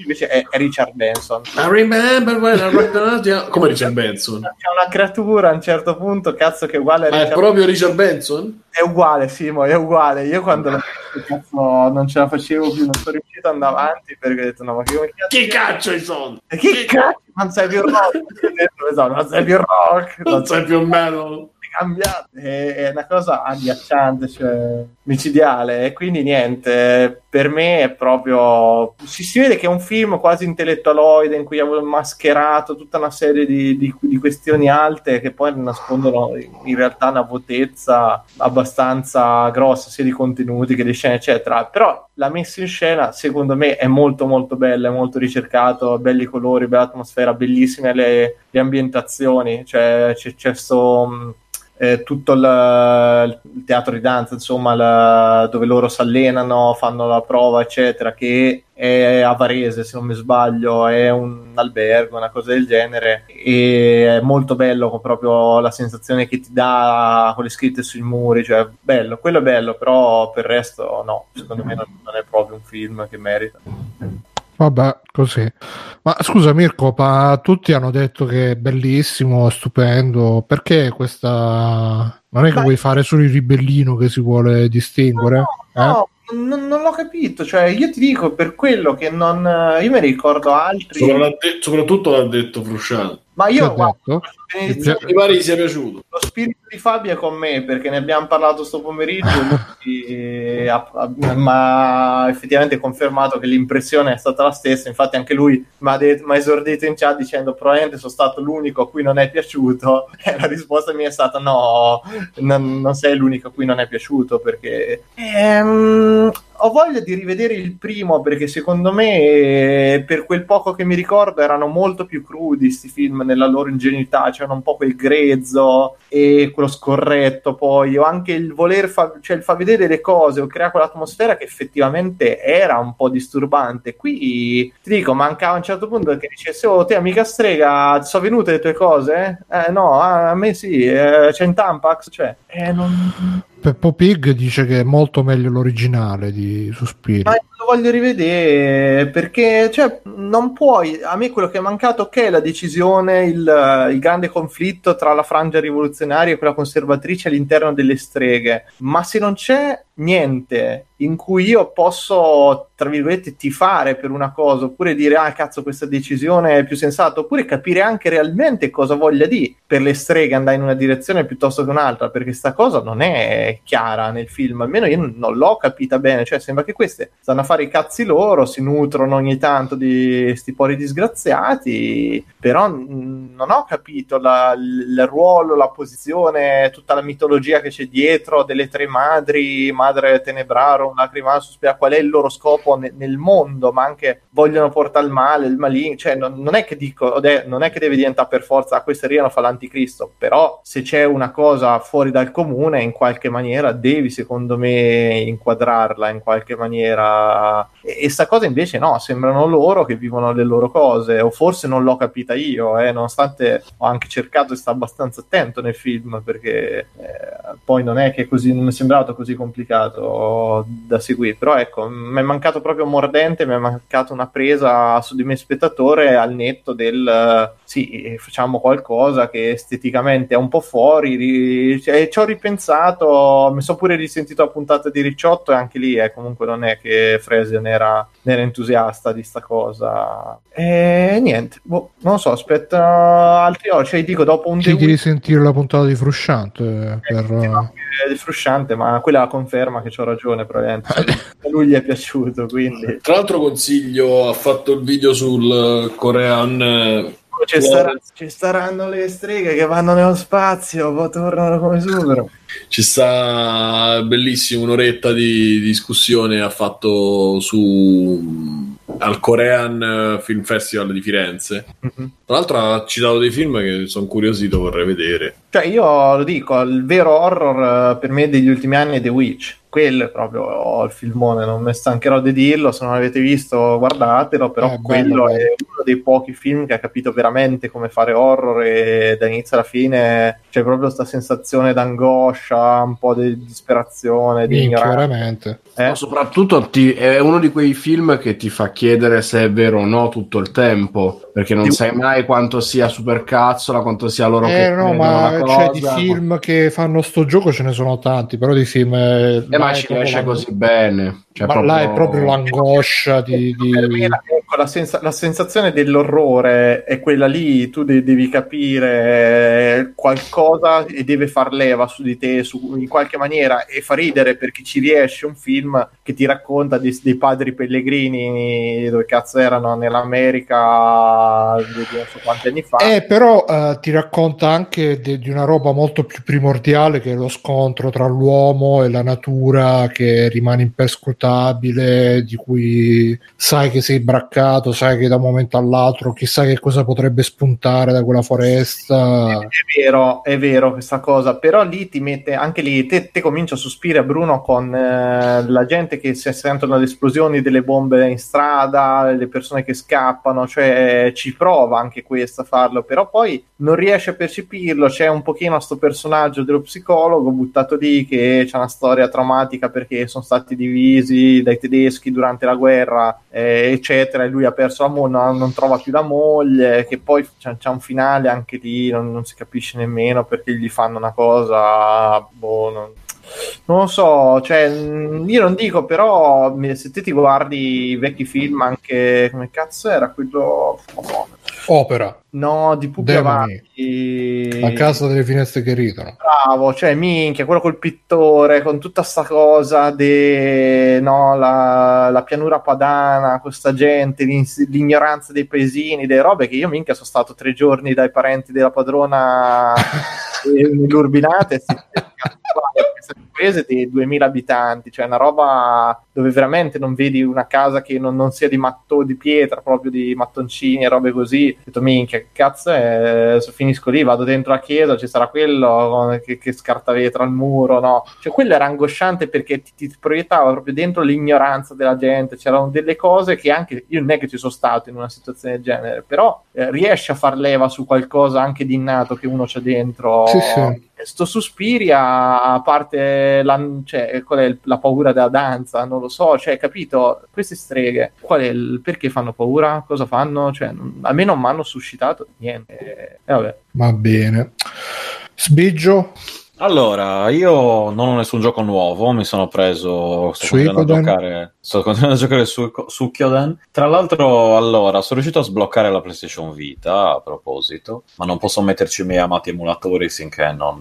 invece è, è, Richard Benson. I remember when I rocked Come Richard Benson? C'è una creatura a un certo punto, cazzo, che è uguale a Richard Ma è proprio Richard Benson? È uguale, Simo, è uguale. Io quando *laughs* cazzo, non ce la facevo più, non sono riuscito ad andare avanti perché ho detto no, ma che cazzo? Chi caccio i soldi? Chi caccio? Non sei più rock. *laughs* esatto, non sei più rock. Non sei più metal cambiato. È, una cosa agghiacciante, cioè micidiale. E quindi niente, per me è proprio. Si, si, vede che è un film quasi intellettualoide in cui avevo mascherato tutta una serie di, di, di questioni alte che poi nascondono in realtà una vuotezza abbastanza grossa, sia di contenuti che di scene, eccetera. Però la messa in scena, secondo me, è molto molto bella, è molto ricercato, belli colori, bella atmosfera, bellissime le, le ambientazioni. Cioè, c'è, c'è eh, tutto il, il, teatro di danza, insomma, la, dove loro si allenano, fanno la prova, eccetera, che è a Varese, se non mi sbaglio, è un albergo, una cosa del genere, e è molto bello con proprio la sensazione che ti dà con le scritte sui muri, cioè bello, quello è bello, però per il resto no, secondo me non, non è proprio un film che merita. Vabbè, così. Ma scusa Mirko, ma tutti hanno detto che è bellissimo, stupendo. Perché questa... Non è che Beh, vuoi fare solo il ribellino che si vuole distinguere? No, no, no non, non, l'ho capito. Cioè, io ti dico per quello che non... Io mi ricordo altri... Soprattutto l'ha detto Frusciano. Ma io guarda, mi pare gli sia piaciuto. Lo spirito di Fabio è con me perché ne abbiamo parlato sto pomeriggio, *laughs* e, ma effettivamente confermato che l'impressione è stata la stessa. Infatti, anche lui mi ha, det- esordito in chat dicendo probabilmente sono stato l'unico a cui non è piaciuto. *laughs* E la risposta mia è stata: no, non, non sei l'unico a cui non è piaciuto perché. Ehm, ho voglia di rivedere il primo perché secondo me per quel poco che mi ricordo erano molto più crudi questi film nella loro ingenuità c'erano un po' quel grezzo e quello scorretto poi o anche il voler fa, cioè il far vedere le cose o creare quell'atmosfera che effettivamente era un po' disturbante qui ti dico mancava a un certo punto che dicesse oh te amica strega sono venute le tue cose? eh no a me sì eh, c'è in Tampax cioè eh, non Peppo Pig dice che è molto meglio l'originale di Suspiria. Lo voglio rivedere perché cioè, non puoi. A me quello che è mancato ok, la decisione, il, il, grande conflitto tra la frangia rivoluzionaria e quella conservatrice all'interno delle streghe. Ma se non c'è niente in cui io posso, tra virgolette, tifare per una cosa, oppure dire, ah cazzo, questa decisione è più sensata, oppure capire anche realmente cosa voglia di per le streghe andare in una direzione piuttosto che un'altra, perché sta cosa non è chiara nel film, almeno io non l'ho capita bene, cioè sembra che queste stanno a fare i cazzi loro, si nutrono ogni tanto di sti pori disgraziati, però non ho capito la, il ruolo, la posizione, tutta la mitologia che c'è dietro delle tre madri, madre tenebraro, lacrima sospira qual è il loro scopo ne- nel mondo, ma anche vogliono portare il male, il maligno, cioè non, non, è che dico, non è che deve diventare per forza, ah, questi arrivano fa l'anticristo, però se c'è una cosa fuori dal comune, in qualche maniera devi, secondo me, inquadrarla in qualche maniera. E, e sta cosa invece no, sembrano loro che vivono le loro cose, o forse non l'ho capita io, eh, nonostante ho anche cercato di stare abbastanza attento nel film, perché eh, poi non è che così, non mi è sembrato così complicato da seguire, però ecco, mi è mancato proprio mordente, mi è mancato una presa su di me spettatore al netto del sì, facciamo qualcosa che esteticamente è un po' fuori, ri... cioè, ci ho ripensato, mi sono pure risentito la puntata di Ricciotto e anche lì eh, comunque non è che Fresian era, era entusiasta di sta cosa. E niente, boh, non so, aspetta altri oggi, cioè, dico dopo un... Ci devi sentire la puntata di Frusciante eh, per... Eh, di Frusciante, ma quella la conferma che ho ragione, probabilmente. *laughs* A lui gli è piaciuto, quindi... Tra l'altro consiglio, ha fatto il video sul Korean... Ci, sarà, ci, saranno le streghe che vanno nello spazio, poi tornano come super. Ci sta bellissimo un'oretta di discussione ha fatto su al Korean Film Festival di Firenze. Mm-hmm. Tra l'altro ha citato dei film che sono curiosito, vorrei vedere. Cioè, io lo dico, il vero horror eh, per me degli ultimi anni è The Witch quello è proprio oh, il filmone, non mi stancherò di dirlo, se non l'avete visto guardatelo, però eh, quello bello, è uno dei pochi film che ha capito veramente come fare horror e da inizio alla fine c'è proprio questa sensazione d'angoscia, un po' di disperazione, di ignoranza. Eh? No, soprattutto ti, è uno di quei film che ti fa chiedere se è vero o no tutto il tempo, perché non di... sai mai quanto sia supercazzola, quanto sia loro eh, che no, ma cioè, di film che fanno sto gioco ce ne sono tanti, però di film... Eh, ma ci riesce così bene. Cioè, ma proprio... là è proprio l'angoscia di... di... La, ecco, la, sens- la, sensazione dell'orrore è quella lì, tu de- devi capire qualcosa e deve far leva su di te su, in qualche maniera e fa ridere perché ci riesce un film che ti racconta di, dei padri pellegrini dove cazzo erano nell'America non so quanti anni fa. Eh, però uh, ti racconta anche de- di una roba molto più primordiale che è lo scontro tra l'uomo e la natura che rimane imperscrutato instabile, di cui sai che sei braccato, sai che da un momento all'altro chissà che cosa potrebbe spuntare da quella foresta. È vero, è vero questa cosa, però lì ti mette anche lì, te, te cominci a sospire Bruno con eh, la gente che si sentono le esplosioni delle bombe in strada, le persone che scappano, cioè ci prova anche questo a farlo, però poi non riesce a percepirlo, c'è un pochino questo personaggio dello psicologo buttato lì che c'è una storia traumatica perché sono stati divisi dai tedeschi durante la guerra, eh, eccetera, e lui ha perso la moglie, non, non, trova più la moglie, che poi c'è, c'è un finale anche lì, non, non, si capisce nemmeno perché gli fanno una cosa, boh, non, non lo so, cioè, io non dico, però se te ti guardi i vecchi film, anche come cazzo era quello. Oh, Opera. No, di più avanti. La casa delle finestre che ridono. Bravo, cioè minchia, quello col pittore, con tutta sta cosa de no, la, la pianura padana, questa gente, l'ignoranza dei paesini, delle robe che io minchia sono stato tre giorni dai parenti della padrona *laughs* nell'urbinate un paese di 2000 abitanti, cioè una roba dove veramente non vedi una casa che non, non sia di matto di pietra, proprio di mattoncini e robe così. Ho detto, minchia, che cazzo è? Se finisco lì, vado dentro la chiesa, ci sarà quello che, che scarta vetro al muro, no? Cioè, quello era angosciante perché ti, ti proiettava proprio dentro l'ignoranza della gente. C'erano delle cose che anche io non è che ci sono stato in una situazione del genere, però eh, riesci a far leva su qualcosa anche di innato che uno c'ha dentro. Sì, sì sto Suspiria, a parte la, cioè, qual è la paura della danza, non lo so, cioè, capito? Queste streghe, qual è il, perché fanno paura? Cosa fanno? Cioè, a me non mi hanno suscitato niente. Eh, Va bene. Sbiggio? Allora, io non ho nessun gioco nuovo, mi sono preso. Sto continuando a giocare. Sto continuando a giocare su, su Kyoden. Tra l'altro, allora, sono riuscito a sbloccare la PlayStation Vita a proposito, ma non posso metterci i miei amati emulatori finché non,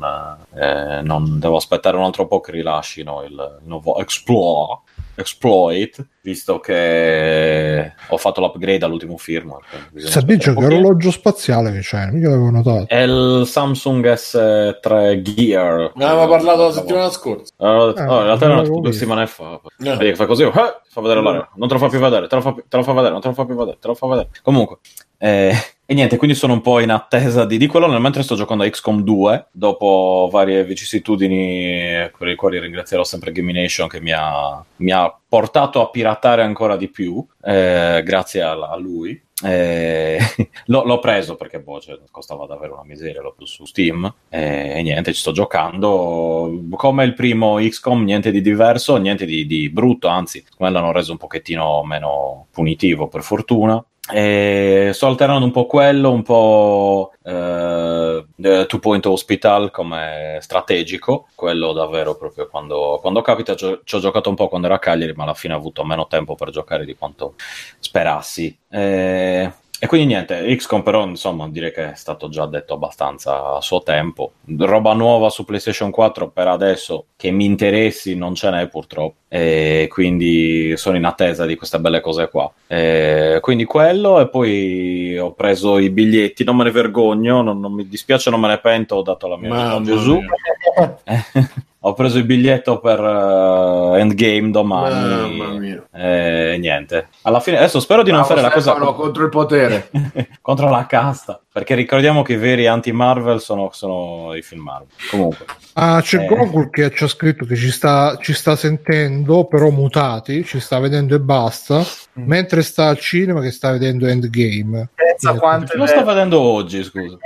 eh, non devo aspettare un altro po' che rilascino il, il nuovo Explore. Exploit, visto che ho fatto l'upgrade all'ultimo firmware. aspettare che orologio spaziale che c'è, mica l'avevo notato. È il Samsung S3 Gear. Ne avevamo parlato la settimana scorsa. Allora, Eh, no, in realtà era l'avevo due settimane fa. Eh. Vedi che fa così, eh, fa vedere l'area. Non te lo fa più vedere, te lo fa, te lo fa vedere, non te lo fa più vedere, te lo fa vedere. Comunque, eh, e niente, quindi sono un po' in attesa di, di quello, nel mentre sto giocando a XCOM 2, dopo varie vicissitudini per le quali ringrazierò sempre Gamination che mi ha, mi ha portato a piratare ancora di più, eh, grazie a, a lui. Eh, *laughs* l'ho, l'ho preso perché boh, cioè, costava davvero una miseria, l'ho su Steam eh, e niente, ci sto giocando come il primo XCOM, niente di diverso, niente di, di brutto, anzi, come l'hanno reso un pochettino meno punitivo per fortuna. E sto alternando un po' quello, un po' eh, eh, Two Point Hospital come strategico, quello davvero proprio quando, quando capita, ci ho ci ho giocato un po' quando era a Cagliari, ma alla fine ho avuto meno tempo per giocare di quanto sperassi. Eh, e quindi niente, XCOM però insomma direi che è stato già detto abbastanza a suo tempo. Roba nuova su PlayStation 4 per adesso che mi interessi non ce n'è purtroppo. E quindi sono in attesa di queste belle cose qua. E quindi quello e poi ho preso i biglietti, non me ne vergogno, non, non mi dispiace, non me ne pento, ho dato la mia vita a Gesù. *laughs* ho preso il biglietto per eh, Endgame domani. Mamma mia. E niente. Alla fine, adesso spero di non Bravo, fare la cosa contro il potere. *laughs* contro la casta. Perché ricordiamo che i veri anti-Marvel sono, sono i film Marvel. Comunque, Ah, c'è Eh. Gogol che ci ha scritto che ci sta, ci sta sentendo, però mutati, ci sta vedendo e basta, Mm. mentre sta al cinema che sta vedendo Endgame. Pensa quanto lo bello. vedendo oggi, scusa.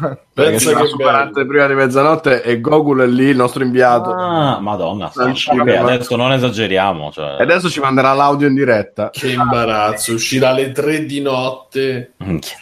*laughs* Pensa che superante prima di mezzanotte e Gogul è lì, il nostro inviato. Ah, madonna. Non credo. adesso non esageriamo. Cioè... E adesso ci manderà l'audio in diretta. Che imbarazzo, uscirà alle 3 di notte.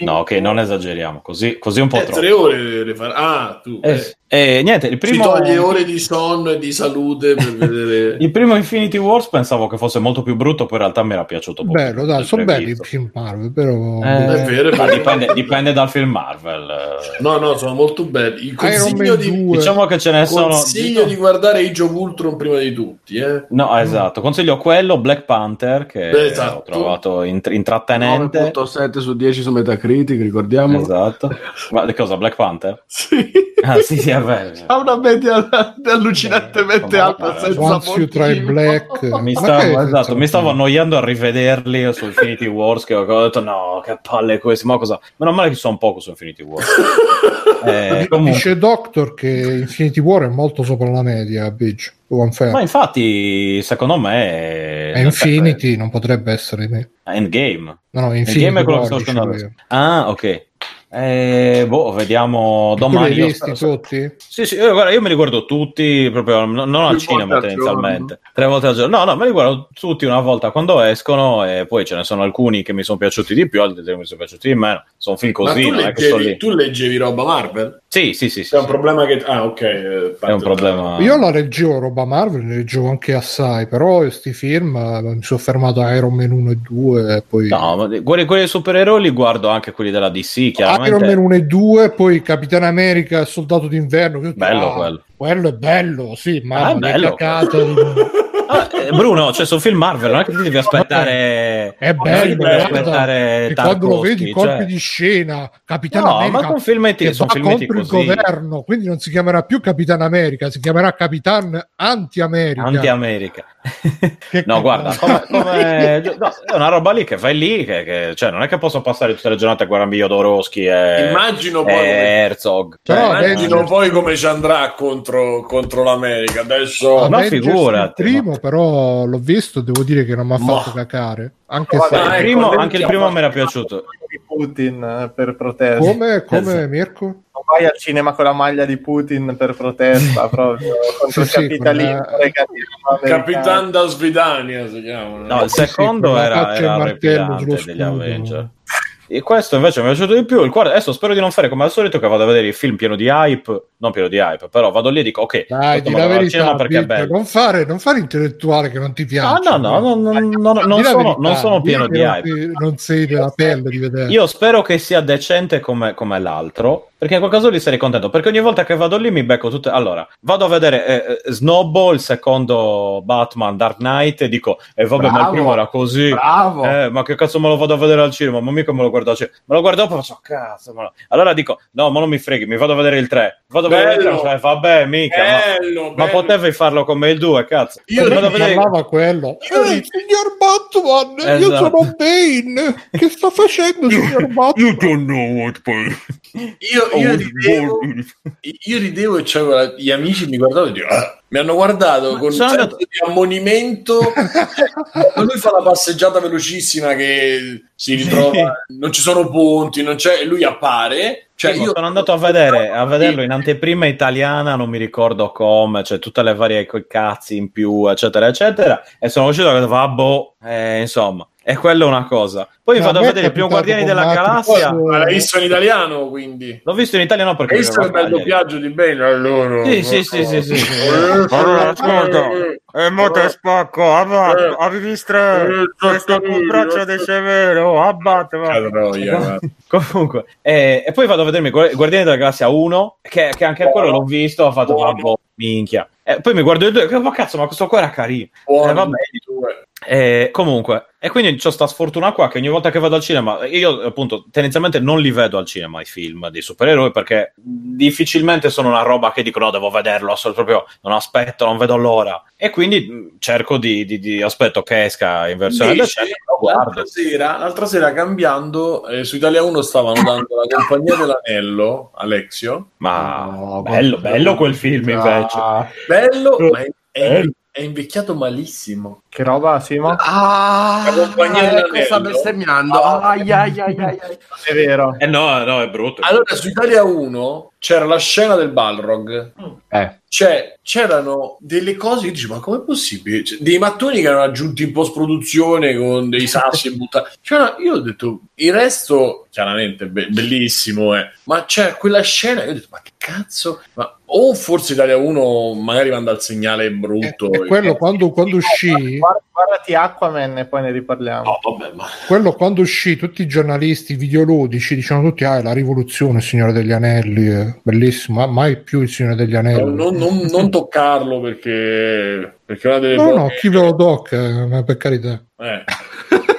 No, ok, non esageriamo. Così, così un po' Eh, troppo. tre ore le fare. Ah, tu. Eh, eh. E niente, il Ci primo... toglie ore di sonno e di salute per *laughs* vedere. Il primo Infinity Wars pensavo che fosse molto più brutto, poi in realtà mi era piaciuto poco Bello, dai, sono belli i film Marvel, però... Eh, È vero, è ma vero. dipende, dipende dal film Marvel. eh. No, no, sono molto belli. Il consiglio, di, 2. Diciamo che ce ne sono. consiglio di guardare Age of Ultron prima di tutti. Eh. No, esatto. Consiglio quello, Black Panther, che Beh, esatto. ho trovato int- intrattenente. 9.7 su 10 su Metacritic, ricordiamo. Esatto. *laughs* Ma di cosa? Black Panther? Sì. Ah, sì, sì, è. Ha una media allucinantemente Eh, alta senza Once you try motivo. black... *laughs* Mi Ma stavo, è esatto, mi stavo annoiando a rivederli su Infinity Wars che ho detto no, che palle questi, ma cosa? Meno male che ci sono poco su Infinity Wars. *laughs* Eh, comunque, Dice Doctor che Infinity War è molto sopra la media, bitch. Confermo. ma infatti, secondo me E Infinity non potrebbe essere me. Endgame. No, no, Infinity Endgame è quello che sto. Ah, ok. Eh, boh, vediamo Tu li domani. Io visti spero- tutti? Sì, sì, io, guarda, io me li guardo tutti, proprio non, non al cinema tendenzialmente, tre volte al giorno. No, no, me li guardo tutti una volta quando escono e poi ce ne sono alcuni che mi sono piaciuti di più, altri che mi sono piaciuti di meno. Sono film Ma così, tu è leggevi, lì. tu leggevi roba Marvel? Sì, sì, sì, sì, C'è un sì. problema che. Ah, ok. eh, È un problema. Io la leggevo roba Marvel, ne leggevo anche assai, però questi film eh, mi sono fermato a Iron Man 1 e 2 e poi No, ma quelli, quelli supereroi li guardo anche quelli della DC, chiaramente. Iron Man 1 e 2, poi Capitan America Soldato d'inverno. Bello ah, quello. Quello è bello, sì, ma Ah, è bello *laughs* Ah, eh, Bruno, cioè sono film Marvel, non è che ti devi aspettare. È bello, devi guarda, aspettare quando lo vedi, colpi cioè- di scena, Capitan No, America ma con filmetti- che sono filmetti contro così. il governo, quindi non si chiamerà più Capitan America, si chiamerà Capitan Anti-America. Anti-America. *laughs* No, guarda, come, come- *laughs* no, è una roba lì che vai lì, che, che- cioè, non è che posso passare tutte le giornate a guardare Jodorowsky e, Immagino poi, e come, Herzog. Cioè, Però immagino poi come ci andrà contro, contro l'America. Adesso. ma Avengers figurati, Il primo, però, l'ho visto, devo dire che non mi ha Ma- fatto cacare. Anche Ma se... il Ah, primo- anche il primo mi era piaciuto. di Putin eh, per protesta. Come, come Esatto. Mirko? Non vai al cinema con la maglia di Putin per protesta *laughs* proprio contro Sì, sì, il capitalismo con la- regatismo americano. Capitan da Svidania si chiama. No, il Sì, sì, secondo con la era, faccia e il era martello degli. Avenger. E questo invece mi è piaciuto di più. Il quarto, adesso spero di non fare come al solito che vado a vedere il film pieno di hype, non pieno di hype, però vado lì e dico ok, Dai, di la verità, perché è bello. Non fare, non fare intellettuale che non ti piace. Ah, no, no, no, no, no, no non, sono, non sono pieno di hype. Non sei della pelle di vedere. Io spero che sia decente come, come l'altro, perché in quel caso lì sarei contento, perché ogni volta che vado lì mi becco tutte... Allora, vado a vedere eh, eh Snowball, il secondo Batman Dark Knight, e dico, e eh, vabbè, bravo, ma il primo era così. Bravo. Eh, ma che cazzo me lo vado a vedere al cinema? Ma mica me lo guardo al cinema. Me lo guardo dopo e faccio, cazzo, ma... Allora dico, no, ma non mi freghi, mi vado a vedere il 3. Vado a vedere il 3, cioè, vabbè, mica. Bello, ma, bello. ma potevi farlo come il 2, cazzo. Io vado a vedere... parlava quello. Eh, il signor Batman, esatto. io sono Bane. Che sta facendo, signor Batman? *laughs* You don't know what Bane. Io, io, ridevo, io ridevo e c'avevo gli amici mi guardavano e dico, ah, mi hanno guardato Ma con un certo di ammonimento. *laughs* lui fa la passeggiata velocissima che si ritrova, non ci sono ponti, non c'è, e lui appare. Cioè, io sono andato a vedere a vederlo in anteprima italiana, non mi ricordo come, cioè tutte le varie cazzi in più, eccetera, eccetera. E sono uscito e va, boh, eh, insomma. E quello è una cosa. Poi no, vado a vedere il primo Guardiani della Galassia. Ma l'hai visto in italiano, quindi? L'ho visto in italiano perché... Hai visto il bel doppiaggio di bene allora? Sì, sì, sì, sì, sì. *laughs* Allora, ascolta, è molto spacco, abbatto, avevi stre, questo braccio di severo, abbatto. *laughs* Comunque, e, e, poi vado a vedermi Guardiani della Galassia 1, che, che anche quello l'ho visto, ho fatto, vabbè, minchia. E poi mi guardo il 2, ma cazzo, ma questo qua era carino. Buono, eh, vabbè. E comunque, e quindi c'ho sta sfortuna qua che ogni volta che vado al cinema, io appunto tendenzialmente non li vedo al cinema i film di supereroi perché difficilmente sono una roba che dico no, devo vederlo, proprio non aspetto, non vedo l'ora. E quindi cerco di, di, di aspetto che esca in versione Invece, l'altra sera, l'altra sera cambiando, eh, su Italia 1 stavano dando la compagnia dell'anello, Alexio. Ma oh, bello, bello quel film invece. Bello, ma è, è, è invecchiato malissimo. Che roba, Simo? Ah, la compagnia ecco, sta bestemmiando. Ah, ai, ai, ai, È vero. Eh no, no, è brutto. Allora, su Italia 1 c'era la scena del Balrog. Eh. Cioè, c'erano delle cose che dici, ma com'è possibile? Cioè, dei mattoni che erano aggiunti in post-produzione con dei sassi e buttati. Cioè, io ho detto, il resto, chiaramente, be- bellissimo, eh. ma c'è quella scena, io ho detto, ma che cazzo? Ma o forse Italia 1 magari manda il segnale brutto. E, e quello quando, quando uscì guardati Aquaman e poi ne riparliamo. No, vabbè, ma... Quello quando uscì, tutti i giornalisti videoludici dicevano tutti: Ah, è la rivoluzione, Signore degli Anelli, bellissimo, ma mai più il Signore degli Anelli. No, non, non, non, toccarlo perché. perché una delle no, no, chi ve lo tocca, per carità. Eh. *laughs*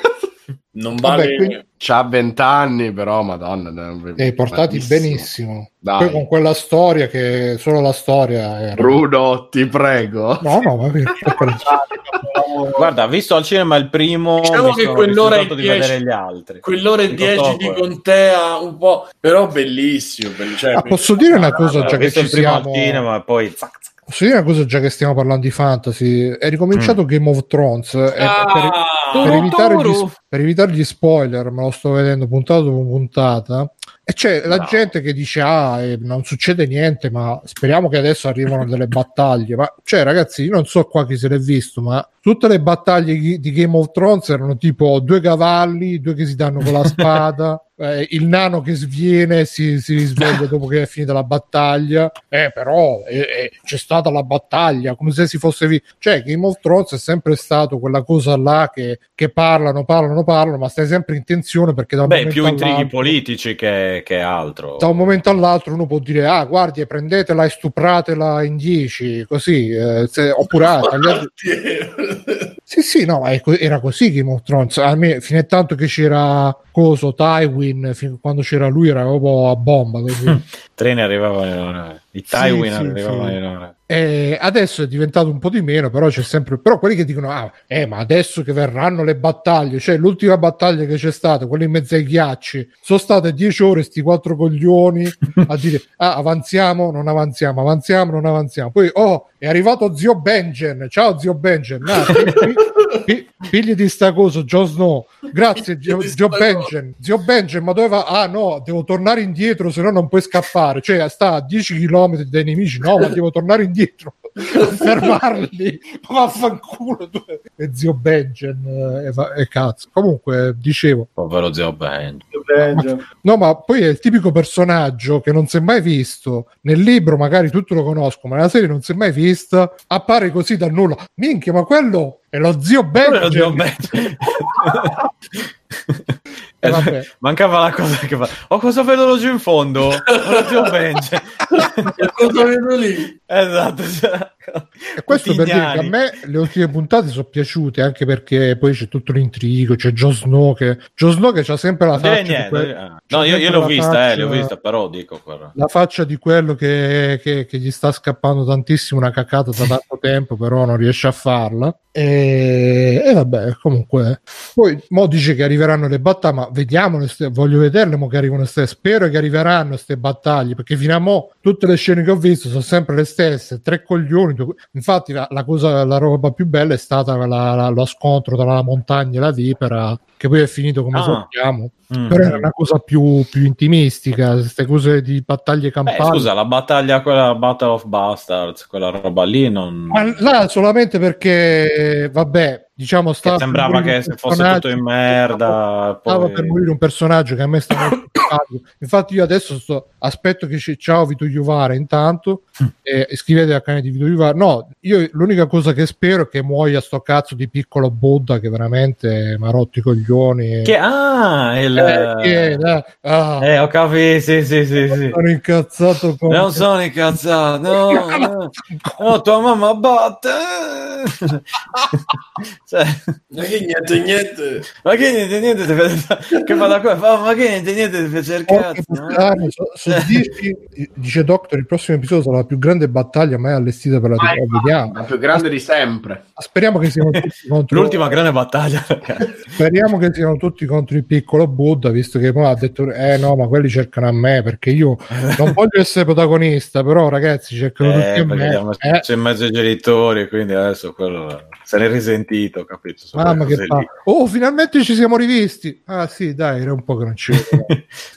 non vale. Vabbè, quindi C'ha vent'anni, però, madonna. E hai portati benissimo. Dai. Poi con quella storia che solo la storia era. Bruno, ti prego. No, no, ma *laughs* Guarda, visto al cinema il primo, diciamo che quell'ora e dieci, gli altri. Quell'ora e dieci di contea un po', però bellissimo. Bellissimo. Cioè, ah, posso dire una cosa, già che ci siamo... cinema poi... Zac, zac. Posso dire una cosa già che stiamo parlando di fantasy? È ricominciato mm. Game of Thrones. Ah, per, evitare gli, per, evitare gli, spoiler, me lo sto vedendo puntata dopo puntata. E c'è la gente che dice: Ah, eh, non succede niente, ma speriamo che adesso arrivano delle battaglie. Ma cioè, ragazzi, io non so qua chi se l'è visto, ma tutte le battaglie di Game of Thrones erano tipo due cavalli, due che si danno con la *laughs* spada eh, il nano che sviene si, si risveglia *laughs* dopo che è finita la battaglia. Eh, però eh, eh, c'è stata la battaglia, come se si fosse visto. Cioè, Game of Thrones è sempre stato quella cosa là che, che parlano, parlano, parlano, ma stai sempre in tensione perché da un Beh, più intrighi politici che, che, altro. Da un momento all'altro uno può dire, ah, guardi, prendetela e stupratela in 10, così, eh, se, oppure ah, *laughs* tagliate... Sì, sì, no, era così Game of Thrones. A me, fino a tanto che c'era Coso, Tywin, quando c'era lui era proprio a bomba. Così. *laughs* Treni arrivavano in ora. I Tywin sì, arrivavano sì, in ora. E adesso è diventato un po' di meno, però c'è sempre. Però quelli che dicono: Ah, eh, ma adesso che verranno le battaglie, cioè l'ultima battaglia che c'è stata, quella in mezzo ai ghiacci, sono state dieci ore, sti quattro coglioni a dire: *laughs* Ah, avanziamo, non avanziamo, avanziamo, non avanziamo. Poi, oh, è arrivato zio Benjen. Ciao, zio Benjen. Ah, *laughs* pi- pigli di sta cosa, Joe Snow. Grazie, Gio sta Benjen. Zio Benjen, ma dove va? Ah no, devo tornare indietro, se no non puoi scappare. Cioè, sta a 10 km dai nemici. No, ma devo tornare indietro. *laughs* fermarli ma vaffanculo tu. e zio Benjen eh, e, va- e cazzo comunque dicevo Povero zio Ben. No, ma poi è il tipico personaggio che non si è mai visto. Nel libro magari tutti lo conoscono, ma nella serie non si è mai vista. Appare così da nulla. Minchia, ma quello è lo zio. Ben. *laughs* Eh. *laughs* Mancava la cosa che fa. Oh, cosa vedo laggiù in fondo? Lo Benji. *laughs* Cosa vedo lì? esatto. cioè, E questo per dire che a me le ultime puntate sono piaciute anche perché poi c'è tutto l'intrigo. C'è Jon Snow che, Jon Snow che c'ha sempre la dire faccia. di niente. que- eh. No, io, io l'ho vista, faccia- eh, l'ho vista, però dico quello. la faccia di quello che, che- che gli sta scappando tantissimo una cacata da tanto tempo, però non riesce a farla. E, e vabbè, comunque, poi mo dice che arriveranno le battaglie, ma vediamo, voglio vederle mo che arrivano le stesse. Spero che arriveranno queste battaglie perché fino a mo tutte le scene che ho visto sono sempre le stesse. Tre coglioni. Infatti, la, la cosa, la roba più bella è stata la- la- lo scontro tra la montagna e la vipera, che poi è finito come Ah. sappiamo. Mm. Però era una cosa più, più intimistica, queste cose di battaglie campali. scusa, la battaglia, quella Battle of Bastards, quella roba lì non... Ma là solamente perché, vabbè, diciamo, Che stava per sembrava che se fosse tutto in merda. Stava Poi... per morire un personaggio che a me sta. Infatti, io adesso sto, aspetto che ci ciao Vito Iuvara intanto. E iscrivetevi al canale di Vito Iuvara. No, io l'unica cosa che spero è che muoia sto cazzo di piccolo Buddha che veramente mi ha rotto i coglioni. Che... Ah, il... Eh, che- eh, ah, Eh, ho capito, sì, sì, sì, sì. sono incazzato con Non sono incazzato, no, *laughs* no, no, tua mamma batte. *laughs* cioè, Ma che niente, niente. ma che niente, niente, ti fa- che fa da qua, fa, ma che niente, niente, il Porca cazzo. puttana, so- su Eh. 10, dice Doctor il prossimo episodio sarà la più grande battaglia mai allestita per la TV vediamo La più grande di sempre. speriamo che siano tutti *laughs* contro L'ultima grande battaglia, ragazzi. speriamo che siano tutti contro il piccolo Buddha visto che poi ha detto eh no ma quelli cercano a me perché io non voglio essere protagonista però ragazzi cercano tutti Eh, a perché gli hanno me Eh, c'è in mezzo ai genitori, quindi adesso quello se ne è risentito, capito? Su mamma che fa oh finalmente ci siamo rivisti. Ah sì dai era un po' che non ci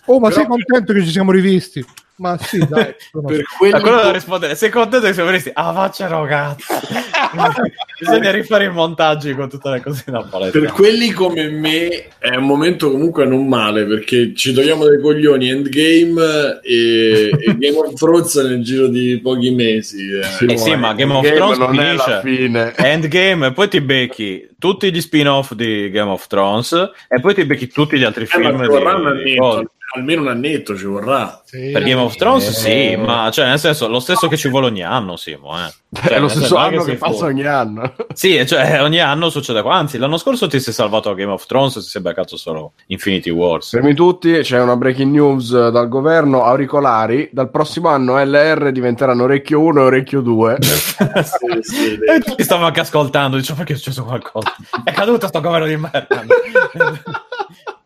oh ma Però- sei contento che ci siamo rivisti ma sì dai *laughs* sono- Per A quelli, quello da rispondere, sei contento che siamo visti? Ah, facciano cazzo. *laughs* Bisogna rifare i montaggi con tutte le cose da palestra. per quelli come me è un momento comunque non male perché ci togliamo dai coglioni Endgame e, e Game of Thrones nel giro di pochi mesi. eh. Eh sì, ma Game of Game Thrones non è finisce. la fine. Endgame e poi ti becchi tutti gli spin-off di Game of Thrones e poi ti becchi tutti gli altri Eh, ma film un di, annetto, almeno un annetto ci vorrà. Sì. per Game of Thrones Eh, sì ma cioè nel senso lo stesso che ci vuole ogni anno Simo eh. Cioè, è lo stesso anno si che passa ogni anno. sì cioè ogni anno succede qua anzi l'anno scorso ti sei salvato a Game of Thrones e ti sei beccato solo Infinity Wars Fermi tutti, c'è una breaking news eh, dal governo, auricolari, dal prossimo anno LR diventeranno orecchio 1 e orecchio 2. *laughs* Sì, sì, e tutti stavano anche ascoltando dicevo perché è successo qualcosa è caduto sto governo di merda *laughs*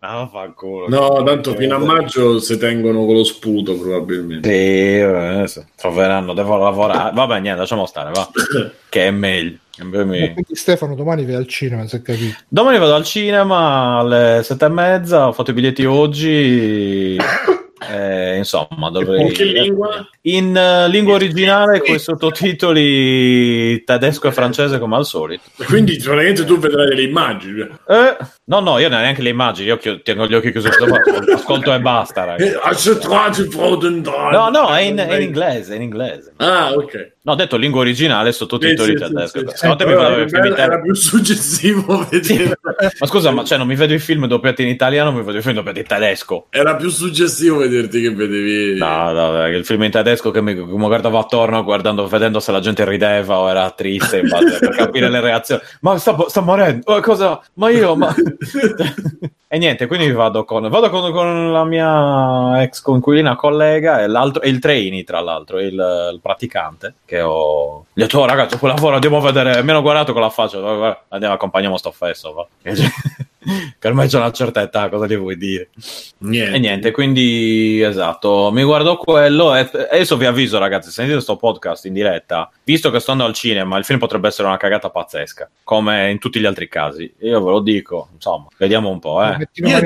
ah fanculo No, tanto fino a maggio si tengono con lo sputo probabilmente. Sì, troveranno, devo lavorare. Vabbè, niente, lasciamo stare, va. *coughs* Che è meglio. Mi- Eh, quindi Stefano domani vai al cinema se capito Domani vado al cinema alle sette e mezza. Ho fatto i biglietti oggi. Eh, insomma, dovrei. Che lingua? In eh, lingua originale con i sottotitoli tedesco e francese come al solito. Quindi praticamente tu vedrai delle immagini. Eh, no, no, io neanche le immagini, io chi- tengo gli occhi chiusi, ascolto, e basta, Eh, ragazzi. dai. No, no, è in, è in inglese, è in inglese. Ah, ok. No, ho detto lingua originale, sottotitoli Sì, sì, tedesco. sì, sì. Però vedevo era, era più suggestivo *laughs* vedere. Ma scusa, ma cioè, non mi vedo i film doppiati in italiano, mi vedo i film doppiati in tedesco. Era più suggestivo vederti che vedevi. No, no, il film in tedesco che mi, che mi guardavo attorno guardando, vedendo se la gente rideva o era triste base- per capire le reazioni. Ma sta, sta morendo, Oh, cosa? Ma io, ma... *laughs* e niente, quindi vado con, vado con, con la mia ex conquilina collega e, l'altro, e il trainee, tra l'altro, il, il praticante che ho... Gli ho detto, oh, ragazzi, quel lavoro andiamo a vedere, mi hanno guardato con la faccia, "Oh, guarda, andiamo, accompagniamo sto fesso, va. *laughs* *laughs* che ormai c'è una certa età, cosa gli vuoi dire? Niente. E niente, quindi esatto, mi guardo quello e adesso vi avviso ragazzi, se sentite questo podcast in diretta, visto che sto andando al cinema, il film potrebbe essere una cagata pazzesca, come in tutti gli altri casi. Io ve lo dico, insomma, vediamo un po', eh. Io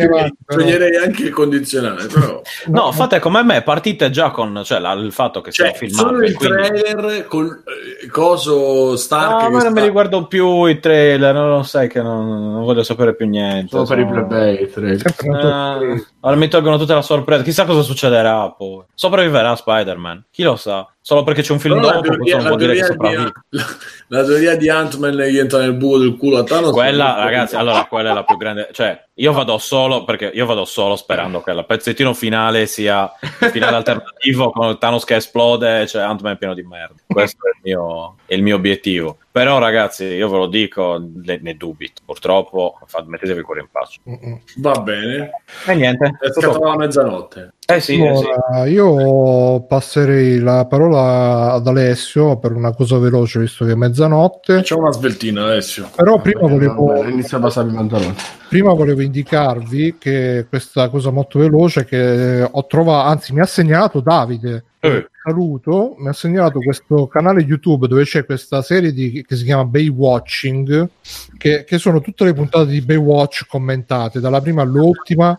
toglierei anche il condizionale, però. *laughs* No, fate come me, partite già con cioè, la- il fatto che Cioè, stiamo filmando. solo il quindi- trailer col eh, coso Stark. No, ma non sta- mi riguardo più i trailer, non lo sai che non, non voglio sapere più niente. Solo per i sono- plebei. una sorpresa. Eh, allora mi tolgono tutta la sorpresa. Chissà cosa succederà poi. Sopravviverà Spider-Man? Chi lo sa? Solo perché c'è un film Però dopo, teoria, la teoria di, la, la teoria di Ant-Man che entra nel buco del culo a Thanos Quella, ragazzi, allora quella è la più grande. Cioè, io vado solo perché io vado solo sperando che il pezzettino finale sia il finale alternativo con Thanos che esplode c'è Ant-Man pieno di merda. Questo è il mio, è il mio obiettivo. Però, ragazzi, io ve lo dico, ne, ne dubito. Purtroppo, mettetevi il cuore in pace. Mm-mm. Va bene. E niente. È scattata la mezzanotte. Eh sì, eh sì. Allora, io passerei la parola ad Alessio per una cosa veloce, visto che è mezzanotte. C'è una sveltina, Alessio. Però prima volevo, Vabbè, Inizia a passare i pantaloni. prima volevo indicarvi che questa cosa molto veloce che ho trovato, anzi mi ha segnalato Davide, Eh. Saluto, mi ha segnalato questo canale YouTube dove c'è questa serie di, che si chiama Baywatching, che, che sono tutte le puntate di Baywatch commentate, dalla prima all'ultima.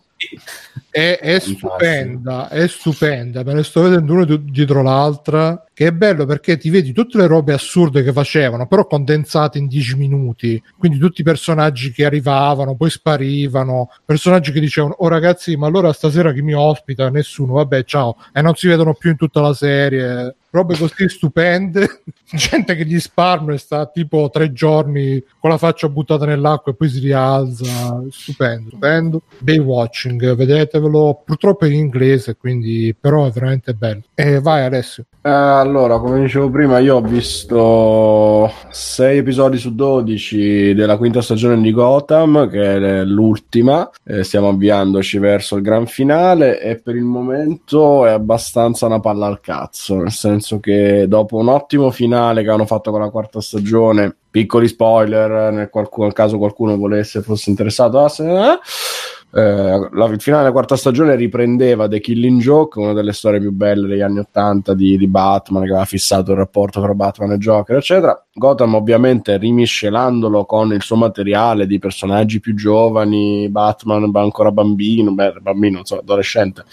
È, è stupenda, è stupenda, me ne sto vedendo una di- dietro l'altra, che è bello perché ti vedi tutte le robe assurde che facevano, però condensate in 10 minuti, quindi tutti i personaggi che arrivavano, poi sparivano, personaggi che dicevano, oh ragazzi, ma allora stasera chi mi ospita? Nessuno, vabbè, ciao, e non si vedono più in tutta la serie, robe così stupende, *laughs* gente che gli sparma e sta tipo tre giorni con la faccia buttata nell'acqua e poi si rialza, stupendo, stupendo. Baywatching, vedetevelo, purtroppo in inglese, quindi però è veramente bello. E vai Alessio. Eh, allora, come dicevo prima, io ho visto 6 episodi su 12 della quinta stagione di Gotham, che è l'ultima. Eh, stiamo avviandoci verso il gran finale e per il momento è abbastanza una palla al cazzo, nel senso che dopo un ottimo finale che hanno fatto con la quarta stagione, piccoli spoiler nel, qualcuno- nel caso qualcuno volesse fosse interessato a eh, eh, la- il finale della quarta stagione riprendeva The Killing Joke, una delle storie più belle degli anni Ottanta di, di Batman, che aveva fissato il rapporto tra Batman e Joker, eccetera. Gotham, ovviamente, rimiscelandolo con il suo materiale di personaggi più giovani, Batman ba- ancora bambino, beh, bambino, non so, adolescente,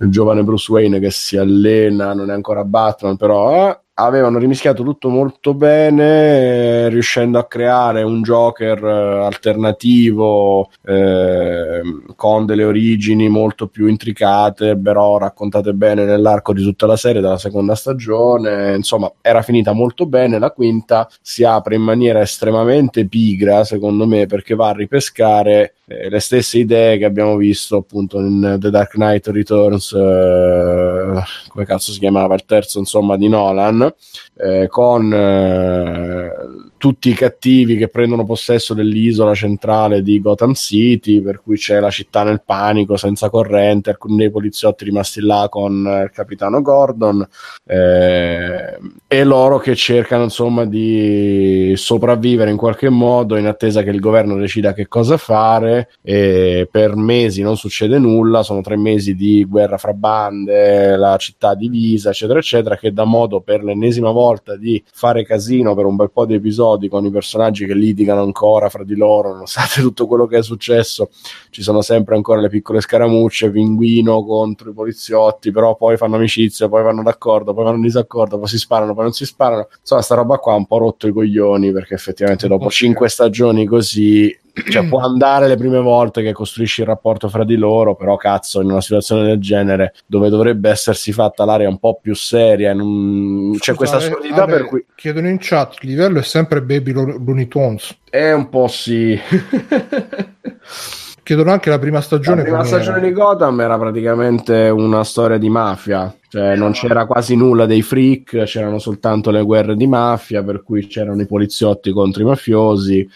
il giovane Bruce Wayne che si allena, non è ancora Batman, però eh, avevano rimischiato tutto molto bene, eh, riuscendo a creare un Joker eh, alternativo eh, con delle origini molto più intricate, però raccontate bene nell'arco di tutta la serie della seconda stagione. Insomma, era finita molto bene. La quinta si apre in maniera estremamente pigra, secondo me, perché va a ripescare eh, le stesse idee che abbiamo visto appunto in The Dark Knight Returns, eh, come cazzo si chiamava? Il terzo, insomma, di Nolan, eh, con eh, tutti i cattivi che prendono possesso dell'isola centrale di Gotham City, per cui c'è la città nel panico, senza corrente, alcuni dei poliziotti rimasti là con eh, il capitano Gordon, eh, e loro che cercano insomma di sopravvivere in qualche modo in attesa che il governo decida che cosa fare e per mesi non succede nulla sono tre mesi di guerra fra bande la città divisa eccetera eccetera che dà modo per l'ennesima volta di fare casino per un bel po' di episodi con i personaggi che litigano ancora fra di loro nonostante *laughs* tutto quello che è successo. Ci sono sempre ancora le piccole scaramucce pinguino contro i poliziotti però poi fanno amicizia poi vanno d'accordo poi vanno in disaccordo poi si sparano poi non si sparano. Insomma sta roba qua ha un po' rotto i coglioni perché effettivamente dopo cinque stagioni così cioè può andare le prime volte che costruisci il rapporto fra di loro però cazzo in una situazione del genere dove dovrebbe essersi fatta l'area un po' più seria non- c'è Scusa, questa eh, assurdità Ale, per cui Chiedono in chat, il livello è sempre Baby Lo- Looney Tunes. è un po' sì *laughs* Chiedono anche la prima stagione. La prima stagione di Gotham era praticamente una storia di mafia, cioè non c'era quasi nulla dei freak, c'erano soltanto le guerre di mafia, per cui c'erano i poliziotti contro i mafiosi.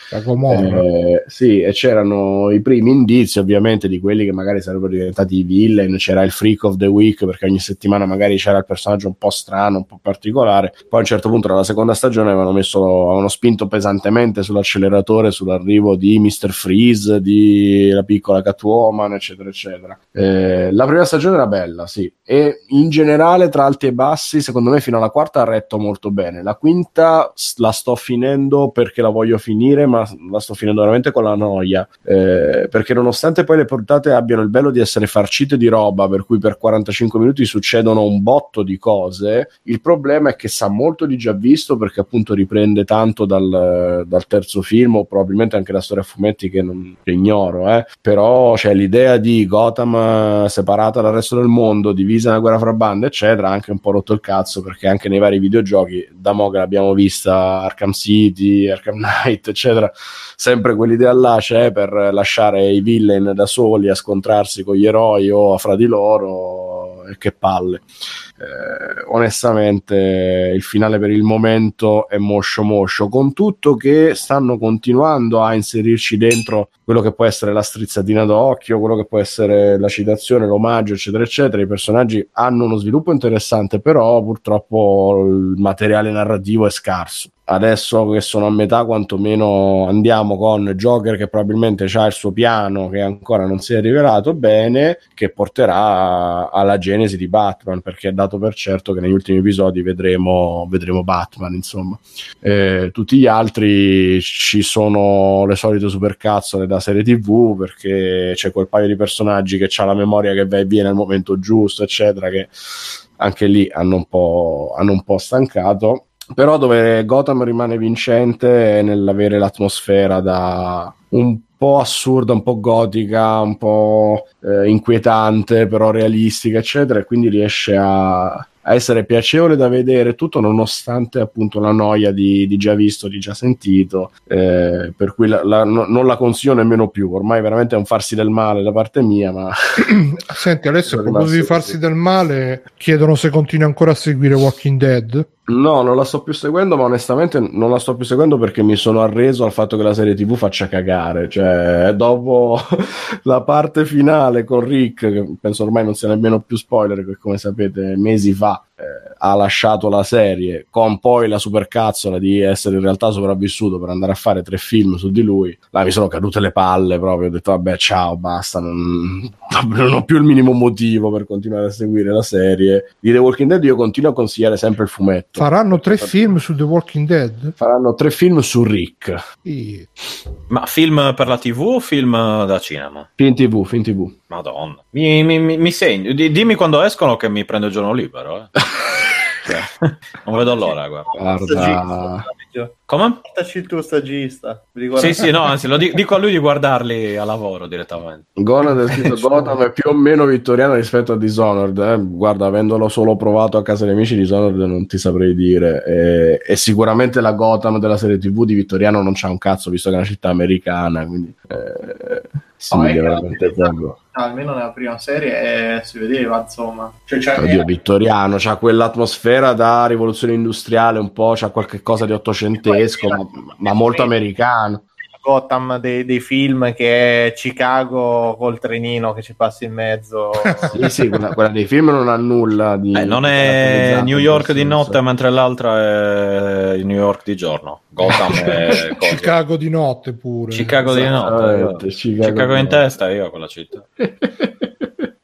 Eh, sì, e c'erano i primi indizi ovviamente di quelli che magari sarebbero diventati i villain, c'era il freak of the week perché ogni settimana magari c'era il personaggio un po' strano, un po' particolare. Poi a un certo punto nella seconda stagione avevano, messo, avevano spinto pesantemente sull'acceleratore sull'arrivo di Mr. Freeze, di la piccola Catwoman, eccetera, eccetera. Eh, la prima stagione era bella, sì, e in generale tra alti e bassi, secondo me fino alla quarta ha retto molto bene. La quinta la sto finendo perché la voglio finire, ma la sto finendo veramente con la noia, eh, perché nonostante poi le portate abbiano il bello di essere farcite di roba, per cui per 45 minuti succedono un botto di cose, il problema è che sa molto di già visto perché appunto riprende tanto dal, dal terzo film o probabilmente anche la storia a fumetti che, non, che ignoro, eh. però c'è l'idea di Gotham separata dal resto del mondo, divisa nella guerra fra bande, eccetera, ha anche un po' rotto il cazzo perché anche nei vari videogiochi, da mo che l'abbiamo vista Arkham City, Arkham Knight, eccetera, sempre quell'idea là c'è per lasciare i villain da soli a scontrarsi con gli eroi o fra di loro, che palle. Eh, onestamente il finale per il momento è moscio moscio con tutto che stanno continuando a inserirci dentro quello che può essere la strizzatina d'occhio quello che può essere la citazione l'omaggio eccetera eccetera i personaggi hanno uno sviluppo interessante però purtroppo il materiale narrativo è scarso adesso che sono a metà quantomeno andiamo con Joker che probabilmente ha il suo piano che ancora non si è rivelato bene che porterà alla genesi di Batman perché è dato per certo che negli ultimi episodi vedremo, vedremo Batman insomma. Eh, tutti gli altri ci sono le solite supercazzole da serie tv perché c'è quel paio di personaggi che ha la memoria che va e viene al momento giusto eccetera che anche lì hanno un po', hanno un po stancato però dove Gotham rimane vincente è nell'avere l'atmosfera da un po' assurda, un po' gotica, un po' eh, inquietante, però realistica, eccetera, e quindi riesce a, a essere piacevole da vedere tutto nonostante appunto la noia di, di già visto, di già sentito eh, per cui la, la, no, non la consiglio nemmeno più. Ormai veramente è un farsi del male da parte mia ma *clears throat* senti adesso a proposito di farsi del male chiedono se continui ancora a seguire Walking Dead No, non la sto più seguendo, ma onestamente non la sto più seguendo perché mi sono arreso al fatto che la serie TV faccia cagare. Cioè, dopo *laughs* la parte finale con Rick, che penso ormai non sia nemmeno più spoiler, perché come sapete, mesi fa eh, ha lasciato la serie con poi la supercazzola di essere in realtà sopravvissuto per andare a fare tre film su di lui. Là mi sono cadute le palle proprio. Ho detto, vabbè, ciao, basta. Non, *laughs* non ho più il minimo motivo per continuare a seguire la serie. Di The Walking Dead io continuo a consigliare sempre il fumetto Faranno tre film su The Walking Dead? Faranno tre film su Rick. Sì. Ma film per la TV o film da cinema? Film TV, film TV. Madonna. Mi, mi, mi, mi segno. Dimmi quando escono che mi prendo il giorno libero. Eh. *laughs* Cioè, *laughs* non vedo l'ora, guarda. guarda. Come? Portaci il tuo stagista. Sì, sì, no, anzi, lo dico a lui di guardarli a lavoro direttamente. Gona del sito *laughs* Gotham è più o meno vittoriano rispetto a Dishonored. Eh? Guarda, avendolo solo provato a casa degli amici, Dishonored non ti saprei dire. E, e sicuramente la Gotham della serie TV di Vittoriano non c'ha un cazzo, visto che è una città americana. Quindi, eh, sì, oh, veramente poco almeno nella prima serie eh, si vedeva insomma. Cioè, c'è Oddio, Vittoriano c'ha quell'atmosfera da rivoluzione industriale un po' c'ha qualche cosa di ottocentesco ma, ma molto americano Gotham dei, dei, film che è Chicago col trenino che ci passa in mezzo. *laughs* sì, sì, quella, quella, dei film non ha nulla di... Eh, non è New York di notte mentre l'altra è New York di giorno. Gotham è *laughs* Chicago di notte pure. Chicago di notte. Chicago, Chicago in testa io quella città. *laughs*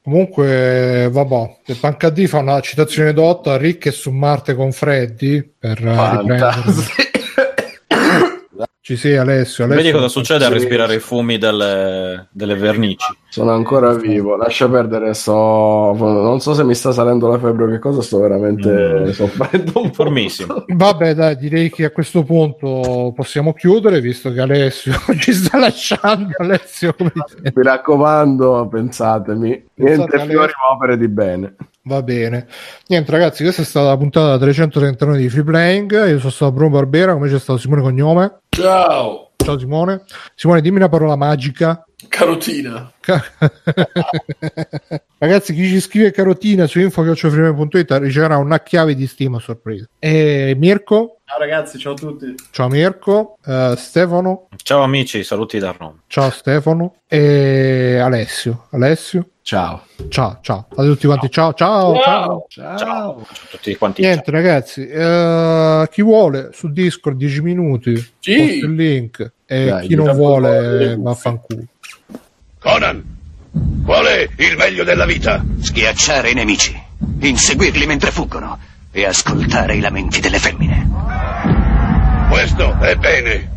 Comunque, vabbè, Panca D fa una citazione dotta, Rick è su Marte con Freddy per Fantastic. Ci sei Alessio, Alessio Vedi cosa succede a respirare i fumi delle, delle vernici. Sono ancora vivo, lascia perdere, so... non so se mi sta salendo la febbre o che cosa, sto veramente mm. soffrendo un Formissimo. Vabbè dai, direi che a questo punto possiamo chiudere, visto che Alessio *laughs* ci sta lasciando. Alessio, Mi raccomando, pensatemi, Pensate niente fiori opere di bene. Va bene. Niente ragazzi, questa è stata la puntata 339 di Free Playing. Io sono stato Bruno Barbera, come c'è stato Simone Cognome. Ciao. Ciao Simone. Simone, dimmi una parola magica. Carotina. *laughs* Ragazzi, chi ci scrive carotina su info.it riceverà una chiave di stima sorpresa. E Mirko? Ciao ragazzi, ciao a tutti. Ciao Mirko, uh, Stefano. Ciao amici, saluti da Roma. Ciao Stefano e Alessio. Alessio. Ciao. Ciao, ciao. A tutti quanti. Ciao, ciao, ciao. Ciao. ciao. ciao. a tutti quanti. Niente, ciao. ragazzi, uh, chi vuole su Discord 10 minuti, sì. il link e Dai, chi non vuole vaffanculo. Conan, qual è il meglio della vita? Schiacciare i nemici, inseguirli mentre fuggono e ascoltare i lamenti delle femmine. Questo è bene.